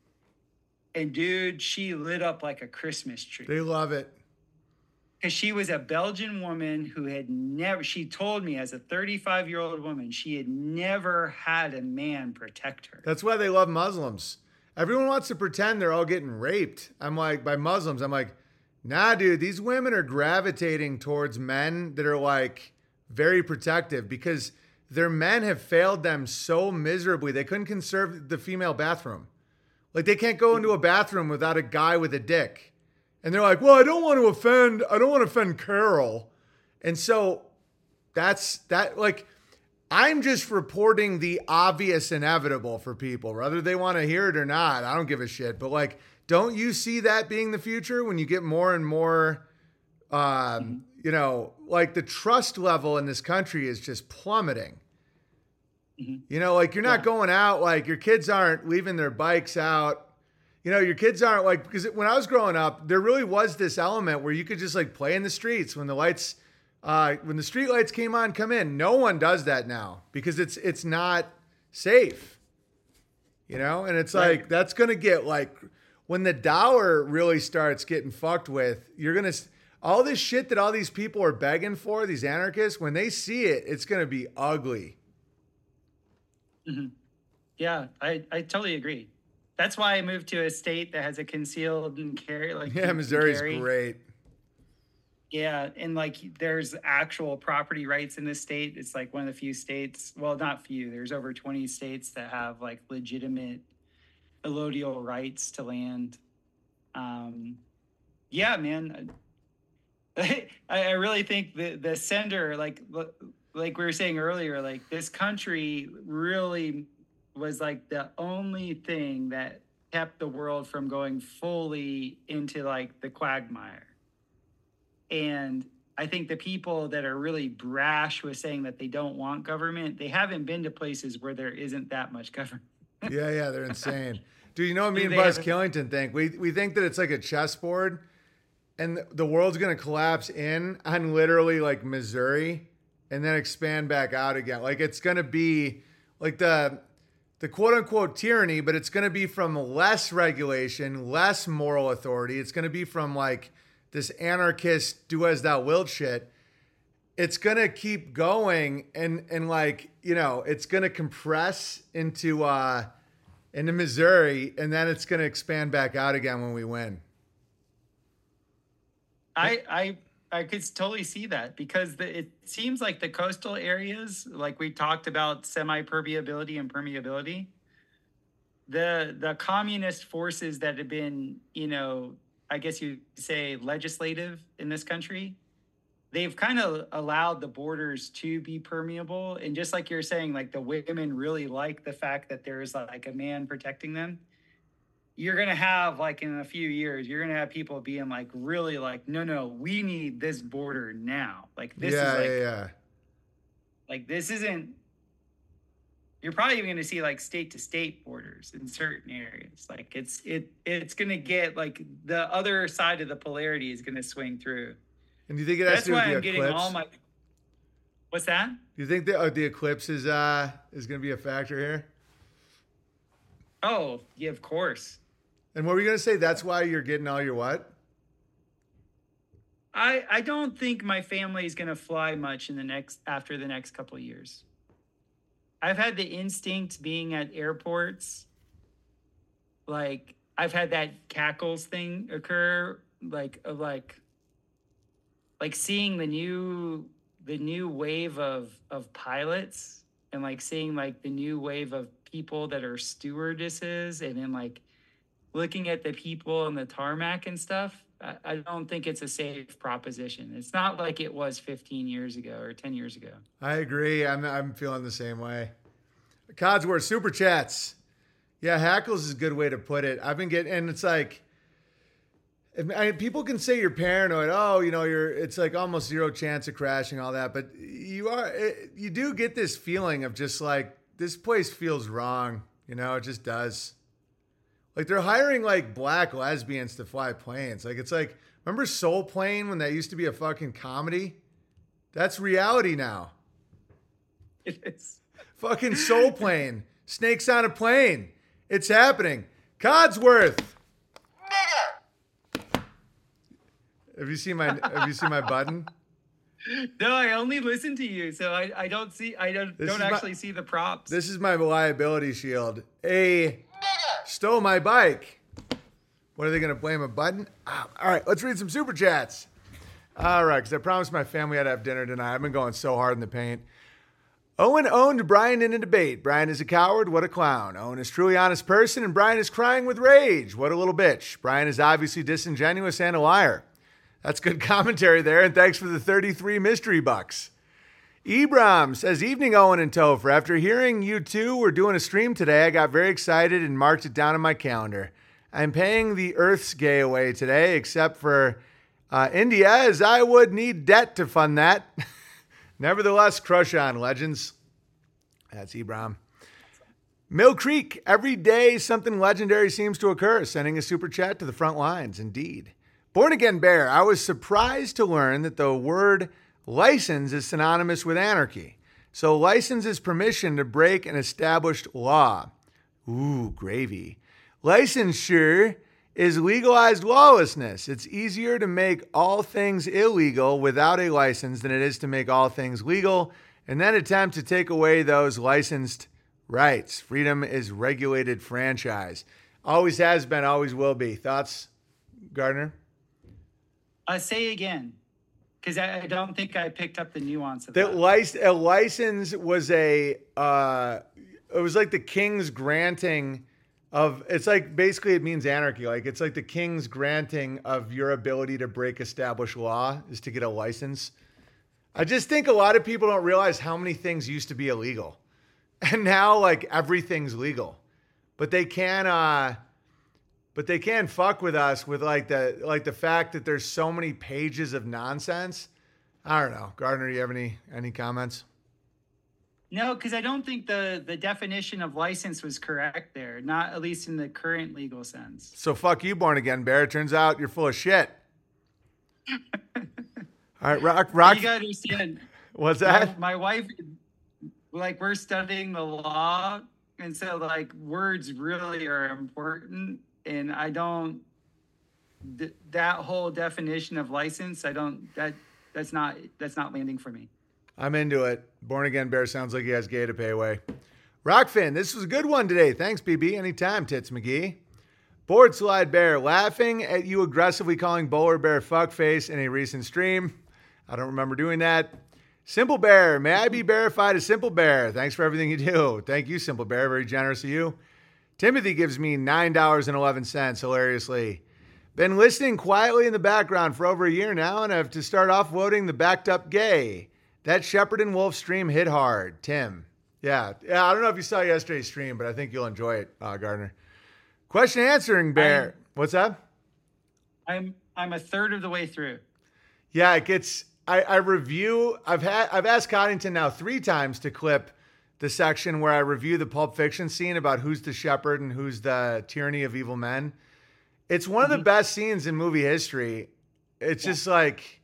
C: And dude, she lit up like a Christmas tree
B: they love it.
C: because she was a Belgian woman who had never, she told me as a 35 year old woman, she had never had a man protect her.
B: That's why they love Muslims. Everyone wants to pretend they're all getting raped. I'm like, by Muslims, I'm like, nah, dude, these women are gravitating towards men that are like very protective because their men have failed them so miserably. They couldn't conserve the female bathroom. Like, they can't go into a bathroom without a guy with a dick. And they're like, well, I don't want to offend, I don't want to offend Carol. And so that's that, like, I'm just reporting the obvious inevitable for people, whether they want to hear it or not. I don't give a shit. But like, don't you see that being the future when you get more and more, um, you know, like the trust level in this country is just plummeting.
C: Mhm.
B: You know, like you're not
C: Yeah.
B: going out, like your kids aren't leaving their bikes out. you know, your kids aren't like because when I was growing up, there really was this element where you could just like play in the streets when the lights, uh, when the streetlights came on, come in. No one does that now because it's it's not safe. You know, and it's
C: Right.
B: like that's gonna get like when the dollar really starts getting fucked with. You're gonna s- all this shit that all these people are begging for, these anarchists, when they see it, it's gonna be ugly.
C: Yeah, I, I totally agree. That's why I moved to a state that has a concealed and carry like
B: Yeah, Missouri's
C: carry.
B: great.
C: Yeah, and like there's actual property rights in this state. It's like one of the few states, well, not few. There's over 20 states that have like legitimate allodial rights to land. Um, yeah, man. <laughs> I, I really think the the sender, like like we were saying earlier, like this country really was like the only thing that kept the world from going fully into like the quagmire. And I think the people that are really brash with saying that they don't want government, they haven't been to places where there isn't that much government.
B: Yeah, yeah, they're insane. Dude, you know what <laughs> me and Buzz Killington think? We we think that it's like a chessboard and the- world's gonna collapse in on literally like Missouri and then expand back out again. Like it's gonna be like the the quote unquote tyranny, but it's gonna be from less regulation, less moral authority. It's gonna be from like this anarchist do as thou wilt shit it's gonna keep going and and like you know it's gonna compress into uh into Missouri and then it's gonna expand back out again when we win.
C: I I I could totally see that because the, it seems like the coastal areas, like we talked about semi permeability and permeability, the the communist forces that have been, you know, I guess you say legislative in this country, they've kind of allowed the borders to be permeable. And just like you're saying, like the women really like the fact that there is like a man protecting them you're gonna have like in a few years, you're gonna have people being like really like, no, no, we need this border now. Like this
B: yeah,
C: is like
B: yeah, yeah.
C: like this isn't you're probably even gonna see like state to state borders in certain areas. Like it's it it's gonna get like the other side of the polarity is gonna swing through.
B: And do you think it has
C: That's
B: to do
C: why
B: with
C: I'm
B: the
C: getting all my what's that?
B: Do you think that uh, the eclipse is uh is gonna be a factor here?
C: Oh, yeah, of course.
B: And what were you gonna say? That's why you're getting all your what?
C: I I don't think my family is gonna fly much in the next after the next couple of years. I've had the instinct being at airports, like I've had that cackles thing occur, like of like like seeing the new the new wave of of pilots and like seeing like the new wave of people that are stewardesses and then like looking at the people on the tarmac and stuff, I, don't think it's a safe proposition. It's not like it was 15 years ago or 10 years ago.
B: I agree. I'm I'm feeling the same way. Codsworth super chats. Yeah, hackles is a good way to put it. I've been getting, and it's like, I mean, people can say you're paranoid. Oh, you know, you're. It's like almost zero chance of crashing, all that. But you are. It, you do get this feeling of just like this place feels wrong. You know, it just does. Like they're hiring like black lesbians to fly planes. Like it's like remember Soul Plane when that used to be a fucking comedy? That's reality now.
C: It's,
B: Fucking Soul Plane. Snakes on a plane. It's happening. Codsworth. Have you seen my Have you seen my button?
C: no, I only listen to you, so I, I don't see I don't
B: This
C: don't
B: is my-
C: actually see the props.
B: This is my liability shield. A stole my bike. What are they going to blame a button? Ah, all right, let's read some super chats. All right, because I promised my family I'd have dinner tonight. I've been going so hard in the paint. Owen owned Brian in a debate. Brian is a coward. What a clown. Owen is truly honest person, and Brian is crying with rage. What a little bitch. Brian is obviously disingenuous and a liar. That's good <laughs> commentary there, and thanks for the 33 mystery bucks. Ebram says, Evening, Owen and Topher. After hearing you two were doing a stream today, I got very excited and marked it down on my calendar. I'm paying the Earth's gay away today, except for uh, India, as I would need debt to fund that. <laughs> Nevertheless, crush on, legends. That's Ebram. Mill Creek, every day something legendary seems to occur, sending a super chat to the front lines. Indeed. Born Again Bear, I was surprised to learn that the word license is synonymous with anarchy. So, license is permission to break an established law. Ooh, gravy. Licensure is legalized lawlessness. It's easier to make all things illegal without a license than it is to make all things legal and then attempt to take away those licensed rights. Freedom is regulated franchise. Always has been, always will be. Thoughts, Gardner?
C: Uh, say again, because I, I don't think I picked up the nuance of
B: The
C: that.
B: lic- a license was a uh, it was like the king's granting of it's like basically it means anarchy like it's like the king's granting of your ability to break established law is to get a license. I just think a lot of people don't realize how many things used to be illegal. <laughs> And now like everything's legal. But they can uh but they can fuck with us with like the like the fact that there's so many pages of nonsense i don't know gardner you have any any comments
C: No, because I don't think the the definition of license was correct there. Not at least in the current legal sense.
B: So fuck you, born again bear. Turns out you're full of shit. <laughs> All right, rock, rock.
C: You gotta understand.
B: What's
C: my,
B: that?
C: my wife, like, we're studying the law, and so like words really are important. And I don't th- that whole definition of license. I don't that that's not that's not landing for me.
B: I'm into it. Born again bear sounds like he has gay to pay away. Rockfin, this was a good one today. Thanks, BB. Anytime, Tits McGee. Board Slide Bear, laughing at you aggressively calling Bowler Bear fuckface in a recent stream. I don't remember doing that. Simple Bear, may I be verified as Simple Bear? Thanks for everything you do. Thank you, Simple Bear. Very generous of you. Timothy gives me $9.11, hilariously. Been listening quietly in the background for over a year now and I have to start off voting the backed up gay. That Shepherd and Wolf stream hit hard. Tim. Yeah. Yeah. I don't know if you saw yesterday's stream, but I think you'll enjoy it, uh, Gardner. Question answering bear. What's that?
C: I'm I'm a third of the way through.
B: Yeah, it gets I, I review I've had I've asked Coddington now three times to clip the section where I review the Pulp Fiction scene about who's the shepherd and who's the tyranny of evil men. It's one of the mm-hmm. best scenes in movie history. It's just like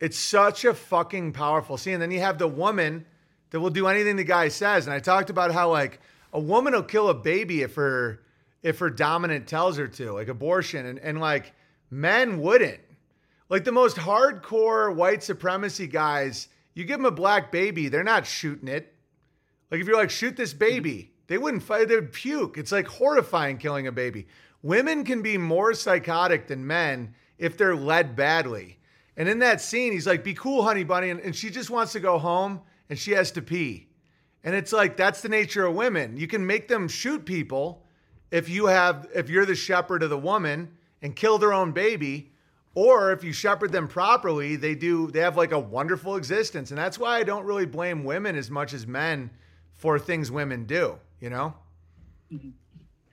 B: it's such a fucking powerful scene. Then you have the woman that will do anything the guy says. And I talked about how like a woman will kill a baby if her if her dominant tells her to, like abortion, and, and like men wouldn't. Like the most hardcore white supremacy guys, you give them a black baby, they're not shooting it. Like if you're like, shoot this baby, they wouldn't fight, they would puke. It's like horrifying killing a baby. Women can be more psychotic than men if they're led badly. And in that scene, he's like, be cool, honey bunny. And, and she just wants to go home and she has to pee. And it's like, that's the nature of women. You can make them shoot people if you have, if you're the shepherd of the woman and kill their own baby. Or if you shepherd them properly, they do, they have like a wonderful existence. And that's why I don't really blame women as much as men for things women do, you know?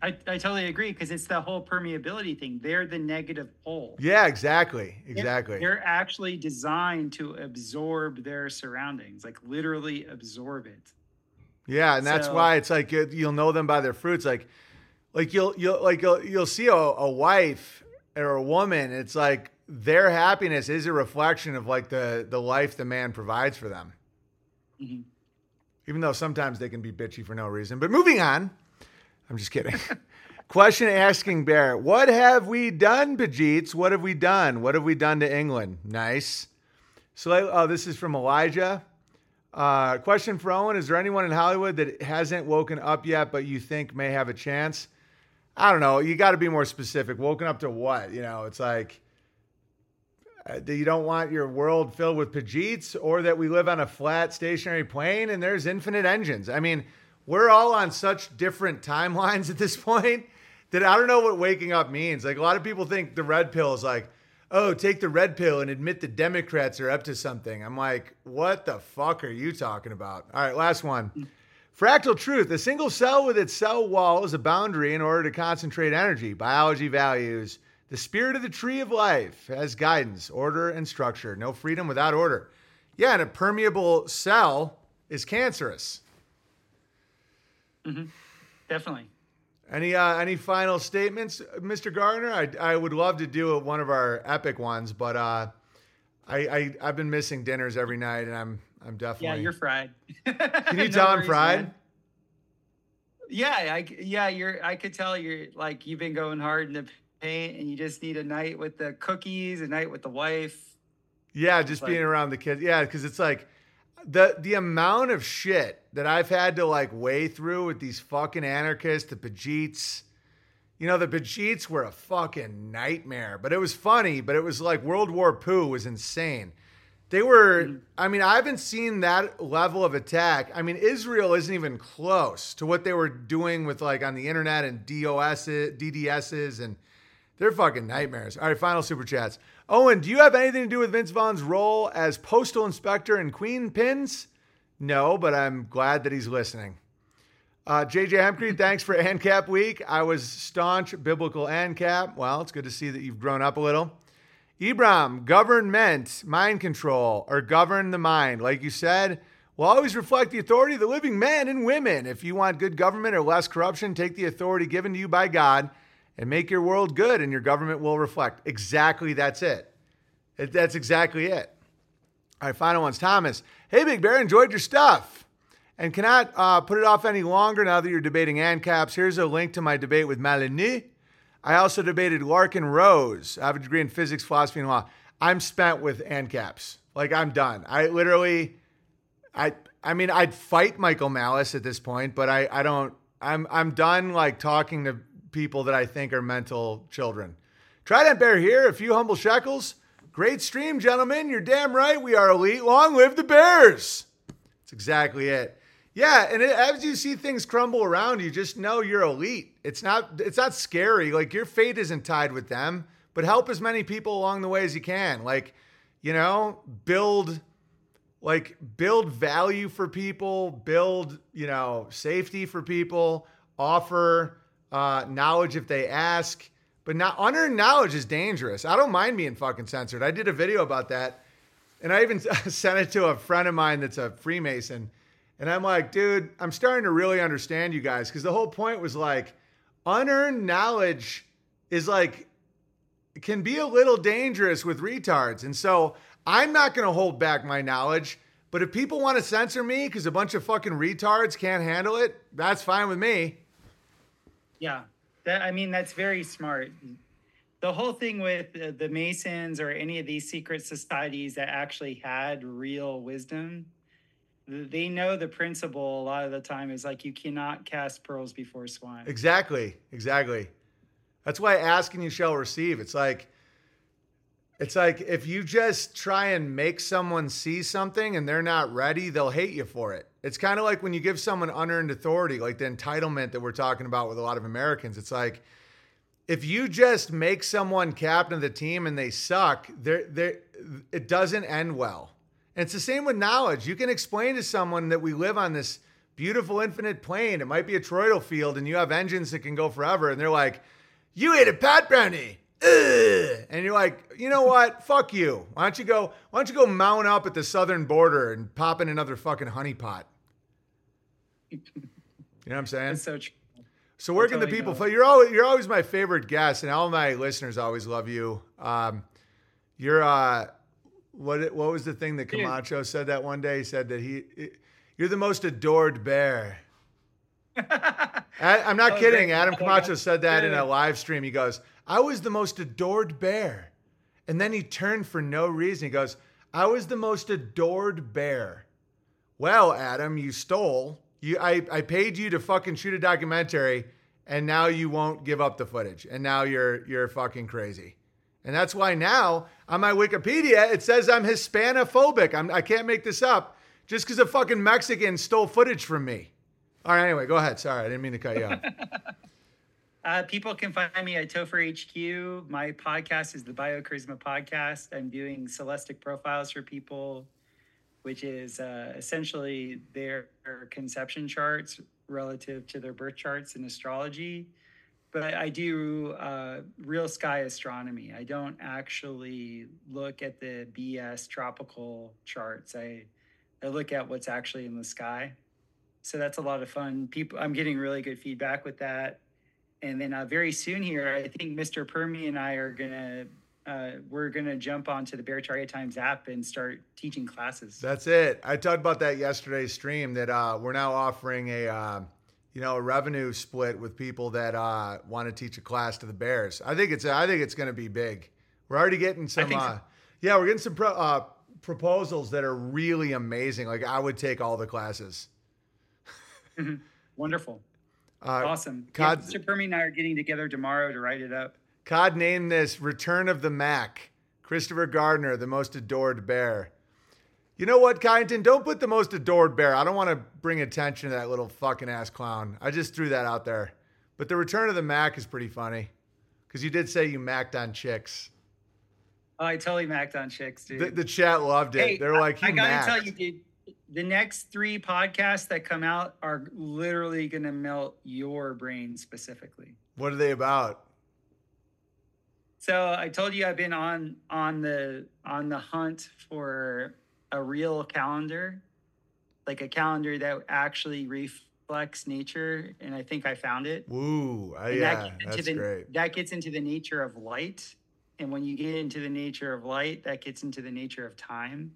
C: I, I totally agree because it's the whole permeability thing. They're the negative pole.
B: Yeah, exactly.
C: They're-
B: Exactly.
C: They're actually designed to absorb their surroundings, like literally absorb it.
B: Yeah, and that's
C: So-
B: why it's like you- you'll know them by their fruits. Like, like you'll you'll like you'll, you'll see a, a wife or a woman. It's like their happiness is a reflection of like the the life the man provides for them.
C: Mhm.
B: Even though sometimes they can be bitchy for no reason. But moving on, I'm just kidding. <laughs> Question asking Bear, what have we done, Bajeets? What have we done? What have we done to England? Nice. So, oh, this is from Elijah. Uh, question for Owen Is there anyone in Hollywood that hasn't woken up yet, but you think may have a chance? I don't know. You got to be more specific. Woken up to what? You know, it's like uh, that you don't want your world filled with Pajeets or that we live on a flat stationary plane and there's infinite engines. I mean, we're all on such different timelines at this <laughs> point that I don't know what waking up means. Like a lot of people think the red pill is like, oh, take the red pill and admit the Democrats are up to something. I'm like, what the fuck are you talking about? All right, last one. Fractal truth. A single cell with its cell wall is a boundary in order to concentrate energy. Biology values. The spirit of the tree of life has guidance, order, and structure. No freedom without order. Yeah, and a permeable cell is cancerous. Mm-hmm.
C: Definitely.
B: Any uh, any final statements, Mr. Gardner? I I would love to do one of our epic ones, but uh, I, I I've been missing dinners every night, and I'm I'm definitely.
C: Yeah, you're fried.
B: Can you <laughs> tell I'm fried?
C: Yeah, I yeah, you're. I could tell you're like you've been going hard in the paint, and you just need a night with the cookies, a night with the wife.
B: Yeah, just
C: like-
B: being around the kids. Yeah, because it's like the the amount of shit that I've had to like weigh through with these fucking anarchists, the Pajeets. You know, the Pajeets were a fucking nightmare, but it was funny. But it was like World War Poo was insane. They were, mm-hmm. I mean, I haven't seen that level of attack. I mean, Israel isn't even close to what they were doing with like on the internet and DOS, DDSs, and they're fucking nightmares. All right, final super chats. Owen, do you have anything to do with Vince Vaughn's role as postal inspector in Queenpins? No, but I'm glad that he's listening. Uh, JJ Hempcrete, thanks for ANCAP week. I was staunch biblical ANCAP. Well, it's good to see that you've grown up a little. Ibram, government, mind control, or govern the mind. Like you said, will always reflect the authority of the living men and women. If you want good government or less corruption, take the authority given to you by God and make your world good, and your government will reflect. Exactly, that's it. That's exactly it. All right, final one's Thomas. Hey, Big Bear, enjoyed your stuff and cannot uh, put it off any longer now that you're debating ANCAPs. Here's a link to my debate with Malini. I also debated Larken Rose. I have a degree in physics, philosophy, and law. I'm spent with ANCAPs. Like, I'm done. I literally, I, I mean, I'd fight Michael Malice at this point, but I, I don't, I'm, I'm done like talking to people that I think are mental children. Trident Bear here, a few humble shekels. Great stream, gentlemen. You're damn right. We are elite. Long live the Bears. That's exactly it. Yeah, and it, as you see things crumble around you, just know you're elite. It's not it's not scary. Like your fate isn't tied with them, but help as many people along the way as you can. Like, you know, build like build value for people, build, you know, safety for people, offer uh, knowledge if they ask. But not unearned knowledge is dangerous. I don't mind being fucking censored. I did a video about that. And I even <laughs> sent it to a friend of mine that's a Freemason. And I'm like, dude, I'm starting to really understand you guys. Because the whole point was like, unearned knowledge is like, can be a little dangerous with retards. And so I'm not going to hold back my knowledge. But if people want to censor me because a bunch of fucking retards can't handle it, that's fine with me.
C: Yeah, that I mean that's very smart. The whole thing with uh, the Masons or any of these secret societies that actually had real wisdom, they know the principle a lot of the time is like you cannot cast pearls before swine.
B: Exactly. Exactly. That's why ask and you shall receive. It's like it's like if you just try and make someone see something and they're not ready, they'll hate you for it. It's kind of like when you give someone unearned authority, like the entitlement that we're talking about with a lot of Americans. It's like if you just make someone captain of the team and they suck, they're, they're, it doesn't end well. And it's the same with knowledge. You can explain to someone that we live on this beautiful infinite plane. It might be a toroidal field and you have engines that can go forever. And they're like, you ate a pat brownie. Ugh. And you're like, you know what? Fuck you. Why don't you go? Why don't you go mount up at the southern border and pop in another fucking honeypot? You know what I'm saying?
C: That's so true.
B: So where can the people?
C: know.
B: You're always you're always my favorite guest, and all my listeners always love you. Um, you're uh, what what was the thing that. Camacho said that one day? He said that he, you're the most adored bear. <laughs> I, I'm not
C: Oh,
B: kidding. Adam
C: Oh,
B: Camacho
C: yeah.
B: said that in a live stream. He goes, "I was the most adored bear," and then he turned for no reason. He goes, "I was the most adored bear." Well, Adam, you stole. You, I, I paid you to fucking shoot a documentary, and now you won't give up the footage, and now you're you're fucking crazy. And that's why now on my Wikipedia it says I'm Hispanophobic. I'm, I can't make this up just because a fucking Mexican stole footage from me. All right, anyway, go ahead. Sorry, I didn't mean to cut you off. <laughs>
C: Uh, people can find me at Topher HQ. My podcast is the Biocharisma Podcast. I'm doing celestic profiles for people, which is uh, essentially their conception charts relative to their birth charts in astrology. But I do uh, real sky astronomy. I don't actually look at the BS tropical charts. I I look at what's actually in the sky. so that's a lot of fun. People, I'm getting really good feedback with that. And then uh, very soon here, I think Mr. Permy and I are gonna uh, we're gonna jump onto the Bertaria Times app and start teaching classes.
B: That's it. I talked about that yesterday's stream that uh, we're now offering a uh, you know a revenue split with people that uh, want to teach a class to the Bears. I think it's I think it's going to be big. We're already getting some.
C: so.
B: Uh, yeah, we're getting some pro- uh, proposals that are really amazing. Like I would take all the classes.
C: Wonderful,
B: Uh,
C: awesome. Yeah, Mr. Permy and I are getting together tomorrow to write it up.
B: Cod named this Return of the Mack. Christopher Gardner, the most adored bear. You know what, Kyneton? Don't put the most adored bear. I don't want to bring attention to that little fucking ass clown. I just threw that out there. But the Return of the Mack is pretty funny. Because you did say you macked on chicks.
C: Oh, I totally macked on chicks, dude.
B: The, the chat loved it.
C: Hey,
B: They're like,
C: I, I gotta
B: macked.
C: tell you, dude. The next three podcasts that come out are literally gonna melt your brain specifically.
B: What are they about?
C: So I told you I've been on on the on the hunt for a real calendar, like a calendar that actually reflects nature, and I think I found it.
B: Woo. Uh, yeah,
C: that
B: that's
C: the,
B: great.
C: That gets into the nature of light, and when you get into the nature of light, that gets into the nature of time.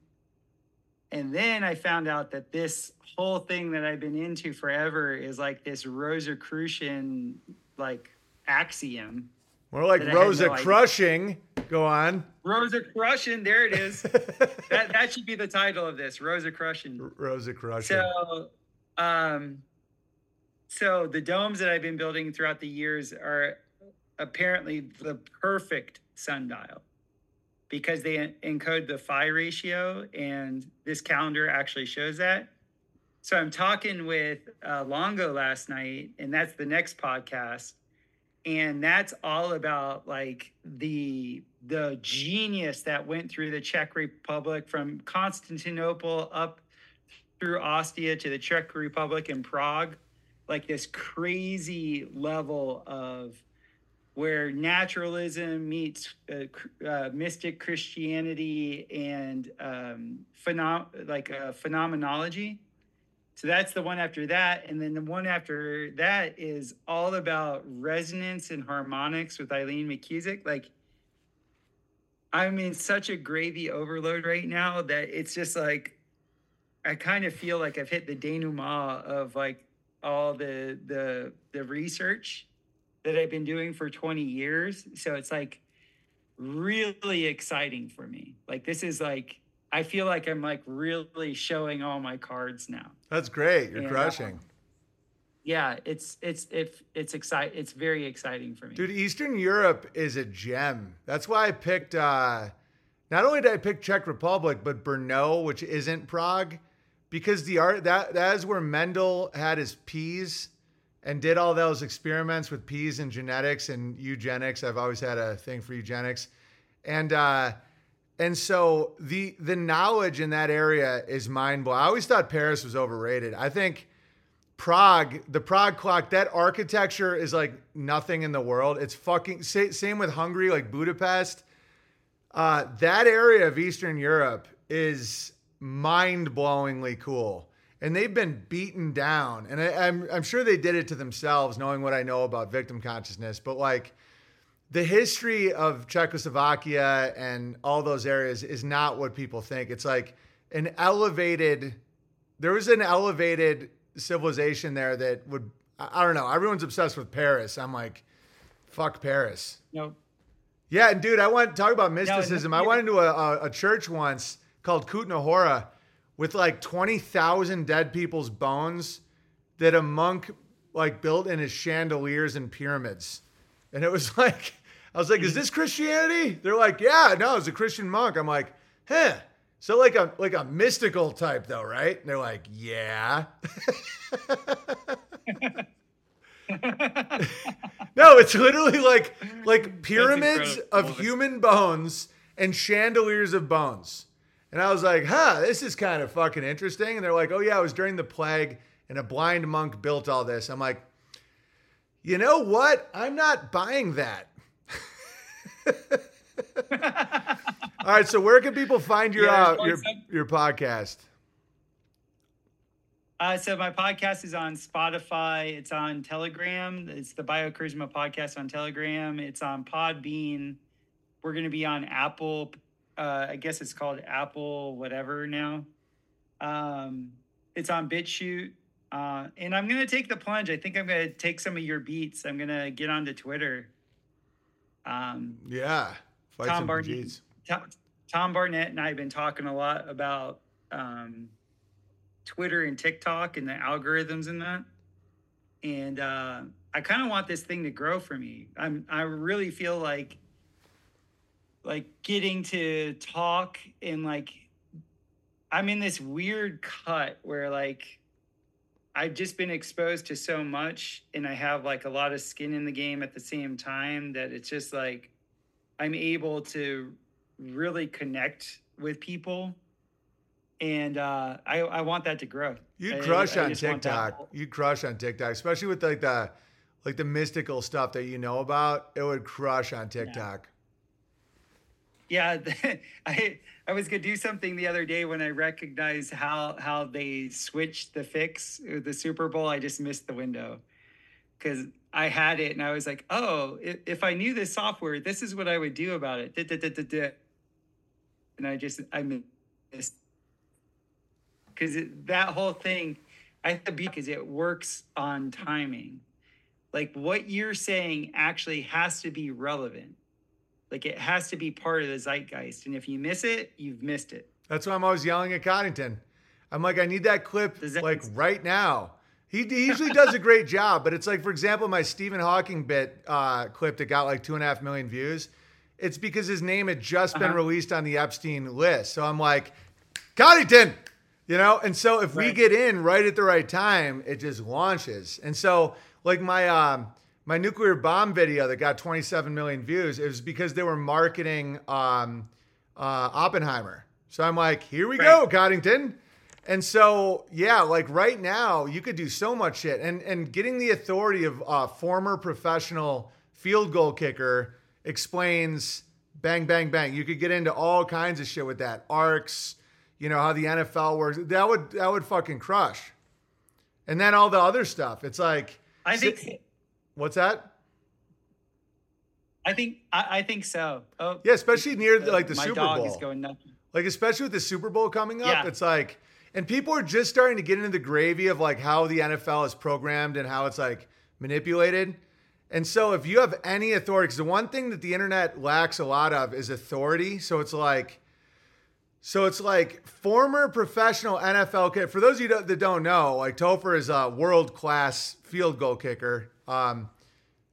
C: And then I found out that this whole thing that I've been into forever is like this Rosicrucian like axiom.
B: More like Rosa
C: no idea.
B: crushing. Go on.
C: Rosicrucian, there it is. <laughs> that that should be the title of this, Rosicrucian.
B: Rosa crushing.
C: So, um, so the domes that I've been building throughout the years are apparently the perfect sundial because they encode the phi ratio, and this calendar actually shows that. So I'm talking with uh, Longo last night, and that's the next podcast, and that's all about like the the genius that went through the Czech Republic from Constantinople up through Ostia to the Czech Republic and Prague, like this crazy level of where naturalism meets uh, uh, mystic Christianity and um, phenom- like uh, phenomenology. So that's the one after that, and then the one after that is all about resonance and harmonics with Eileen McKusick. Like, I'm in such a gravy overload right now that it's just like I kind of feel like I've hit the denouement of like all the the the research that I've been doing for 20 years. So it's like really exciting for me. Like this is like I feel like I'm like really showing all my cards now.
B: That's great. You're
C: Yeah.
B: crushing.
C: Yeah, it's it's if it's exciting. it's very exciting for me.
B: Dude, Eastern Europe is a gem. That's why I picked. Uh, not only did I pick Czech Republic, but Brno, which isn't Prague, because the art that that is where Mendel had his peas and did all those experiments with peas and genetics and eugenics. I've always had a thing for eugenics, and uh, and so the the knowledge in that area is mind blowing. I always thought Paris was overrated. I think. Prague, the Prague clock, that architecture is like nothing in the world. It's fucking same with Hungary, like Budapest. Uh, that area of Eastern Europe is mind blowingly cool. And they've been beaten down. And I, I'm, I'm sure they did it to themselves, knowing what I know about victim consciousness. But like the history of Czechoslovakia and all those areas is not what people think. It's like an elevated, there was an elevated civilization there that would I don't know. Everyone's obsessed with Paris. I'm like, fuck Paris.
C: no,
B: Yeah, and dude, I want to talk about mysticism. I went into a, a, a church once called Kutna Hora with like twenty thousand dead people's bones that a monk like built in his chandeliers and pyramids, and it was <laughs> like, I was like, is this Christianity? They're like, yeah, no, it's a Christian monk. I'm like, huh. So like a like a mystical type though, right? And they're like, yeah. <laughs> No, it's literally like like pyramids of human bones and chandeliers of bones. And I was like, huh, this is kind of fucking interesting. And they're like, oh yeah, it was during the plague and a blind monk built all this. I'm like, you know what? I'm not buying that. <laughs> all right, so where can people find your
C: Yeah,
B: uh, your your podcast?
C: Uh, so my podcast is on Spotify. It's on Telegram. It's the Biocharisma podcast on Telegram. It's on Podbean. We're going to be on Apple. Uh, I guess it's called Apple whatever now. Um, it's on BitChute. Uh, and I'm going to take the plunge. I think I'm going to take some of your beats. I'm going to get onto Twitter. Um,
B: Yeah.
C: Tom Barnett, Tom, Tom Barnett and I have been talking a lot about um, Twitter and TikTok and the algorithms and that. And uh, I kind of want this thing to grow for me. I'm I really feel like like getting to talk and like I'm in this weird cut where like I've just been exposed to so much and I have like a lot of skin in the game at the same time that it's just like I'm able to really connect with people. And uh, I, I want that to grow.
B: You crush
C: I
B: on
C: just
B: TikTok. You crush on TikTok, especially with like the like the mystical stuff that you know about. It would crush on TikTok.
C: Yeah, <laughs> I I was gonna do something the other day when I recognized how how they switched the fix the Super Bowl. I just missed the window because I had it and I was like, oh, if, if I knew this software, this is what I would do about it. Da, da, da. And I just I missed because that whole thing I be because it works on timing. Like what you're saying actually has to be relevant. Like it has to be part of the zeitgeist. And if you miss it, you've missed it.
B: That's why I'm always yelling at Coddington. I'm like, I need that clip
C: that-
B: like right now. He, he usually does a great <laughs> job, but it's like, for example, my Stephen Hawking bit uh, clip that got like two and a half million views. It's because his name had just been
C: Uh-huh.
B: released on the Epstein list. So I'm like, Coddington, you know? And so if we get in right at the right time, it just launches. And so like my um my nuclear bomb video that got 27 million views, it was because they were marketing um uh Oppenheimer. So I'm like, here we go,
C: Right.
B: Coddington. And so, yeah, like right now, you could do so much shit. And and getting the authority of a former professional field goal kicker explains bang, bang, bang. You could get into all kinds of shit with that. Arcs, you know, how the NFL works. That would that would fucking crush. And then all the other stuff. It's like
C: I think
B: what's that?
C: I think I, I think so. Oh
B: Yeah, especially near the, like the
C: my
B: Super
C: dog
B: Bowl.
C: is going nuts.
B: Like especially with the Super Bowl coming up,
C: Yeah.
B: it's like and people are just starting to get into the gravy of like how the NFL is programmed and how it's like manipulated. And so if you have any authority, because the one thing that the internet lacks a lot of is authority. So it's like so it's like former professional NFL kicker. For those of you that don't know, like Topher is a world class field goal kicker. Um,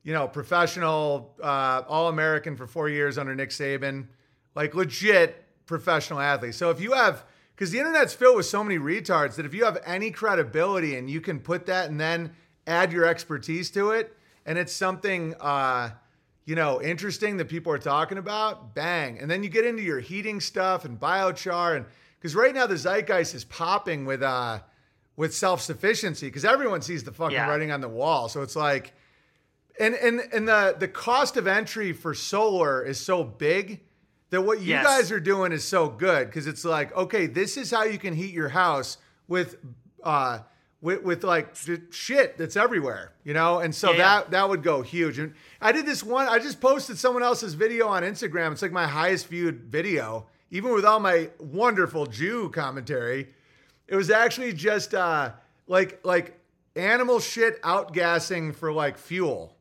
B: you know, professional, uh, all American for four years under Nick Saban, like legit professional athlete. So if you have, because the internet's filled with so many retards that if you have any credibility and you can put that and then add your expertise to it, and it's something, uh, you know, interesting that people are talking about, bang. And then you get into your heating stuff and biochar, and because right now the zeitgeist is popping with, uh, with self sufficiency because everyone sees the fucking
C: Yeah.
B: writing on the wall. So it's like, and and and the the cost of entry for solar is so big that what you
C: Yes.
B: guys are doing is so good because it's like okay this is how you can heat your house with uh with, with like shit that's everywhere you know and so
C: Yeah, yeah.
B: that that would go huge and i did this one i just posted someone else's video on instagram it's like my highest viewed video even with all my wonderful jew commentary it was actually just uh like like animal shit outgassing for like fuel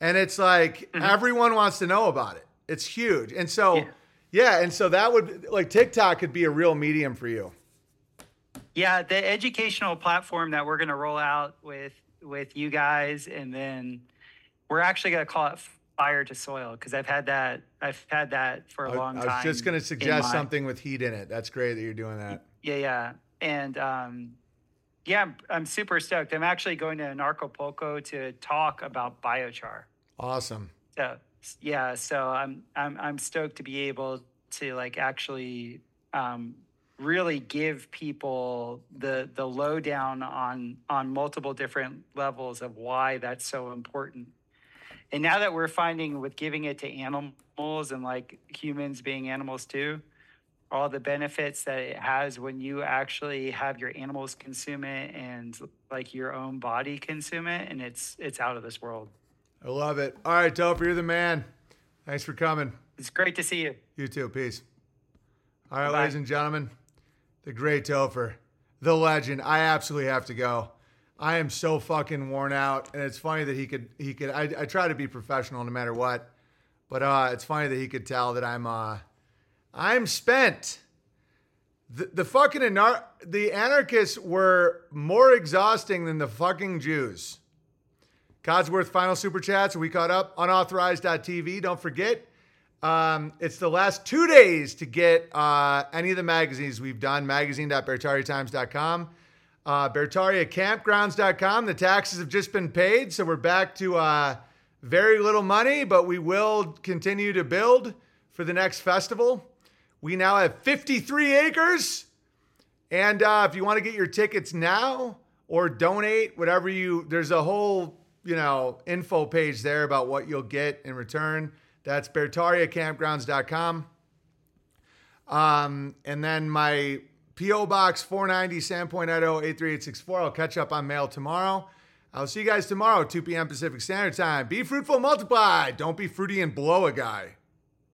B: and it's like everyone wants to know about it. It's huge. And so yeah.
C: Mm-hmm. Yeah.
B: and so that would like TikTok could be a real medium for you.
C: Yeah, the educational platform that we're going to roll out with with you guys, and then we're actually going to call it Fire to Soil because I've had that I've had that for a long time.
B: I
C: time.
B: was just going to suggest something with heat in it. That's great that you're doing that.
C: Yeah, yeah, and um, yeah, I'm, I'm super stoked. I'm actually going to Anarchapulco to talk about biochar.
B: Awesome.
C: So yeah, so I'm I'm I'm stoked to be able to like actually um, really give people the the lowdown on on multiple different levels of why that's so important. And now that we're finding with giving it to animals and like humans being animals too, all the benefits that it has when you actually have your animals consume it and like your own body consume it and it's it's out of this world
B: I love it. All right, Topher, you're the man. Thanks for coming.
C: it's great to see you
B: You too. Peace. All right,
C: Bye.
B: ladies and gentlemen, the great Topher, the legend. I absolutely have to go. I am so fucking worn out, and it's funny that he could he could. I, I try to be professional no matter what, but uh, it's funny that he could tell that I'm uh, I'm spent. The, the fucking anar- the anarchists were more exhausting than the fucking Jews. Codsworth final super chats. We caught up? Unauthorized.tv. Don't forget, um, it's the last two days to get uh, any of the magazines we've done. Magazine.bertariatimes.com. Uh, BertariaCampgrounds.com. The taxes have just been paid, so we're back to uh, very little money, but we will continue to build for the next festival. We now have 53 acres. And uh, if you want to get your tickets now or donate, whatever you, there's a whole, you know, info page there about what you'll get in return. That's BertariaCampgrounds.com. Um, and then my P.O. Box 490, Sandpoint Idaho 83864. I'll catch up on mail tomorrow. I'll see you guys tomorrow, 2 p.m. Pacific Standard Time. Be fruitful, multiply. Don't be fruity and blow a guy.